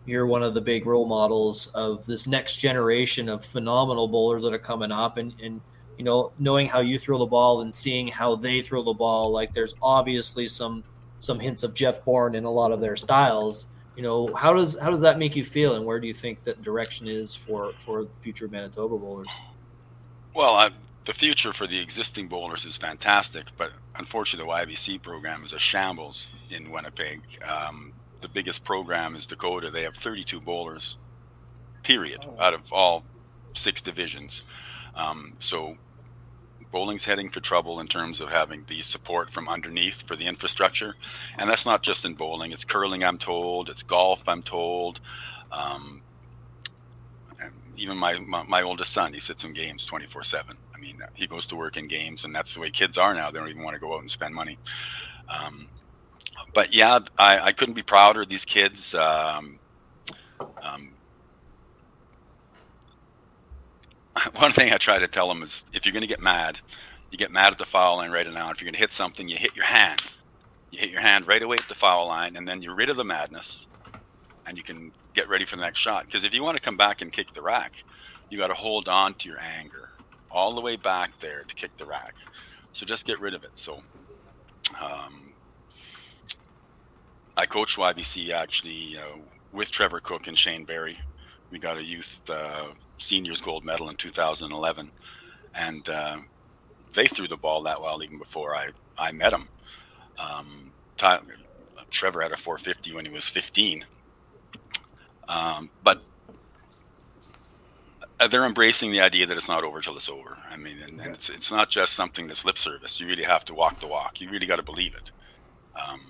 C: you're one of the big role models of this next generation of phenomenal bowlers that are coming up, and and you know, knowing how you throw the ball and seeing how they throw the ball. Like, there's obviously some some hints of Jeff Bourne in a lot of their styles. You know, how does how does that make you feel, and where do you think that direction is for for future Manitoba bowlers?
J: Well, I, the future for the existing bowlers is fantastic, but unfortunately, the YBC program is a shambles in Winnipeg. Um, the biggest program is Dakota. They have 32 bowlers, period, out of all six divisions. Um, so bowling's heading for trouble in terms of having the support from underneath for the infrastructure, and that's not just in bowling. It's curling, I'm told. It's golf, I'm told. Um, even my, my my oldest son, he sits in games 24 seven. I mean, he goes to work in games, and that's the way kids are now. They don't even want to go out and spend money. Um, but yeah, I, I couldn't be prouder of these kids. Um, um, one thing I try to tell them is if you're going to get mad, you get mad at the foul line right now. If you're going to hit something, you hit your hand. You hit your hand right away at the foul line, and then you're rid of the madness, and you can get ready for the next shot. Because if you want to come back and kick the rack, you got to hold on to your anger all the way back there to kick the rack. So just get rid of it. So um, I coached YBC actually uh, with Trevor Cook and Shane Barry. We got a youth uh, seniors gold medal in 2011, and uh, they threw the ball that well even before I I met them. Um, Ty- Trevor had a 450 when he was 15, um, but uh, they're embracing the idea that it's not over till it's over. I mean, and, and it's it's not just something that's lip service. You really have to walk the walk. You really got to believe it. Um,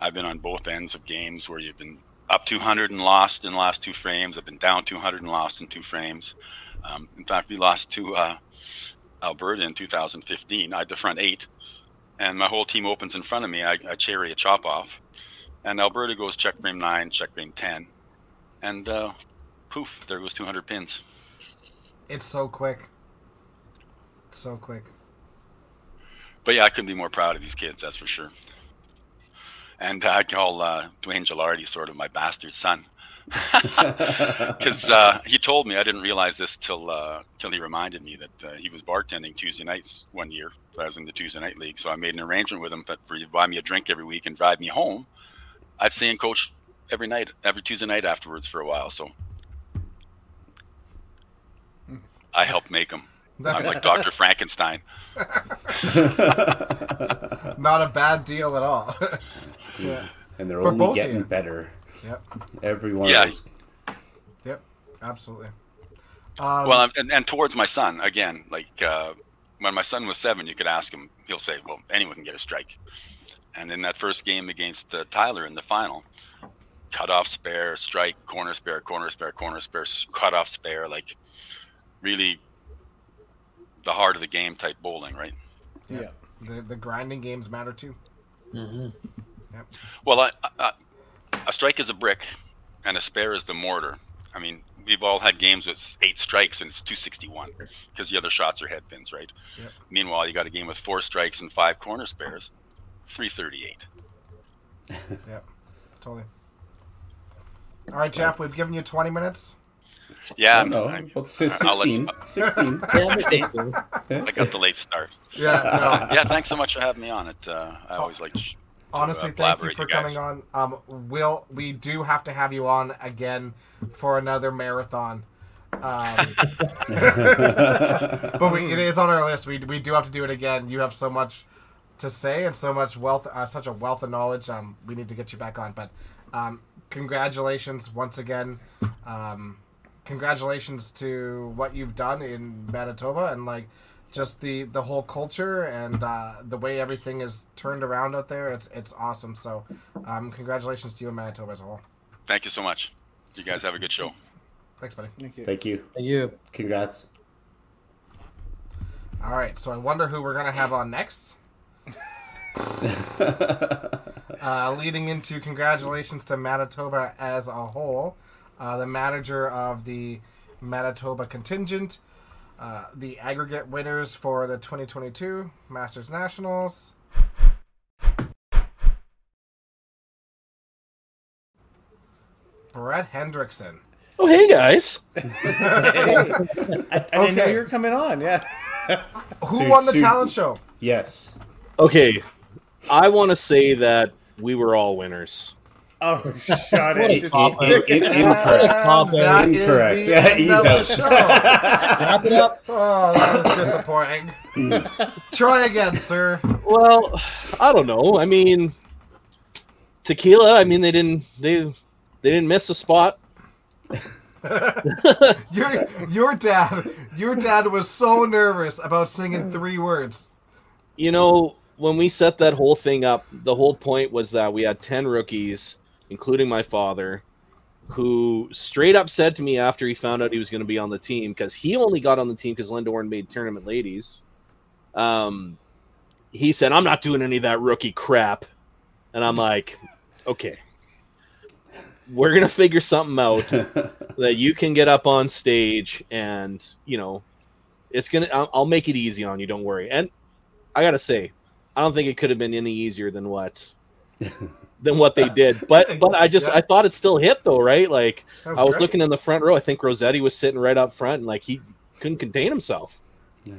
J: I've been on both ends of games where you've been up 200 and lost in the last two frames. I've been down 200 and lost in two frames. Um, in fact, we lost to uh, Alberta in 2015. I had the front eight, and my whole team opens in front of me. I, I cherry a chop off, and Alberta goes check frame nine, check frame 10, and uh, poof, there goes 200 pins.
A: It's so quick. It's so quick.
J: But yeah, I couldn't be more proud of these kids, that's for sure. And I call uh, Dwayne Gilardi sort of my bastard son. Because uh, he told me, I didn't realize this till uh, till he reminded me that uh, he was bartending Tuesday nights one year. I was in the Tuesday night league, so I made an arrangement with him that for you to buy me a drink every week and drive me home. I'd stay and coach every night, every Tuesday night afterwards for a while. So I helped make him.
A: That's-
J: I'm like Doctor Frankenstein.
A: Not a bad deal at all.
B: Yeah. And they're
A: For
B: only getting
A: you.
B: better.
A: Yep.
B: Everyone.
J: Yeah.
B: of those.
A: Yep. Absolutely. Um,
J: well, and, and towards my son again, like uh, when my son was seven, you could ask him. He'll say, "Well, anyone can get a strike." And in that first game against uh, Tyler in the final, cut off spare, strike, corner spare, corner spare, corner spare, cut off spare, like really the heart of the game type bowling, right?
A: yeah. The the grinding games matter too.
C: Mm-hmm.
A: Yep.
J: Well, I, I, a strike is a brick, and a spare is the mortar. I mean, we've all had games with eight strikes and it's 261 because the other shots are head pins, right?
A: Yep.
J: Meanwhile, you got a game with four strikes and five corner spares, 338.
A: yeah, Totally. All right, Jeff. We've given you 20 minutes.
J: Yeah,
B: no,
J: I,
B: well, si-
J: I'll let-
B: 16. 16.
C: Yeah, Sixteen.
J: I got the late start.
A: Yeah. No.
J: Yeah, thanks so much for having me on it. Uh, I always like. To-
A: Honestly, thank you for
J: you
A: coming on. Um, Will we do have to have you on again for another marathon? Um, but we, it is on our list. We, we do have to do it again. You have so much to say and so much wealth, uh, such a wealth of knowledge. Um, we need to get you back on, but um, congratulations once again. Um, congratulations to what you've done in Manitoba and like just the the whole culture and uh, the way everything is turned around out there. It's it's awesome. So, um, congratulations to you in Manitoba as a whole.
J: Thank you so much. You guys have a good show.
A: Thanks, buddy.
D: Thank you.
B: Thank you.
C: Thank you.
B: Congrats.
A: All right, so I wonder who we're gonna have on next. uh, leading into congratulations to Manitoba as a whole, uh, the manager of the Manitoba contingent, uh, the aggregate winners for the 2022 Masters Nationals. Brett Hendrickson.
K: Oh, hey guys.
D: I, I didn't know you were coming on. Yeah.
A: Who
B: Su-
A: won the
B: su-
A: talent show?
B: Yes.
K: Okay, I want to say that we were all winners.
D: Oh, shut
C: What a
D: it. Just-
C: cop.
B: In- in- incorrect.
C: Top
A: that
C: end.
A: is
B: Incorrect.
A: the
B: Yeah,
A: end
B: he's
A: of the
B: out.
A: show.
C: Wrap it up.
A: Oh, that was disappointing. Try again, sir.
K: Well, I don't know. I mean, tequila. I mean, they didn't they they didn't miss a spot.
A: Your your dad, your dad was so nervous about singing three words.
K: You know, when we set that whole thing up, the whole point was that we had ten rookies, including my father, who straight up said to me after he found out he was going to be on the team because he only got on the team because Linda Warren made tournament ladies. Um, he said, "I'm not doing any of that rookie crap," and I'm like, "Okay." We're gonna figure something out that you can get up on stage, and you know, it's gonna. I'll, I'll make it easy on you. Don't worry. And I gotta say, I don't think it could have been any easier than what than what they did. But but I just
A: Yeah.
K: I thought it still hit though, right? Like
A: That
K: I was
A: great.
K: looking in the front row. I think Rossetti was sitting right up front, and like he couldn't contain himself.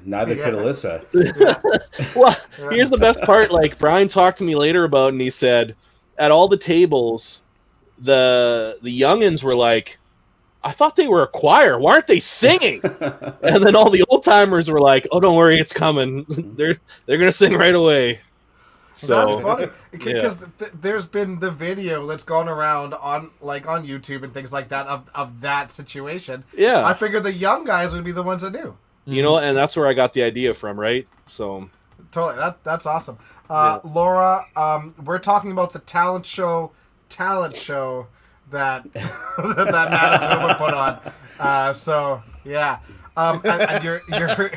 B: Neither could
A: Yeah.
B: Alyssa.
K: Well,
A: Yeah.
K: here's the best part. Like Brian talked to me later about, and he said, at all the tables, the the youngins were like, "I thought they were a choir. Why aren't they singing?" and then all the old timers were like, "Oh, don't worry, it's coming. Mm-hmm. they're they're gonna sing right away." So
A: That's funny
K: Yeah.
A: because th- there's been the video that's gone around on like on YouTube and things like that of, of that situation.
K: yeah,
A: I figured the young guys would be the ones that knew.
K: you know, and that's where I got the idea from, right? So
A: Totally, that that's awesome. Uh, Laura, um, we're talking about the talent show, talent show that that Manitoba put on. Uh, so yeah, um, and, and your your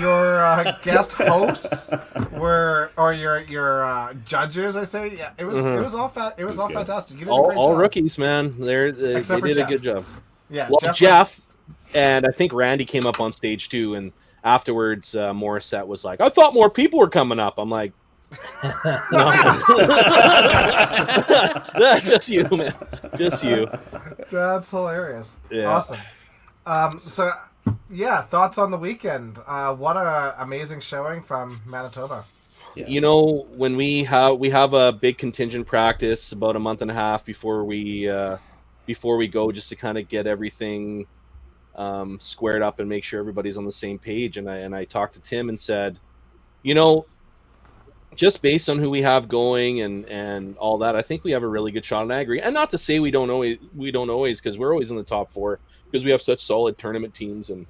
A: your uh, guest hosts were or your your uh, judges, I say, yeah, it was it was all fat. It was,
B: was
A: all
B: good.
A: fantastic. You did a
K: all,
A: great
K: all
A: job.
K: rookies, man. They're, they, they did
A: Jeff.
K: a good job.
A: Yeah,
K: well,
A: Jeff.
K: Jeff,
A: was-
K: and I think Randy came up on stage too, and afterwards, uh, Morissette was like, "I thought more people were coming up." I'm like, just you, man, just you."
A: That's hilarious.
K: Yeah.
A: Awesome. Um, so, yeah, thoughts on the weekend? Uh, what a amazing showing from Manitoba.
B: Yeah.
K: You know, when we have we have a big contingent practice about a month and a half before we uh, before we go, just to kind of get everything um, squared up and make sure everybody's on the same page. And I and I talked to Tim and said, you know, just based on who we have going and and all that, I think we have a really good shot. And I agree. And not to say we don't always we don't always because we're always in the top four because we have such solid tournament teams and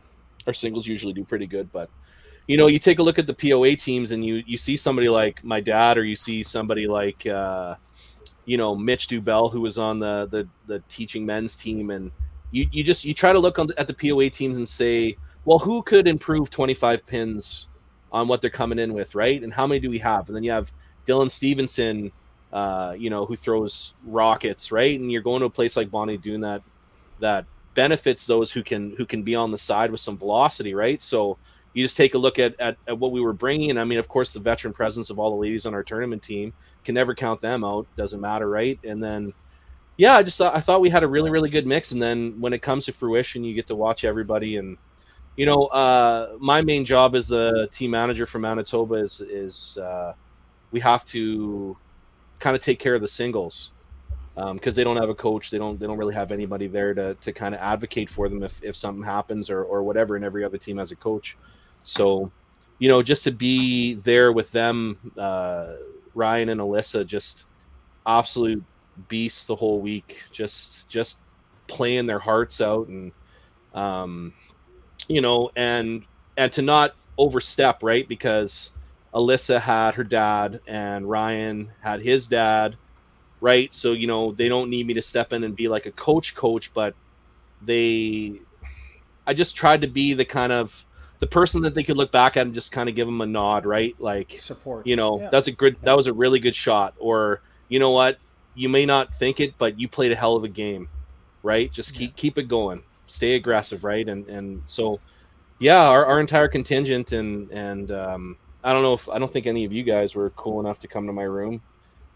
K: our singles usually do pretty good, but you know, you take a look at the POA teams and you you see somebody like my dad or you see somebody like uh, you know Mitch Dubell who was on the the, the teaching men's team and you, you just you try to look on at the POA teams and say, well, who could improve 25 pins on what they're coming in with, right? And how many do we have? And then you have Dylan Stevenson, uh, you know, who throws rockets, right? And you're going to a place like Bonnie Doon that that benefits those who can who can be on the side with some velocity, right? So you just take a look at, at, at what we were bringing. And I mean, of course, the veteran presence of all the ladies on our tournament team can never count them out. Doesn't matter, right? And then, yeah, I just I thought we had a really, really good mix. And then when it comes to fruition, you get to watch everybody. And, you know, uh, my main job as the team manager for Manitoba is, is uh, we have to kind of take care of the singles because they don't have a coach. They don't they don't really have anybody there to, to kind of advocate for them if, if something happens or, or whatever. And every other team has a coach. So, you know, just to be there with them, uh, Ryan and Alyssa, just absolute beasts the whole week, just just playing their hearts out, and um, you know, and and to not overstep, right? Because Alyssa had her dad, and Ryan had his dad, right? So you know, they don't need me to step in and be like a coach, coach, but they, I just tried to be the kind of the person that they could look back at and just kind of give them a nod, right? Like
D: support.
K: You know,
D: Yeah.
K: that's a good, that was a really good shot. Or you know what, you may not think it, but you played a hell of a game, right? Just keep keep it going, stay aggressive, right? And and so, yeah, our, our entire contingent and and um, I don't know if I don't think any of you guys were cool enough to come to my room.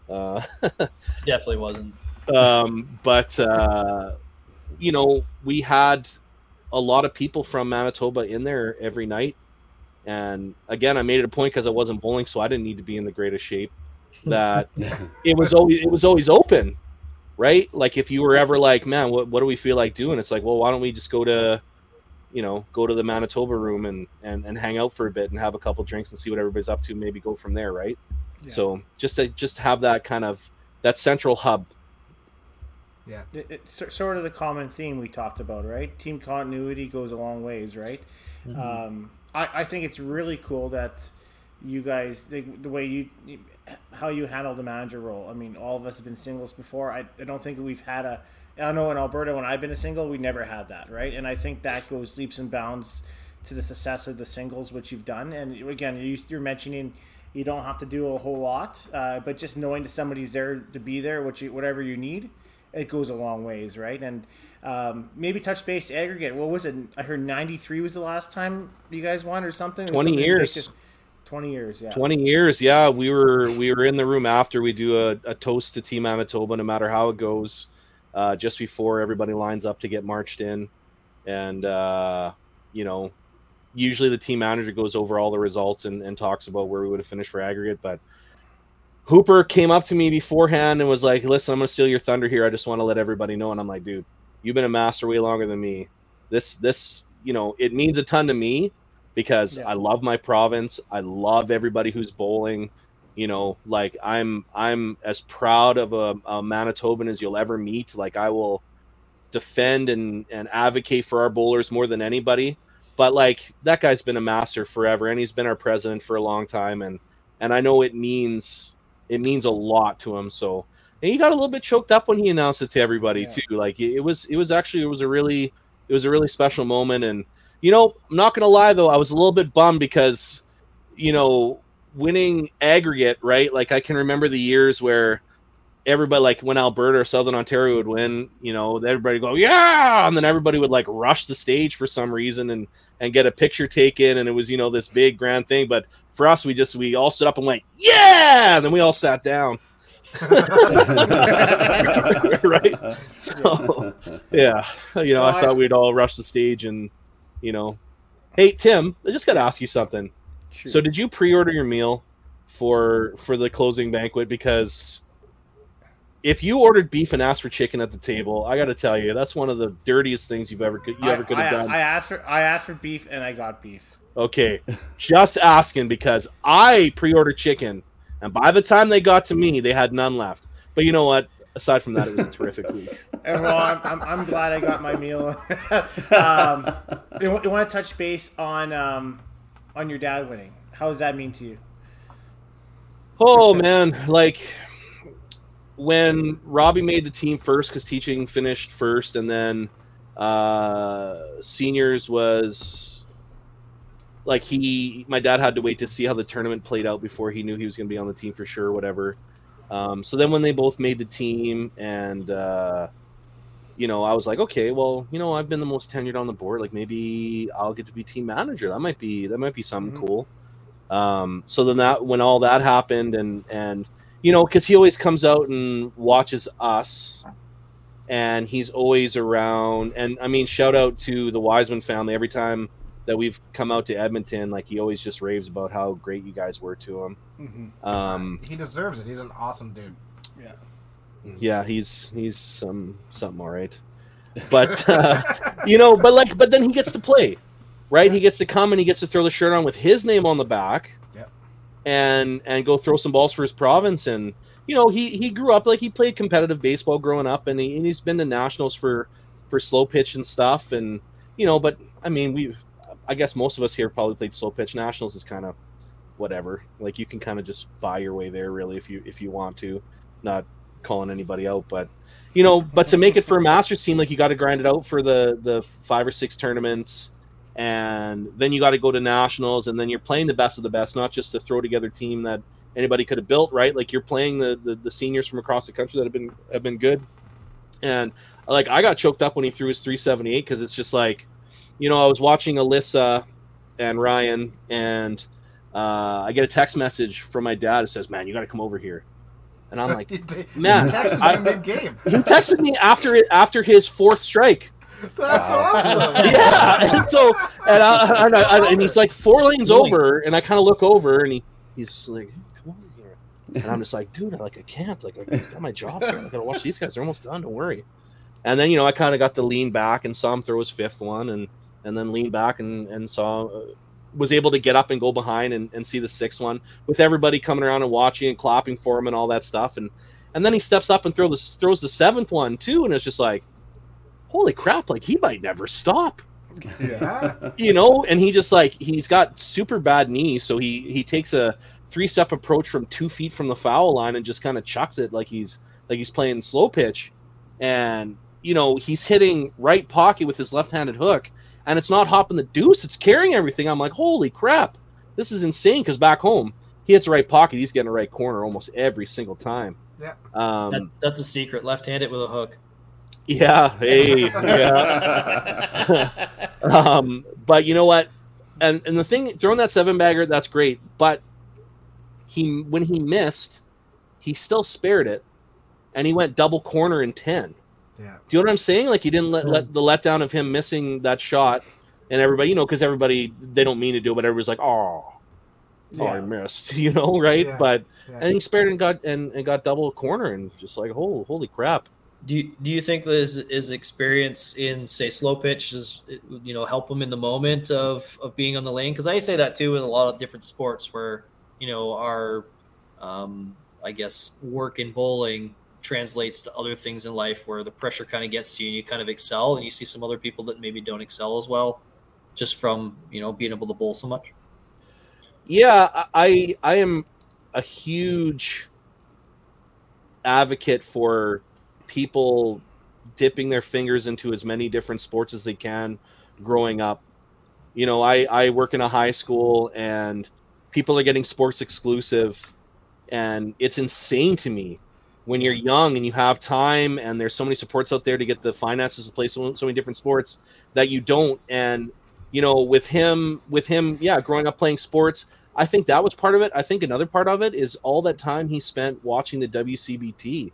K: Uh,
C: Definitely wasn't.
K: um, but uh, you know, we had a lot of people from Manitoba in there every night, and again, I made it a point because I wasn't bowling, so I didn't need to be in the greatest shape. That it was always it was always open, right? Like if you were ever like, man, what what do we feel like doing? It's like, well, why don't we just go to you know, go to the Manitoba room and, and, and hang out for a bit and have a couple drinks and see what everybody's up to. Maybe go from there, right?
D: Yeah.
K: So just to just have that kind of that central hub.
A: Yeah.
D: It, it's sort of the common theme we talked about, right? Team continuity goes a long ways, right? Um, I, I think it's really cool that you guys the, the way you how you handle the manager role. I mean, all of us have been singles before. I, I don't think we've had a. I know in Alberta when I've been a single, we never had that, right? And I think that goes leaps and bounds to the success of the singles which you've done. And again, you, you're mentioning you don't have to do a whole lot, uh, but just knowing that somebody's there to be there, what you, whatever you need, it goes a long ways, right? And um, maybe touch base aggregate. What was it? I heard 93 was the last time you guys won or something.
K: 20
D: something
K: years.
D: ridiculous. 20 years, yeah.
K: 20 years yeah. We were we were in the room after we do a, a toast to team manitoba no matter how it goes uh, just before everybody lines up to get marched in. And uh, you know usually the team manager goes over all the results and, and talks about where we would have finished for aggregate but hooper came up to me beforehand and was like listen i'm going to steal your thunder here. I just want to let everybody know. And i'm like dude you've been a master way longer than me. This this you know it means a ton to me because
D: Yeah.
K: I love my province. I love everybody who's bowling. You know, like I'm I'm as proud of a, a Manitoban as you'll ever meet. Like I will defend and and advocate for our bowlers more than anybody. But like that guy's been a master forever, and he's been our president for a long time, and and I know it means it means a lot to him. So and he got a little bit choked up when he announced it to everybody
D: Yeah.
K: too. Like it, it was it was actually it was a really it was a really special moment and you know, I'm not gonna lie though, I was a little bit bummed because, you know, winning aggregate, right? Like I can remember the years where everybody like when Alberta or Southern Ontario would win, you know, everybody would go, Yeah and then everybody would like rush the stage for some reason and and get a picture taken and it was, you know, this big grand thing. But for us we just we all stood up and went, Yeah and then we all sat down. right? So yeah, you know,
D: Well,
K: I
D: I-
K: thought we'd all rush the stage and, you know, hey Tim, I just got to ask you something.
D: Shoot.
K: So, did you pre-order your meal for for the closing banquet? Because if you ordered beef and asked for chicken at the table, I got to tell you, that's one of the dirtiest things you've ever could you ever could have done.
D: I asked for I asked for beef and I got beef.
K: Okay, just asking because I pre-ordered chicken, and by the time they got to me, they had none left. But you know what? Aside from that, it was a terrific week.
D: And, well, I'm, I'm, I'm glad I got my meal. um, you, want to touch base on um, on your dad winning? How does that mean to you?
K: Oh man, like when Robbie made the team first because teaching finished first, and then uh, seniors was like he, my dad had to wait to see how the tournament played out before he knew he was going to be on the team for sure, whatever. Um, so then when they both made the team, and uh, you know, I was like, okay, well, you know, I've been the most tenured on the board. Like maybe I'll get to be team manager. That might be that might be something
D: Mhm.
K: cool. Um, so then that when all that happened, and and you know, because he always comes out and watches us, and he's always around. And I mean, shout out to the Wiseman family. Every time that we've come out to Edmonton, like he always just raves about how great you guys were to him.
D: Mm-hmm.
K: Um,
A: he deserves it. He's an awesome dude.
K: yeah, Yeah, he's he's some something all right. But uh, you know, but like, but then he gets to play, right? He gets to come and he gets to throw the shirt on with his name on the back.
A: Yep.
K: And and go throw some balls for his province and you know, he, he grew up like he played competitive baseball growing up and, he, and he's been to nationals for for slow pitch and stuff and you know, but I mean, we I guess most of us here probably played slow pitch nationals is kind of whatever. Like you can kind of just buy your way there really if you if you want to, not calling anybody out, but you know, but to make it for a Masters team, like you got to grind it out for the the five or six tournaments, and then you got to go to nationals, and then you're playing the best of the best, not just a throw together team that anybody could have built, right? Like you're playing the, the the seniors from across the country that have been have been good, and like I got choked up when he threw his 378 because it's just like, you know, I was watching Alyssa and Ryan, and uh, I get a text message from my dad that says, "Man, you got to come over here." And I'm like,
A: He did- he
K: man,
A: texted
K: I-
A: mid-game.
K: he texted me after it after his fourth strike.
A: That's
B: Wow.
A: awesome.
K: Yeah, and so and, I, and, I, and he's like four lanes over, and I kind of look over, and he he's like, "Come over here," and I'm just like, "Dude, I like I can't, like I got my job, here. I gotta watch these guys. They're almost done. Don't worry." And then you know I kind of got to lean back and saw him throw his fifth one, and and then lean back and and saw. Uh, was able to get up and go behind and, and see the sixth one with everybody coming around and watching and clapping for him and all that stuff. And and then he steps up and throw the, throws the seventh one too. And it's just like holy crap like he might never stop.
A: Yeah.
K: you know and he just like he's got super bad knees. So he he takes a three step approach from two feet from the foul line and just kind of chucks it like he's like he's playing slow pitch. And you know he's hitting right pocket with his left-handed hook and it's not hopping the deuce it's carrying everything i'm like holy crap this is insane because back home he hits the right pocket he's getting the right corner almost every single time
A: Yeah.
K: um
C: That's that's a secret. Left-handed with a hook.
K: yeah hey yeah um, but you know what? And and the thing, throwing that seven bagger, that's great. But he when he missed, he still spared it, and he went double corner in ten.
A: Yeah.
K: Do you know what I'm saying? Like he didn't let, let the letdown of him missing that shot, and everybody, you know, because everybody they don't mean to do it, but everybody's like, oh, oh, I missed, you know, right?
A: Yeah.
K: But
A: Yeah.
K: and he spared and got and, and got double corner, and just like, oh, holy crap.
C: Do you, do you think that his, his experience in say slow pitch is you know help him in the moment of of being on the lane? Because I say that too in a lot of different sports where you know our um, I guess work in bowling translates to other things in life where the pressure kind of gets to you and you kind of excel and you see some other people that maybe don't excel as well just from you know being able to bowl so much.
K: Yeah, I I am a huge advocate for people dipping their fingers into as many different sports as they can growing up. You know, I I work in a high school and people are getting sports exclusive and it's insane to me when you're young and you have time and there's so many supports out there to get the finances to play so, so many different sports that you don't and you know with him with him yeah growing up playing sports I think that was part of it. I think another part of it is all that time he spent watching the WCBT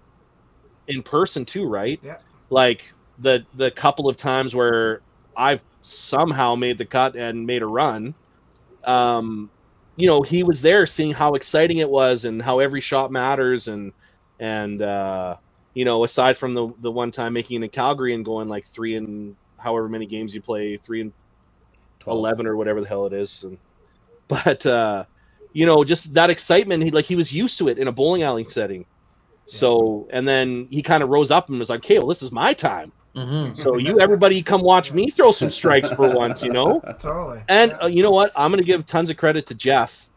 K: in person too, right?
A: Yeah.
K: Like the the couple of times where I've somehow made the cut and made a run. Um, you know, he was there seeing how exciting it was and how every shot matters and and uh, you know, aside from the the one time making it in Calgary and going like three and however many games you play, three and
B: 12.
K: 11 or whatever the hell it is and but uh you know just that excitement he like he was used to it in a bowling alley setting so and then he kind of rose up and was like okay well this is my time
C: Mm-hmm.
K: so you everybody come watch me throw some strikes for once you know
A: Totally.
K: and uh, you know what i'm going to give tons of credit to jeff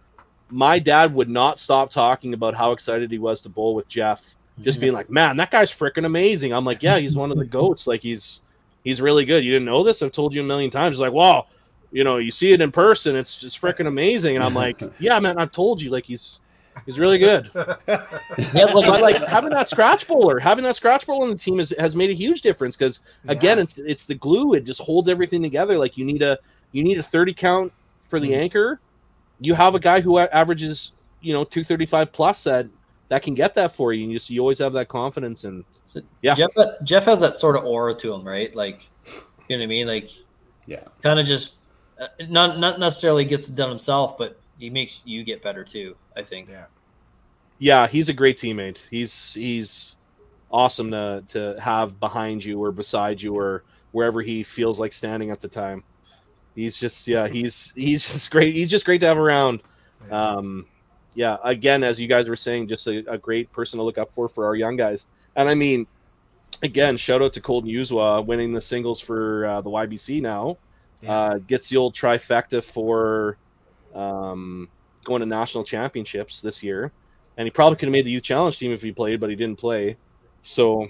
K: my dad would not stop talking about how excited he was to bowl with jeff. Just being like man that guy's freaking amazing. I'm like yeah he's one of the goats. Like he's he's really good. You didn't know this? I've told you a million times. He's like wow you know you see it in person. It's just freaking amazing. And i'm like yeah man i've told you. Like he's he's really good.
C: He has like,
K: but like having that scratch bowler having that scratch bowler on the team is, has made a huge difference because again
A: Yeah.
K: it's it's the glue. It just holds everything together. Like you need a you need a 30 count for the mm. anchor you have a guy who averages you know 235 plus that that can get that for you and you just you always have that confidence and
C: So
K: Yeah.
C: Jeff Jeff has that sort of aura to him, right? Like, you know what I mean? Like,
B: Yeah.
C: kind of just uh, not not necessarily gets it done himself, but he makes you get better too. I think.
A: Yeah.
K: yeah he's a great teammate he's he's awesome to to have behind you or beside you or wherever he feels like standing at the time He's just yeah, he's he's just great. He's just great to have around. Um, yeah, again, as you guys were saying, just a, a great person to look up for for our young guys. And I mean, again, shout out to Colton Uzwa winning the singles for uh, the YBC now. Uh, gets the old trifecta for um, going to national championships this year, and he probably could have made the youth challenge team if he played, but he didn't play. So,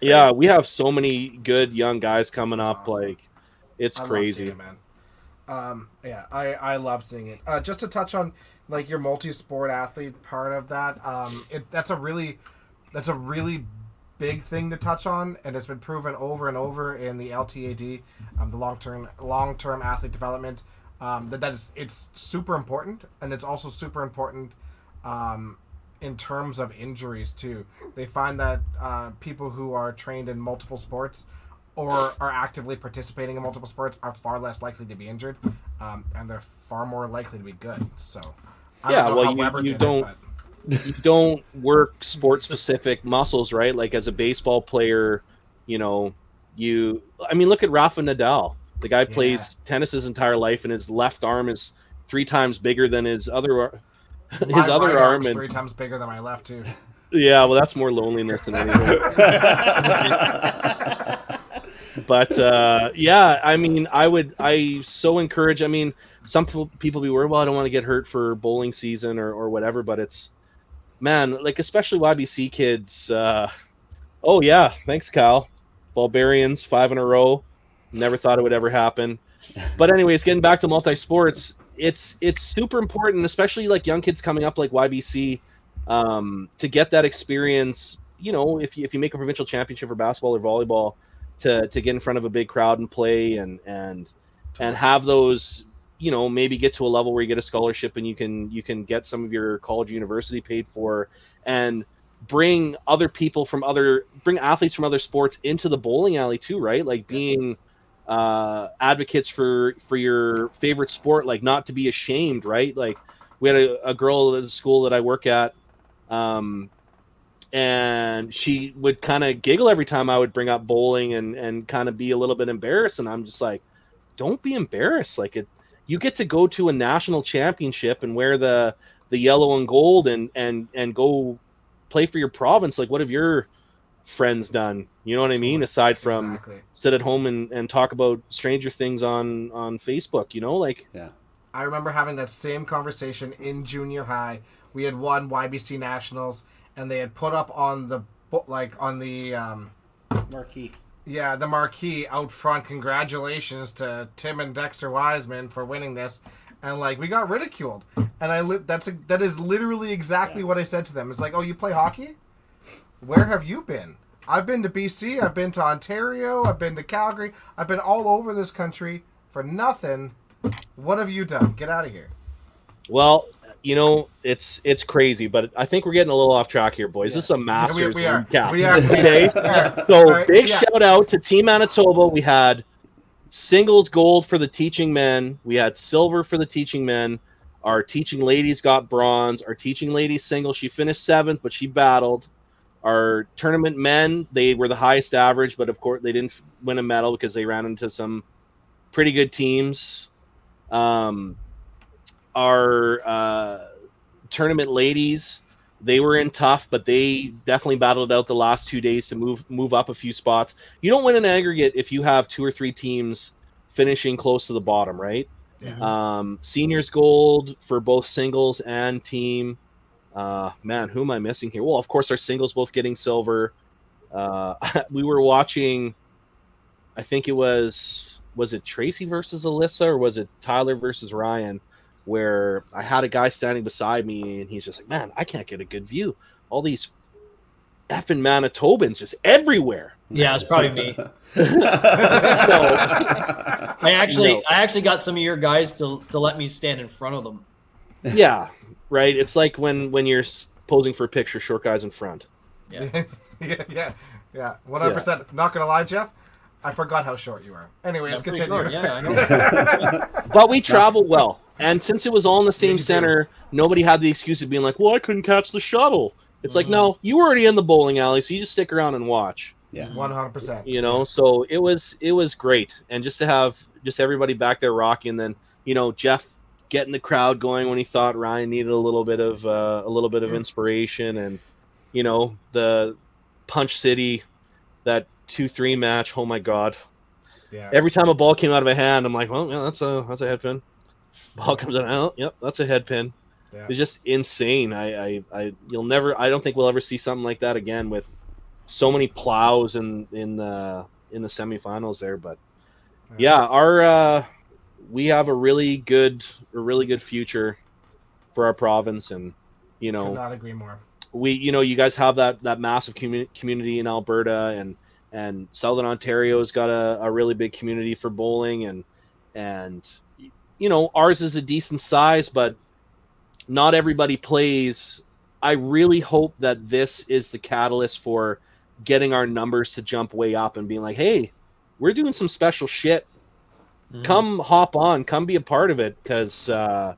K: yeah, we have so many good young guys coming up. Like, it's
A: I
K: crazy.
A: it, man. Um, yeah, I, I love seeing it. Uh, just to touch on like your multi-sport athlete part of that, um, it that's a really that's a really big thing to touch on, and it's been proven over and over in the LTAD, um, the long-term long-term athlete development. Um, that that is it's super important, and it's also super important um, in terms of injuries too. They find that uh, people who are trained in multiple sports or are actively participating in multiple sports are far less likely to be injured, um, and they're far more likely to be good. So, I
K: yeah, well, you, you don't
A: but-
K: you don't work sport specific muscles, right? Like as a baseball player, you know, you. I mean, look at Rafa Nadal. The guy plays tennis his entire life, and his left arm is three times bigger than his other ar- his
A: My
K: other
A: right
K: arm.
A: arm's
K: And
A: three times bigger than my left too.
K: yeah, well, that's more loneliness than anything. but uh, yeah, I mean, I would, I so encourage. I mean, some people be worried, well, I don't want to get hurt for bowling season or or whatever, but it's man, like especially YBC kids. Uh, oh yeah, thanks, Kyle. Barbarians five in a row. Never thought it would ever happen. But anyways, getting back to multi sports, it's it's super important, especially like young kids coming up like YBC, um, to get that experience. You know, if you, if you make a provincial championship for basketball or volleyball, to to get in front of a big crowd and play and and and have those you know maybe get to a level where you get a scholarship and you can you can get some of your college university paid for and bring other people from other bring athletes from other sports into the bowling alley too right? Like being uh advocates for for your favorite sport like not to be ashamed right? Like we had a, a girl at the school that i work at um and she would kind of giggle every time I would bring up bowling and and kind of be a little bit embarrassed and I'm just like don't be embarrassed like it you get to go to a national championship and wear the the yellow and gold and and and go play for your province like what have your friends done? You know what I mean? Aside from
A: Exactly.
K: sit at home and and talk about stranger things on on Facebook you know like
B: yeah.
A: I remember having that same conversation in junior high. We had won YBC nationals, and they had put up on the like on the um,
D: marquee.
A: Yeah, the marquee out front. Congratulations to Tim and Dexter Wiseman for winning this, and like we got ridiculed. And I li- that's a, that is literally exactly what I said to them. It's like, oh, you play hockey? Where have you been? I've been to BC. I've been to Ontario. I've been to Calgary. I've been all over this country for nothing. What have you done? Get out of here.
K: Well, you know, it's it's crazy, but I think we're getting a little off track here, boys. This is a
A: Yeah, we-
K: Masters
A: we are.
K: recap.
A: We are.
K: Okay,
A: We are.
K: so
A: right,
K: big
A: yeah.
K: shout out to Team Manitoba. We had singles gold for the teaching men. We had silver for the teaching men. Our teaching ladies got bronze. Our teaching ladies single, she finished seventh, but she battled. Our tournament men, they were the highest average, but of course they didn't win a medal because they ran into some pretty good teams. Um, our uh, tournament ladies, they were in tough, but they definitely battled out the last two days to move move up a few spots. You don't win an aggregate if you have two or three teams finishing close to the bottom, right? Um, seniors gold for both singles and team. Uh, man, who am I missing here? Well, of course, our singles both getting silver. Uh, we were watching. I think it was was it Tracy versus Alyssa or was it Tyler versus Ryan, where I had a guy standing beside me and he's just like, "Man, I can't get a good view. All these effing Manitobans just everywhere."
C: Yeah, it's probably me.
K: No.
C: I actually,
K: No.
C: I actually got some of your guys to to let me stand in front of them.
K: yeah, right. It's like when when you're posing for a picture, short guys in front.
C: Yeah.
A: yeah, yeah, yeah. One hundred percent. Not gonna lie, Jeff. I forgot how short you are. Anyways,
C: I'm pretty
A: continue.
C: short, yeah, I know.
K: But we travel well, and since it was all in the same center, nobody had the excuse of being like, "Well, I couldn't catch the shuttle." It's like, mm-hmm. no, you were already in the bowling alley, so you just stick around and watch.
B: Yeah, mm-hmm.
A: one hundred percent.
K: You know, so it was it was great, and just to have just everybody back there rocking. And then you know Jeff getting the crowd going when he thought Ryan needed a little bit of uh, a little bit of mm-hmm. inspiration, and you know the Punch City that two three match. Oh my god!
A: Yeah.
K: Every time a ball came out of a hand, I'm like, well, yeah, that's a that's a head pin. Ball comes out, oh, yep, that's a head pin.
A: Yeah.
K: It's just insane. I, I, I, you'll never. I don't think we'll ever see something like that again with so many plows in in the in the semifinals there. But yeah, our uh, we have a really good a really good future for our province, and you
A: Could
K: know
A: not agree more.
K: we you know you guys have that that massive commu- community in Alberta and and Southern Ontario's got a, a really big community for bowling and and you know ours is a decent size but not everybody plays. I really hope that this is the catalyst for getting our numbers to jump way up and being like hey we're doing some special shit. Come hop on. Come be a part of it because uh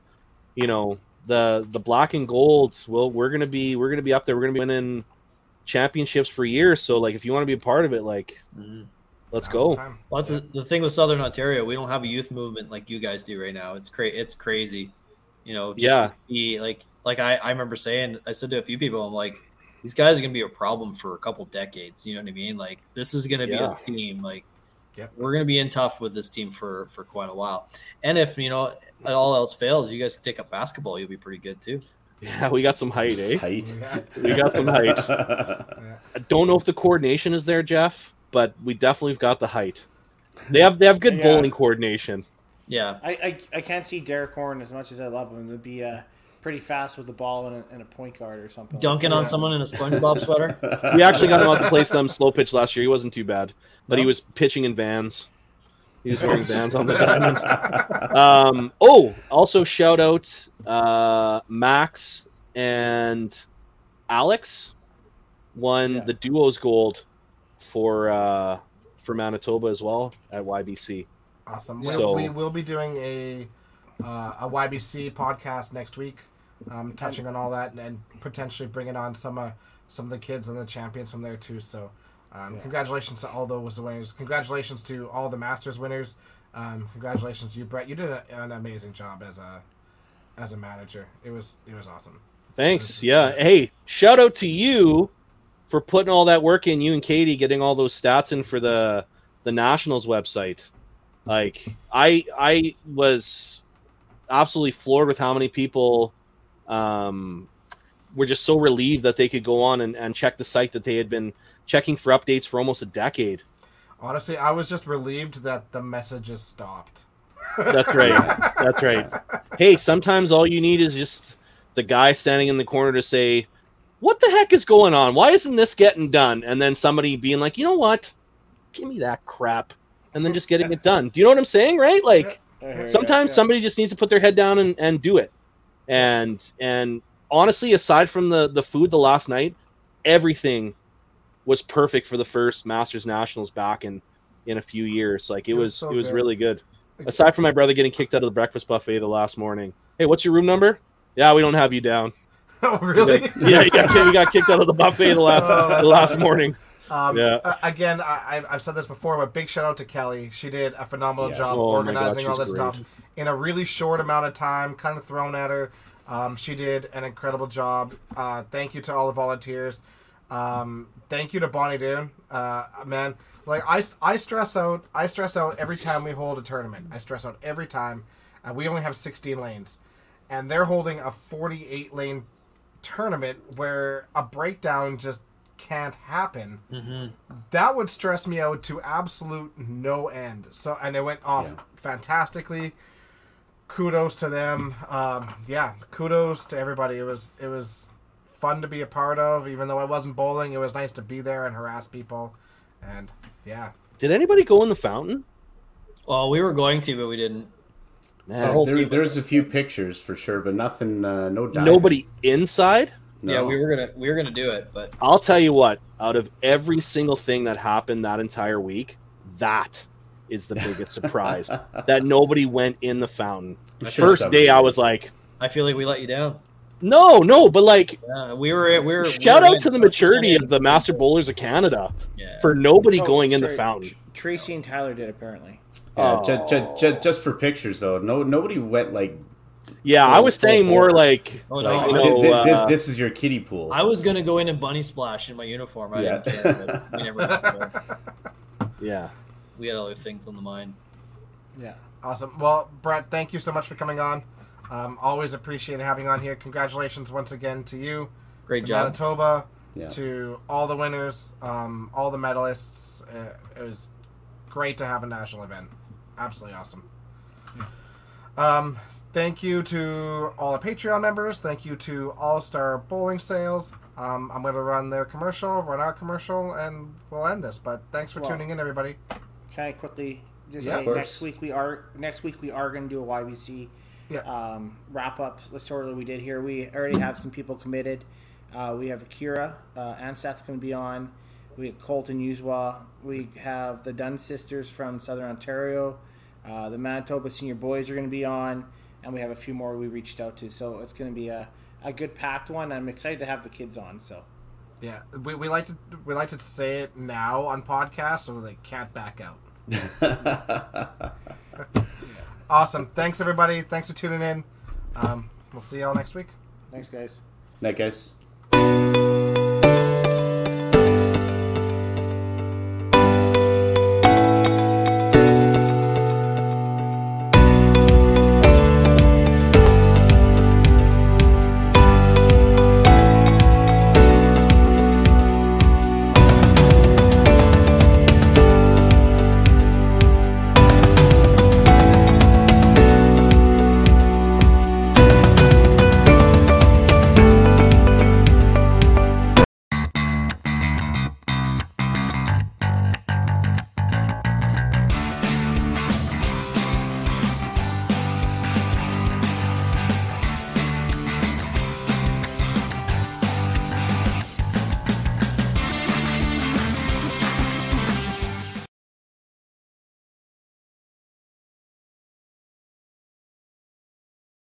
K: you know the the black and gold well we're gonna be we're gonna be up there. We're gonna be winning championships for years. So like if you want to be a part of it like let's go
C: Well, that's the, the thing with Southern Ontario. We don't have a youth movement like you guys do right now. It's cra- It's crazy. You know, just
K: Yeah.
C: to see, like, like I, I remember saying, I said to a few people, I'm like, these guys are gonna be a problem for a couple decades. You know what I mean? Like, this is gonna be
K: Yeah.
C: a theme. Like,
A: Yep.
C: we're gonna be in tough with this team for for quite a while. And if you know all else fails, you guys can take up basketball. You'll be pretty good too.
K: yeah we got some height eh
B: Height.
K: we got some height i don't know if the coordination is there jeff but we definitely got the height they have they have good
D: Yeah.
K: bowling coordination
C: Yeah.
D: I, I, I can't see Derek Horn as much as I love him to be uh, pretty fast with the ball and a, and a point guard or something.
C: Dunking
D: that.
C: on someone in a SpongeBob sweater.
K: we actually got him out to play some slow pitch last year he wasn't too bad but he was pitching in vans he was wearing vans on the diamond um, oh, also shout out uh, Max and Alex won the duos gold for uh, for Manitoba as well at YBC.
A: Awesome.
K: So-
A: we will be doing a uh, a YBC podcast next week, um, touching on all that and, and potentially bringing on some uh, some of the kids and the champions from there too. So, um, congratulations to all those winners. Congratulations to all the Masters winners. Um, congratulations to you, Brett. You did a, an amazing job as a as a manager. It was it was awesome.
K: Thanks. Yeah. Hey, shout out to you for putting all that work in. You and Katie getting all those stats in for the the Nationals website. Like I I was absolutely floored with how many people um, were just so relieved that they could go on and, and check the site that they had been checking for updates for almost a decade.
A: Honestly, I was just relieved that the messages stopped.
K: That's right. That's right. Hey, sometimes all you need is just the guy standing in the corner to say, "What the heck is going on? Why isn't this getting done?" And then somebody being like, "You know what? Give me that crap," and then just getting it done. Do you know what I'm saying? Right? Like sometimes
D: yeah.
K: somebody just needs to put their head down and, and do it. And and honestly, aside from the the food the last night, everything was perfect for the first Masters Nationals back in in a few years. Like it,
A: It was
K: was,
A: so
K: it was
A: good.
K: really good. Aside from my brother getting kicked out of the breakfast buffet the last morning. Hey, what's your room number? Yeah, we don't have you down.
A: oh, really?
K: Yeah, you got, kicked- you got kicked out of the buffet the last
A: Oh,
K: the last
A: awesome.
K: morning.
A: Um,
K: Yeah.
A: uh, again, I, I've- I've said this before, but big shout out to Kelly. She did a phenomenal
K: Yes.
A: job
K: Oh my God,
A: organizing all this
K: great.
A: stuff in a really short amount of time. Kind of thrown at her. Um, she did an incredible job. Uh, thank you to all the volunteers. Um, thank you to Bonnie Doon. Uh, man, like I, I stress out. I stress out every time we hold a tournament. I stress out every time. And we only have 16 lanes, and they're holding a 48 lane tournament where a breakdown just can't happen
C: Mm-hmm.
A: that would stress me out to absolute no end. So, and it went off fantastically. Kudos to them. Um, yeah, kudos to everybody. It was it was fun to be a part of, even though I wasn't bowling. It was nice to be there and harass people, and yeah.
K: Did anybody go in the fountain?
C: Well, we were going to, but we didn't.
K: Man,
C: Our whole
B: there, there's a few pictures for sure, but nothing. Uh, no diving.
K: Nobody inside?
B: No.
C: Yeah, we were gonna we were gonna do it, but
K: I'll tell you what, out of every single thing that happened that entire week, that is the biggest surprise. that nobody went in the fountain.
C: I
K: First day, I was like,
C: I feel like we let you down.
K: no, no, but like,
C: Yeah, we were we were.
K: shout
C: we were
K: out to the maturity of the Master Bowlers of Canada
C: Yeah.
K: for nobody
D: Oh,
K: going in the fountain.
D: Tr- Tracy and Tyler did apparently.
B: Yeah, ju- ju- ju- just for pictures though. No, nobody went like.
K: Yeah, I was saying more like,
C: Oh,
B: like,
C: no,
B: thi-
K: no,
B: thi- thi-
K: uh,
B: this is your kiddie pool.
C: I was gonna go in and bunny splash in my uniform. I
B: Yeah.
C: didn't care, but we never got there.
K: yeah.
C: We had other things on the mind.
D: Yeah.
A: Awesome. Well, Brett, thank you so much for coming on. Um, always appreciate having on here. Congratulations once again to you,
C: Great
A: to
C: job.
A: Manitoba,
B: Yeah.
A: to all the winners, um, all the medalists. Uh, it was great to have a national event. Absolutely awesome. Um, thank you to all our Patreon members. Thank you to All Star Bowling Sales. Um, I'm going to run their commercial, run our commercial, and we'll end this. But thanks for
D: Well-
A: tuning in, everybody.
D: Can I quickly just
A: Yeah,
D: say next week we are next week we are going to do a YBC
A: Yeah.
D: um, wrap up. The sort of we did here. We already have some people committed. Uh, we have Akira uh, and Seth going to be on. We have Colton Uswa. We have the Dunn sisters from Southern Ontario. Uh, the Manitoba Senior Boys are going to be on, and we have a few more we reached out to. So it's going to be a, a good packed one. I'm excited to have the kids on. So
A: Yeah, we, we like to we like to say it now on podcasts so they can't back out. awesome. Thanks everybody. Thanks for tuning in. Um, we'll see y'all next week.
D: thanks, guys.
B: Night, guys.